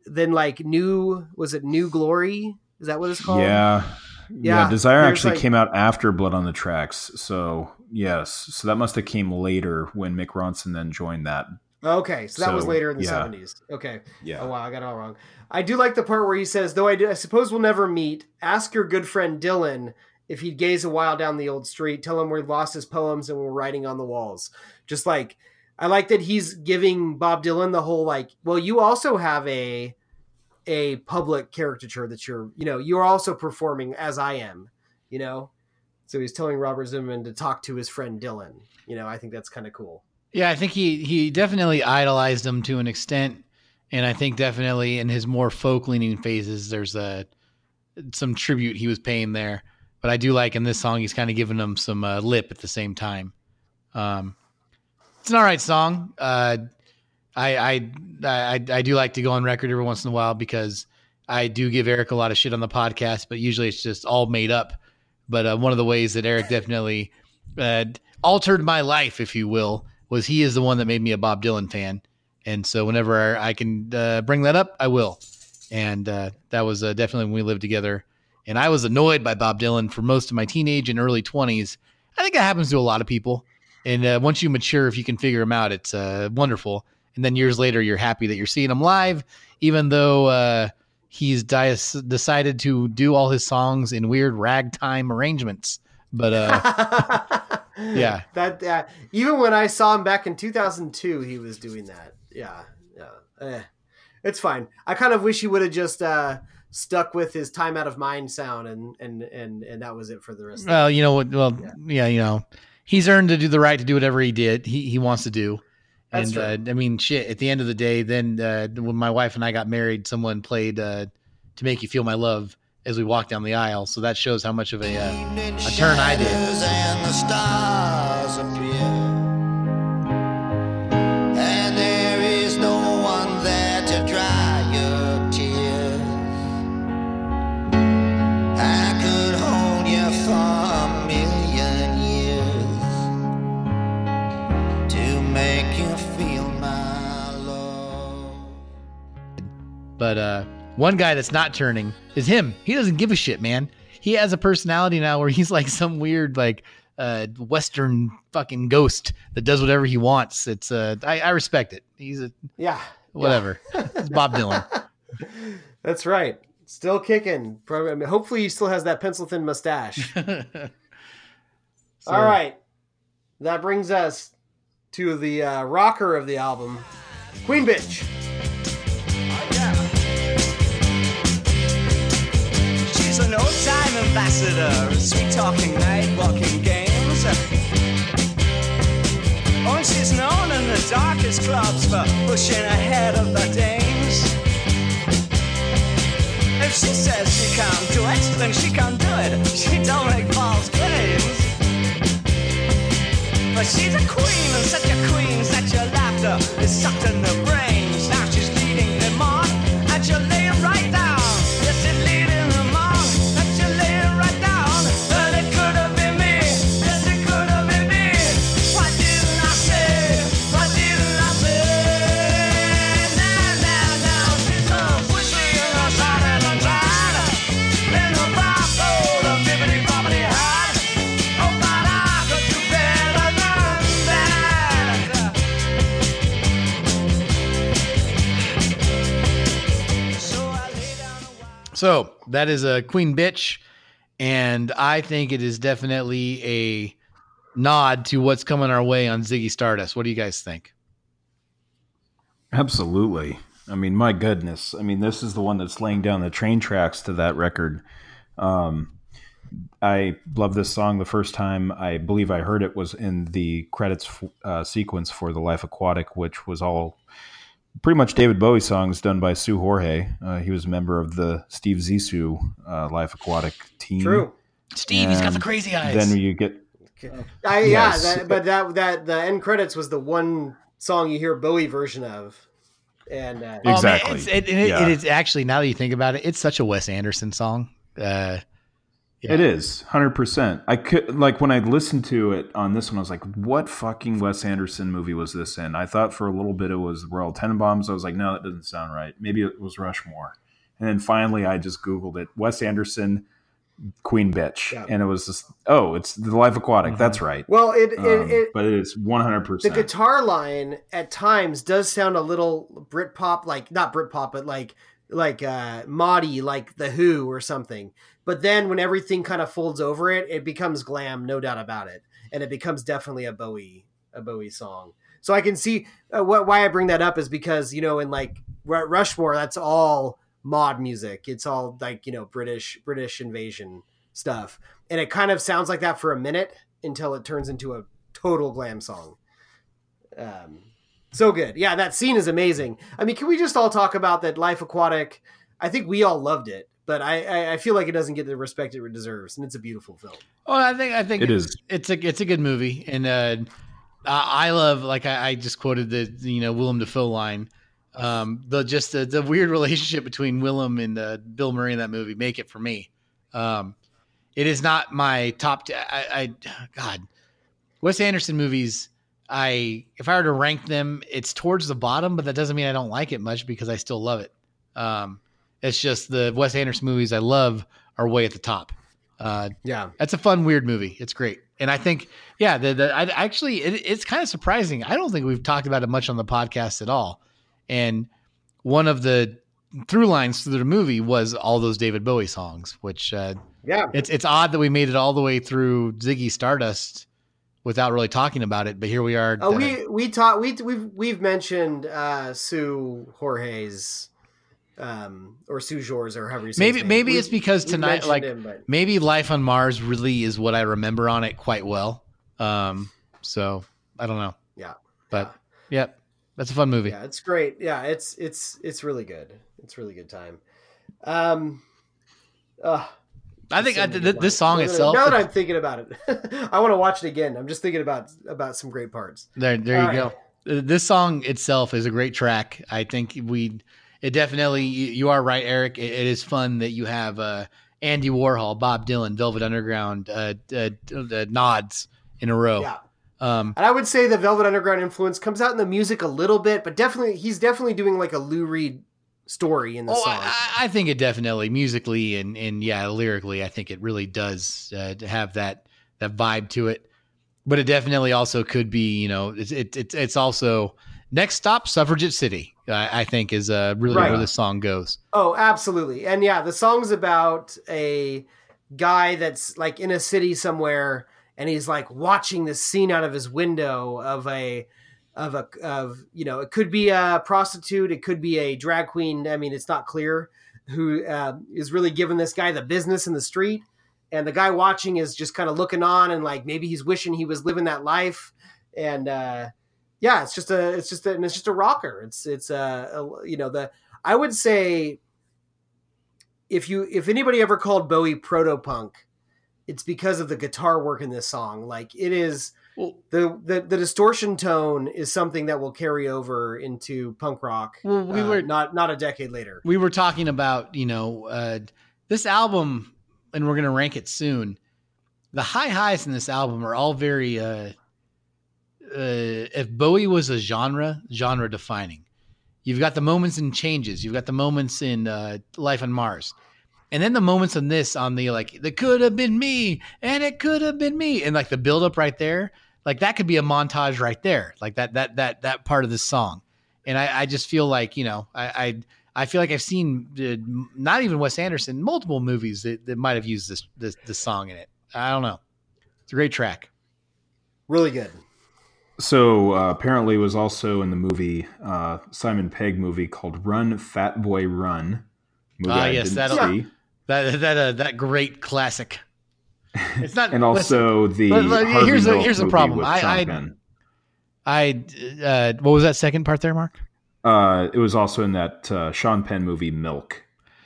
then like new was it New Glory? Is that what it's called? Yeah. Yeah, Yeah, Desire there's, actually like- came out after Blood on the Tracks. So, yes. So that must have came later when Mick Ronson then joined that. Okay, so that was later in the yeah. 70s. Okay. Yeah. Oh wow, I got it all wrong. I do like the part where he says, "Though I, do, I suppose we'll never meet. Ask your good friend Dylan if he'd gaze a while down the old street. Tell him we've lost his poems and we're writing on the walls." Just like I like that he's giving Bob Dylan the whole like, well, you also have a a public caricature that you're, you know, you're also performing as I am, you know. So he's telling Robert Zimmerman to talk to his friend Dylan. You know, I think that's kind of cool. Yeah, I think he he definitely idolized him to an extent, and I think definitely in his more folk leaning phases, there's a some tribute he was paying there. But I do like in this song, he's kind of giving them some uh, lip at the same time. Um, it's an all right song. Uh, I, I I I do like to go on record every once in a while because I do give Eric a lot of shit on the podcast, but usually it's just all made up. But uh, one of the ways that Eric definitely uh, altered my life, if you will, was he is the one that made me a Bob Dylan fan, and so whenever I can uh, bring that up, I will. And uh, that was definitely when we lived together. And I was annoyed by Bob Dylan for most of my teenage and early twenties. I think that happens to a lot of people. And uh, once you mature, if you can figure them out, it's uh, wonderful. And then years later, you're happy that you're seeing him live, even though uh, he's dis- decided to do all his songs in weird ragtime arrangements. But uh, (laughs) Yeah. That uh, even when I saw him back in 2002, he was doing that. Yeah, yeah. Eh, it's fine. I kind of wish he would have just uh, stuck with his "Time Out of Mind" sound, and and and and that was it for the rest. of well, you know what? Well, yeah. you know, he's earned to do the right to do whatever he did. He he wants to do. That's and uh, I mean, shit. At the end of the day, then uh, when my wife and I got married, someone played uh, "To Make You Feel My Love" as we walked down the aisle. So that shows how much of a uh, a turn I did. But uh, one guy that's not turning is him. He doesn't give a shit, man. He has a personality now where he's (laughs) like some weird like uh, Western fucking ghost that does whatever he wants. It's uh, I, I respect it. He's a Yeah, whatever. (laughs) It's Bob Dylan. that's right. Still kicking. Hopefully, he still has that pencil thin mustache. (laughs) All right, that brings us to the uh, rocker of the album, Queen Bitch. Ambassador, sweet talking night walking games. Oh, she's known in the darkest clubs for pushing ahead of the dames. If she says she can't do it, then she can't do it. She don't make false claims. But she's a queen, and such a queen that your laughter is sucked in the brains. So that is a Queen Bitch, and I think it is definitely a nod to what's coming our way on Ziggy Stardust. What do you guys think? Absolutely. I mean, my goodness. I mean, this is the one that's laying down the train tracks to that record. Um, I love this song the first time I believe I heard it was in the credits uh, sequence for The Life Aquatic, which was all pretty much David Bowie songs done by Seu Jorge. Uh, he was a member of the Steve Zissou uh, Life Aquatic team. True. Steve, he's got the crazy eyes. Then you get I, yeah, Yes. that, but that that the end credits was the one song you hear Bowie version of, and uh, Oh, man, Exactly. it's- it, it- Yeah. it is actually now that you think about it, it's such a Wes Anderson song. Uh, Yeah. It is hundred percent. I could like when I listened to it on this one, I was like, "What fucking Wes Anderson movie was this in?" I thought for a little bit it was Royal Tenenbaums. I was like, "No, that doesn't sound right." Maybe it was Rushmore. And then finally, I just googled it: Wes Anderson, Queen Bitch, Yeah. and it was just, oh, it's The Life Aquatic. Mhm. That's right. well, it, it, Um, it but it is 100%. the guitar line at times does sound a little Britpop, like not Britpop, but like like uh Maudie, like the Who or something. But then when everything kind of folds over it, it becomes glam, no doubt about it, and it becomes definitely a Bowie a Bowie song. So I can see uh, why I bring that up is because you know in like Ru- Rushmore, that's all mod music. It's all like you know British British invasion stuff, and it kind of sounds like that for a minute until it turns into a total glam song. Um, so good. Yeah, that scene is amazing. I mean, can we just all talk about that Life Aquatic? I think we all loved it, but I, I, I feel like it doesn't get the respect it deserves, and it's a beautiful film. Oh, I think I think It is. It's a it's a good movie, and uh, I I love like I, I just quoted the you know Willem Dafoe line, um, the just the, the weird (laughs) relationship between Willem and uh, Bill Murray in that movie make it for me. Um, it is not my top. T- I, I God, Wes Anderson movies. I if I were to rank them, it's towards the bottom, but that doesn't mean I don't like it much because I still love it. Um, it's just the Wes Anderson movies I love are way at the top. Uh, Yeah, that's a fun, weird movie. It's great. And I think, yeah, the, the I actually it, it's kind of surprising. I don't think we've talked about it much on the podcast at all. And one of the through lines through the movie was all those David Bowie songs, which uh, Yeah. it's it's odd that we made it all the way through Ziggy Stardust without really talking about it. But here we are. Oh, uh, we we taught we we've we've mentioned uh, Seu Jorge's um, or Sue or however you say. maybe maybe We- it's because tonight, like him, maybe Life on Mars really is what I remember on it quite well. Um, so I don't know, yeah, but yep, that's a fun movie. yeah, it's great. Yeah, it's it's it's really good. It's really good time. Um, uh, I think I, th- this song that- itself. Now that I'm thinking about it, (laughs) I want to watch it again. I'm just thinking about about some great parts. There, there you All go. This song itself is a great track. I think we, it definitely. You, you are right, Eric. It, it is fun that you have uh, Andy Warhol, Bob Dylan, Velvet Underground, uh, uh, nods in a row. Yeah. Um, And I would say the Velvet Underground influence comes out in the music a little bit, but definitely he's definitely doing like a Lou Reed story in the oh, song. I, I think it definitely musically and and yeah, lyrically, I think it really does uh, have that that vibe to it. But it definitely also could be, you know, it's it, it's it's also next stop Suffragette City. I, I think is uh, really Right. where this song goes. Oh, absolutely. And yeah, the song's about a guy that's like in a city somewhere and he's like watching this scene out of his window of a of a of you know, it could be a prostitute, it could be a drag queen, I mean, it's not clear who uh, is really giving this guy the business in the street and the guy watching is just kind of looking on and like maybe he's wishing he was living that life and uh yeah, it's just a it's just a, and it's just a rocker. It's it's a, a you know, the I would say if you if anybody ever called Bowie proto punk, it's because of the guitar work in this song. Like it is Well- the, the the distortion tone is something that will carry over into punk rock. Well, we uh, were- not not a decade later. we were talking about you know uh, this album and we're going to rank it soon the high highs in this album are all very uh, uh, if bowie was a genre genre defining you've got the moments in changes you've got the moments in uh, life on mars and then the moments in this on the like it could have been me and it could have been me and like the build up right there like that could be a montage right there like that that that that part of the song and I, I just feel like you know I, I I feel like I've seen uh, not even Wes Anderson multiple movies that, that might have used this, this this song in it. I don't know. It's a great track. Really good. So uh, apparently, it was also in the movie uh, Simon Pegg movie called Run Fat Boy Run. Ah, yes, that'll- That that uh, that great classic. It's not. (laughs) and also the here's the- here's the problem. I- I- I uh, what was that second part there, Mark? Uh, it was also in that uh, Sean Penn movie Milk.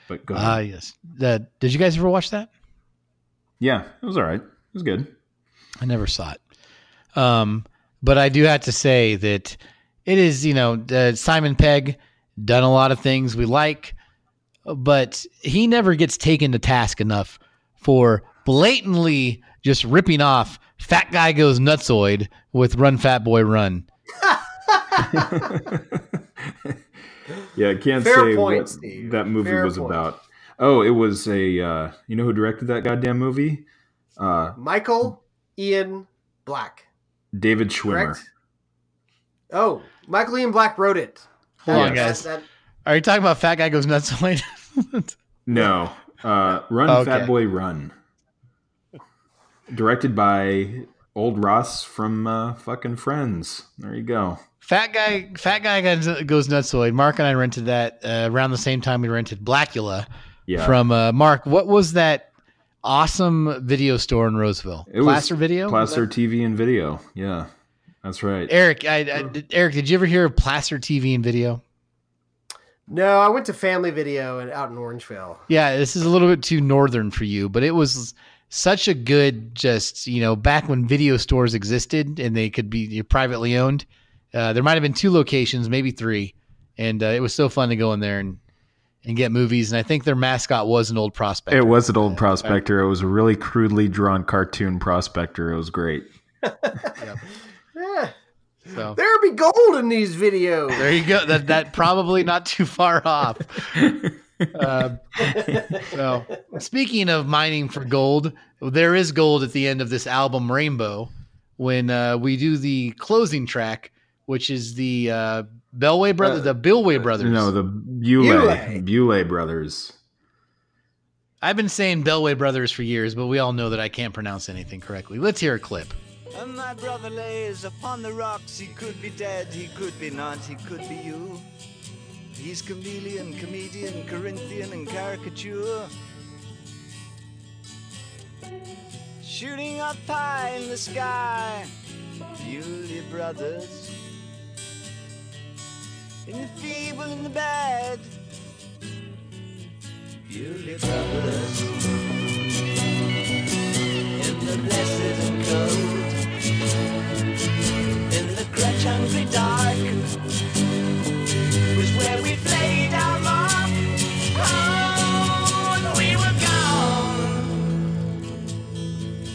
But go ahead. Ah, yes. The, did you guys ever watch that? yeah, it was all right. It was good. I never saw it. Um, but I do have to say that it is, you know, uh, Simon Pegg done a lot of things we like, but he never gets taken to task enough for blatantly just ripping off "Fat Guy Goes Nutsoid" with "Run Fat Boy Run." (laughs) Yeah, I can't Fair say point, what Steve. that movie Fair was point. about. Oh, it was a. Uh, you know who directed that goddamn movie? Uh, Michael Ian Black. David Schwimmer. Correct? Oh, Michael Ian Black wrote it. Hold on, guys. that- Are you talking about "Fat Guy Goes Nutsoid"? (laughs) No, uh, Run Okay. Fat Boy Run. Directed by old Ross from uh, fucking Friends. There you go. Fat guy, fat guy goes, goes nutsoid. Mark and I rented that uh, around the same time we rented Blacula Yeah. from uh, Mark. What was that awesome video store in Roseville? It was Placer Video. Placer TV and video. Yeah, that's right. Eric, I, I, did- Eric, did you ever hear of Placer TV and Video? no, I went to Family Video and out in Orangeville. Yeah, this is a little bit too northern for you, but it was such a good, just you know, back when video stores existed and they could be privately owned. Uh, there might have been two locations, maybe three, and uh, it was so fun to go in there and and get movies. And I think their mascot was an old prospector. It was an old prospector. It was a really crudely drawn cartoon prospector. It was great. (laughs) Yeah. So There be gold in these videos. there you go. That that probably not too far off. Uh, (laughs) so, speaking of mining for gold, there is gold at the end of this album, Rainbow, when uh, we do the closing track, which is the uh, Bellway Brothers, Uh, the Billway brothers. No, the Beulah, Beulah brothers. I've been saying Bellway brothers for years, but we all know that I can't pronounce anything correctly. Let's hear a clip. And my brother lays upon the rocks. He could be dead, he could be not, he could be you. He's chameleon, comedian, Corinthian, and caricature. Shooting up high in the sky, Bewlay brothers. In the feeble and the bad, Bewlay brothers. In the blessed and cold, in the crutch hungry dark, was where we played our mark. Oh, we were gone,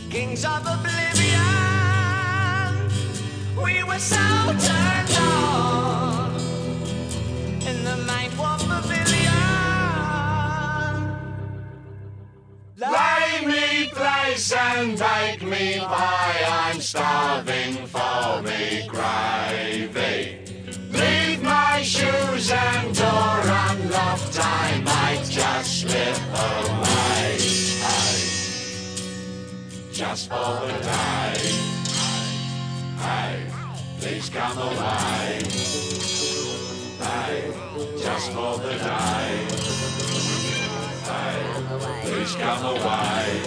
kings of oblivion. We were so turned on Lay me place and take me pie. I'm starving for me gravy. Leave my shoes and door unlocked. I might just slip away. Hey, just for the day. Hey, please come away. Hey, just for the day. Please come away.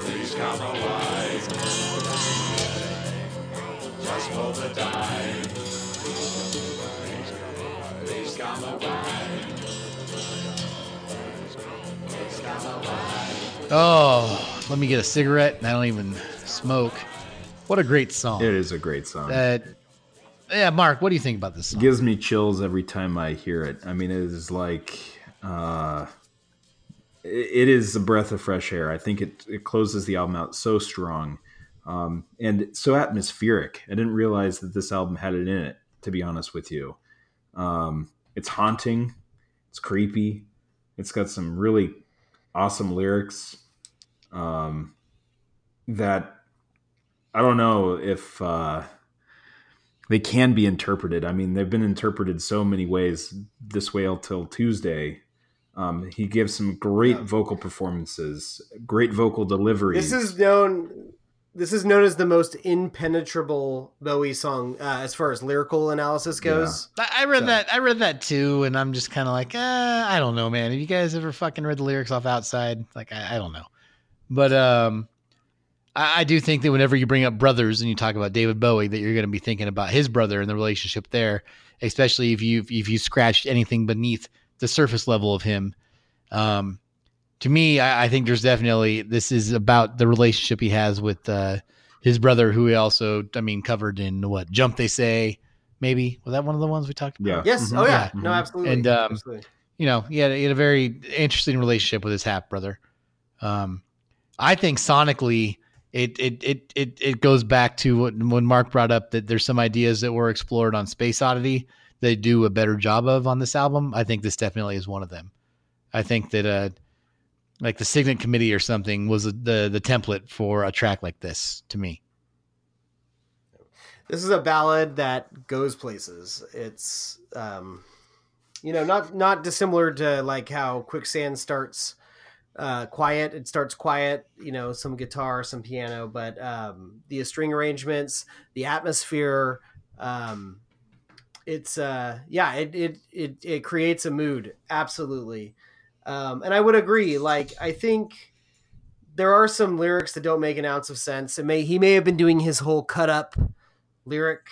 Please come away. Just for the day. Please come away. Please come away. Oh, let me get a cigarette. I don't even smoke. What a great song. It is a great song. That, yeah, Mark, what do you think about this It song? gives me chills every time I hear it. I mean, it is like uh, it- it is a breath of fresh air. I think it it closes the album out so strong um, and so atmospheric. I didn't realize that this album had it in it. To be honest with you, um, it's haunting. It's creepy. It's got some really awesome lyrics um, that I don't know if. Uh, they can be interpreted. I mean, they've been interpreted so many ways this way until Tuesday. Um, he gives some great vocal performances, great vocal delivery. This is known. This is known as the most impenetrable Bowie song uh, as far as lyrical analysis goes. I I read that. I read that too, and I'm just kind of like, eh, I don't know, man. Have you guys ever fucking read the lyrics off outside? Like, I, I don't know, but um, I, I do think that whenever you bring up brothers and you talk about David Bowie, that you're going to be thinking about his brother and the relationship there, especially if you if you scratched anything beneath the surface level of him. Um, to me, I, I think there's definitely this is about the relationship he has with uh, his brother, who he also, I mean, covered in what Jump They Say, maybe was that one of the ones we talked about? Yeah. Yes. Oh yeah. No, absolutely. And um, absolutely. you know, he had, he had a very interesting relationship with his half brother. Um, I think sonically, it it it it it goes back to what, when Mark brought up that there's some ideas that were explored on Space Oddity they do a better job of on this album. I think this definitely is one of them. I think that uh, like the Cygnet Committee or something was the the template for a track like this to me. This is a ballad that goes places. It's um you know, not not dissimilar to like how Quicksand starts uh quiet. It starts quiet, you know, some guitar, some piano, but um the string arrangements, the atmosphere, um it's uh yeah, it it it, it creates a mood, absolutely. Um and I would agree, like I think there are some lyrics that don't make an ounce of sense. It may he may have been doing his whole cut up lyric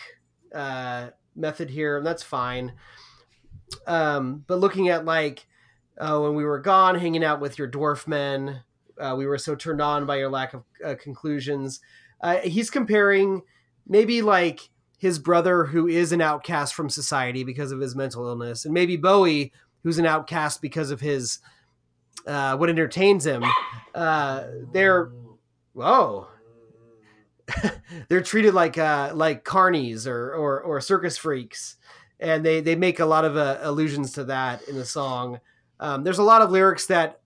uh, method here, and that's fine. Um, but looking at like uh, when we were gone, hanging out with your dwarf men, uh, we were so turned on by your lack of uh, conclusions. Uh, he's comparing maybe like his brother who is an outcast from society because of his mental illness, and maybe Bowie who's an outcast because of his uh, what entertains him. Uh, they're whoa (laughs) they're treated like like carnies or or, or circus freaks and they they make a lot of allusions to that in the song. Um, there's a lot of lyrics that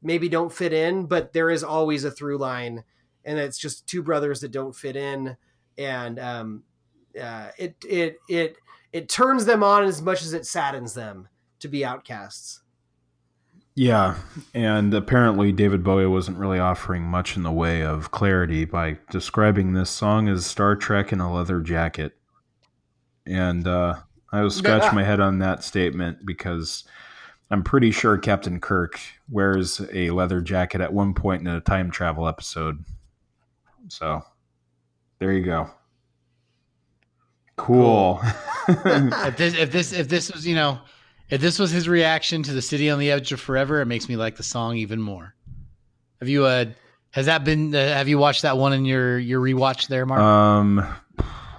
maybe don't fit in, but there is always a through line, and it's just two brothers that don't fit in, and um, uh, it it it it turns them on as much as it saddens them to be outcasts. Yeah, and apparently David Bowie wasn't really offering much in the way of clarity by describing this song as Star Trek in a leather jacket. And uh, I was scratching my head on that statement because I'm pretty sure Captain Kirk wears a leather jacket at one point in a time travel episode. So there you go. Cool. (laughs) if this if this if this was you know if this was his reaction to the city on the edge of forever, it makes me like the song even more. Have you uh has that been uh, have you watched that one in your your rewatch there, Mark? um,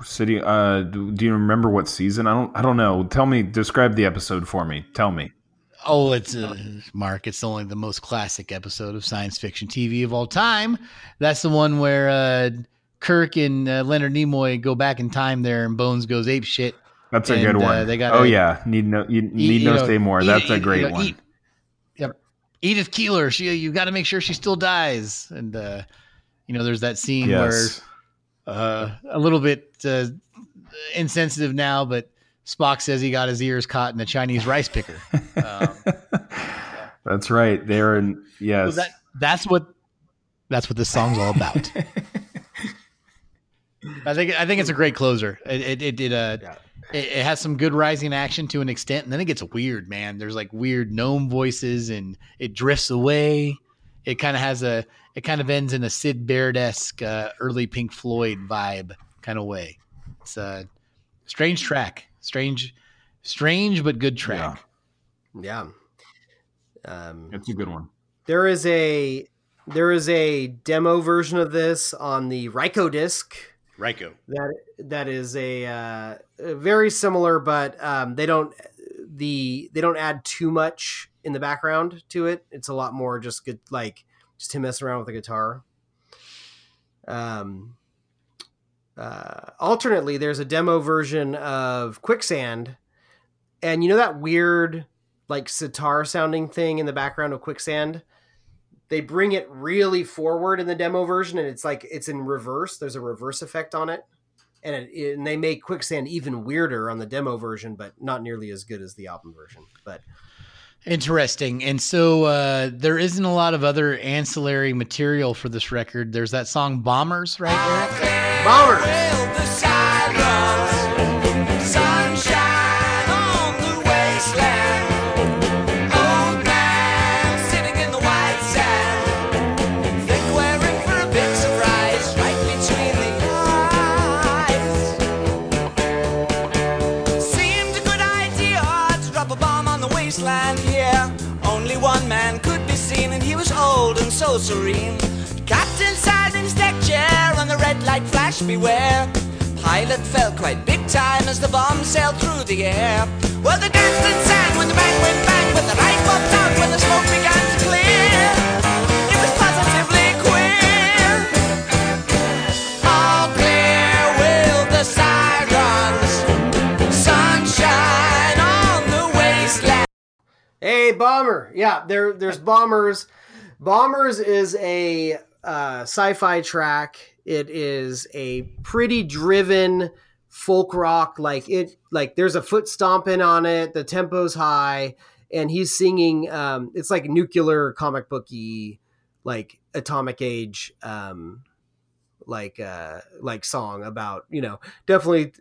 City. Uh, do do you remember what season? I don't. I don't know. Tell me. Describe the episode for me. Tell me. Oh, it's uh, Mark. It's only the most classic episode of science fiction TV of all time. That's the one where uh, Kirk and uh, Leonard Nimoy go back in time there, and Bones goes ape shit. That's a And, good uh, one. they got oh yeah. Need no. You need you no know, say more. eat- That's a great you know, one. eat- Yep. Edith Keeler. She. You got to make sure she still dies. And uh, you know, there's that scene Yes. where uh, a little bit uh, insensitive now, but Spock says he got his ears caught in a Chinese rice picker. (laughs) Um, That's right. They're in. Yes. so that that's what that's what this song's all about. (laughs) I think I think it's a great closer. It it it, it uh it, it has some good rising action to an extent, and then it gets weird, man. There's like weird gnome voices, and it drifts away. It kind of has a it kind of ends in a Syd Barrett esque uh, early Pink Floyd vibe kind of way. It's a strange track, strange, strange but good track. Yeah. Um, it's a good one. There is a there is a demo version of this on the Rykodisc. Ryko. That that is a uh, very similar, but um, they don't the they don't add too much in the background to it. It's a lot more just good, like just him messing around with the guitar. Um, uh, alternately, there's a demo version of Quicksand, and you know that weird like sitar sounding thing in the background of Quicksand. They bring it really forward in the demo version, and it's like it's in reverse. There's a reverse effect on it, and it, and they make Quicksand even weirder on the demo version, but not nearly as good as the album version. But Interesting. And so uh, there isn't a lot of other ancillary material for this record. There's that song Bombers, right? Eric? Bombers. Serene. Captain sat in his deck chair, and the red light flashed beware. Pilot felt quite big time as the bomb sailed through the air. Well, the danced and sang when the went bang, when the light popped out, when the smoke began to clear. On. Hey, Bomber. Yeah, there there's Bombers. Bombers is a uh, sci-fi track. It is a pretty driven folk rock. Like it, like there's a foot stomping on it. The tempo's high, and he's singing. Um, it's like nuclear comic booky, like atomic age, um, like uh, like song about you know definitely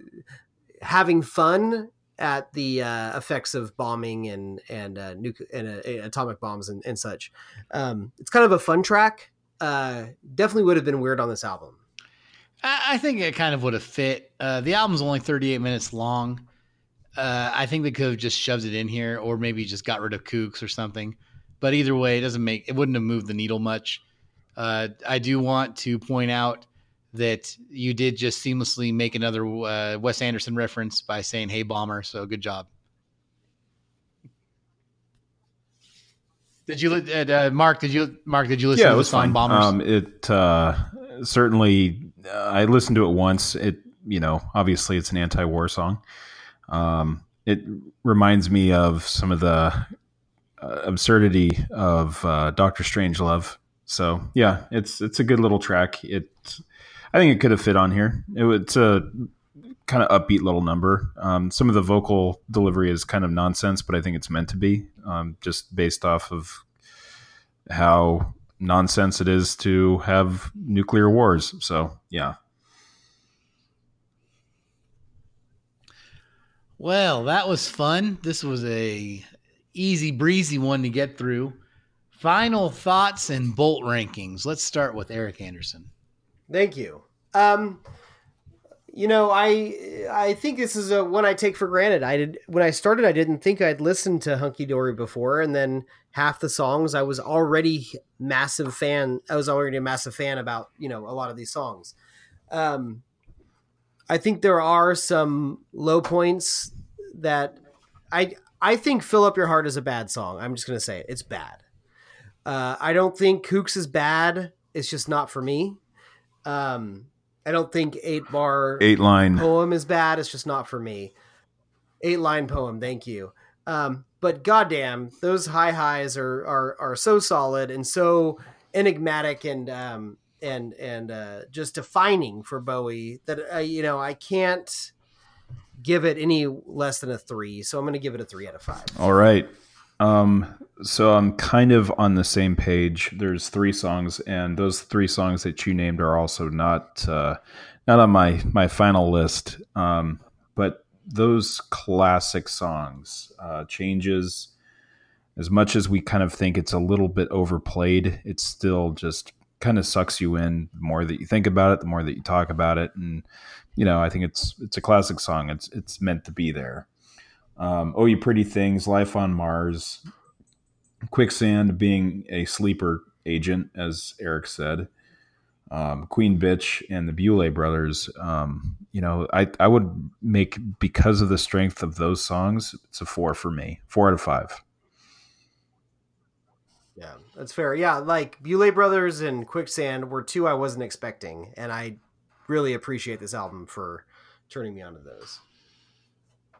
having fun at the uh, effects of bombing and and uh, nuke and uh, atomic bombs and, and such. Um, it's kind of a fun track. Uh, definitely would have been weird on this album. I, I think it kind of would have fit. Uh, the album's only 38 minutes long. Uh, I think they could have just shoved it in here, or maybe just got rid of Kooks or something. But either way, it doesn't make it wouldn't have moved the needle much. I do want to point out that you did just seamlessly make another uh, Wes Anderson reference by saying "Hey Bomber," so good job. Did you, uh, uh, Mark? Did you, Mark? Did you listen yeah, to the song fine. "Bombers"? Um, it uh, certainly. Uh, I listened to it once. It you know obviously it's an anti-war song. Um, it reminds me of some of the uh, absurdity of uh, Doctor Strangelove. So yeah, it's it's a good little track. It I think it could have fit on here. It, it's a kind of upbeat little number. Um, some of the vocal delivery is kind of nonsense, but I think it's meant to be, um, just based off of how nonsense it is to have nuclear wars. So yeah, Well, that was fun. This was a easy breezy one to get through. Final thoughts and bolt rankings. Let's start with Eric Anderson. Thank you. Um, you know, I I think this is a one I take for granted. I did when I started, I didn't think I'd listened to Hunky Dory before, and then half the songs I was already massive fan. I was already a massive fan about you know a lot of these songs. Um, I think there are some low points that I I think "Fill Up Your Heart" is a bad song. I'm just gonna say it. It's bad. Uh, I don't think Kooks is bad. It's just not for me. Um, I don't think eight bar eight line. poem is bad. It's just not for me. Eight line poem. Thank you. Um, but goddamn, those high highs are are are so solid and so enigmatic and um, and and uh, just defining for Bowie that uh, you know I can't give it any less than a three. So I'm going to give it a three out of five. All right. Um, so I'm kind of on the same page. There's three songs, and those three songs that you named are also not uh, not on my my final list. Um, but those classic songs, uh, changes. As much as we kind of think it's a little bit overplayed, it's still just kind of sucks you in. The more that you think about it, the more that you talk about it, and you know, I think it's it's a classic song. It's it's meant to be there. Um, oh, you pretty things, life on Mars, quicksand being a sleeper agent, as Eric said. Um, Queen Bitch and the Bewlay Brothers. Um, you know, I I would make because of the strength of those songs, it's a four for me, four out of five. Yeah, that's fair. Yeah, like Bewlay Brothers and Quicksand were two I wasn't expecting, and I really appreciate this album for turning me onto those.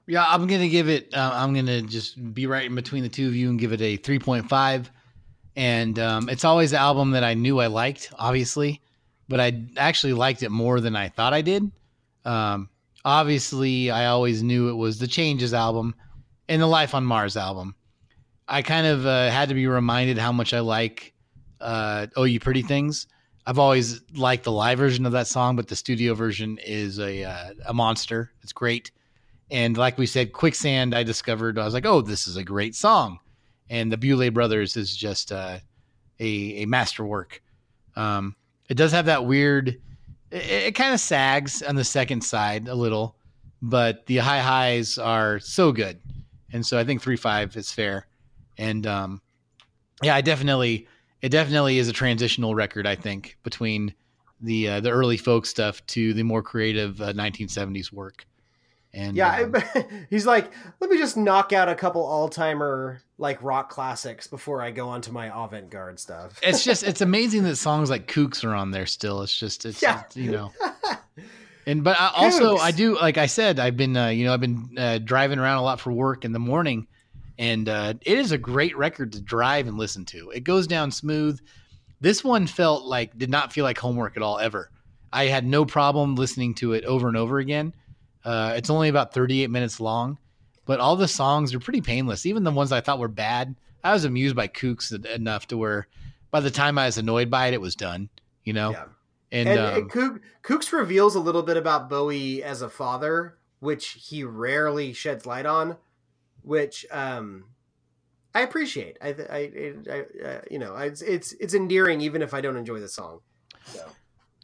Yeah, I'm gonna give it. Uh, I'm gonna just be right in between the two of you and give it a 3.5. And um, it's always an album that I knew I liked, obviously, but I actually liked it more than I thought I did. Um, obviously, I always knew it was the Changes album and the Life on Mars album. I kind of uh, had to be reminded how much I like uh, "Oh You Pretty Things." I've always liked the live version of that song, but the studio version is a uh, a monster. It's great. And like we said, Quicksand, I discovered, I was like, oh, this is a great song. And the Bewlay Brothers is just uh, a, a masterwork. Um, it does have that weird, it, it kind of sags on the second side a little, but the high highs are so good. And so I think 3 5 is fair. And um, yeah, I definitely, it definitely is a transitional record, I think, between the uh, the early folk stuff to the more creative uh, 1970s work. And yeah, um, (laughs) he's like, let me just knock out a couple all timer like rock classics before I go on to my avant garde stuff. (laughs) it's just it's amazing that songs like Kooks are on there still. It's just it's, Yeah. you know. (laughs) And but I, also Kooks. I do like I said I've been uh, you know I've been uh, driving around a lot for work in the morning, and uh, it is a great record to drive and listen to. It goes down smooth. This one felt like did not feel like homework at all ever. I had no problem listening to it over and over again. Uh, it's only about 38 minutes long, but all the songs are pretty painless. Even the ones I thought were bad, I was amused by Kooks enough to where by the time I was annoyed by it, it was done. You know, Yeah. and, And, um, and Kook, Kooks reveals a little bit about Bowie as a father, which he rarely sheds light on, which um, I appreciate. I, I, I, I uh, you know, it's it's it's endearing even if I don't enjoy the song. So.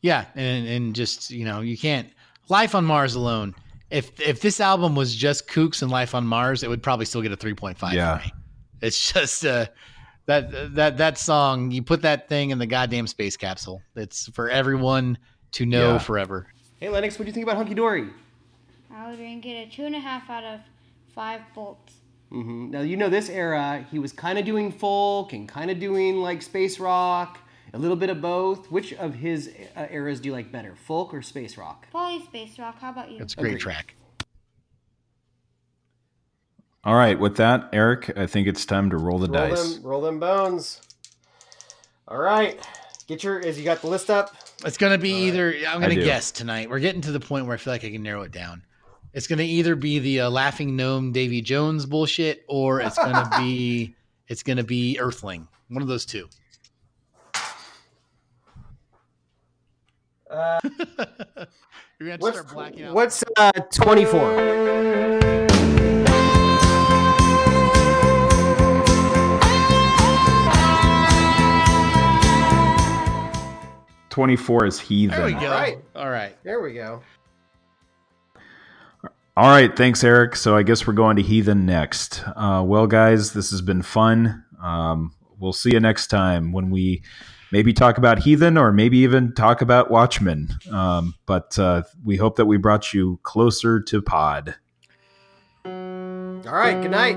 Yeah, and and just you know you can't Life on Mars alone. If if this album was just Kooks and Life on Mars, it would probably still get a three point five. Yeah. for me. It's just uh, that that that song. You put that thing in the goddamn space capsule. It's for everyone to know Yeah. forever. Hey Lennox, what do you think about Hunky Dory? I would rank it a two and a half out of five bolts. Mm-hmm. Now you know this era, he was kind of doing folk and kind of doing like space rock, a little bit of both. Which of his uh, eras do you like better, folk or space rock? Probably space rock. How about you? It's a great Agreed. track. All right, with that, Eric, I think it's time to roll the Roll dice. them, roll them bones. All right, get your. As you got the list up. It's gonna be either. I'm gonna guess tonight. We're getting to the point where I feel like I can narrow it down. It's gonna either be the uh, laughing gnome Davy Jones bullshit, or it's gonna (laughs) be it's gonna be Earthling. One of those two. Uh, You're gonna what's start blacking out. what's uh, twenty four? Twenty-four is heathen. There we go. All right. All right. There we go. All right, thanks, Eric. So I guess we're going to Heathen next. Uh, well, guys, this has been fun. Um, we'll see you next time when we maybe talk about Heathen or maybe even talk about Watchmen. Um, but uh, we hope that we brought you closer to Pod. All right. Good night.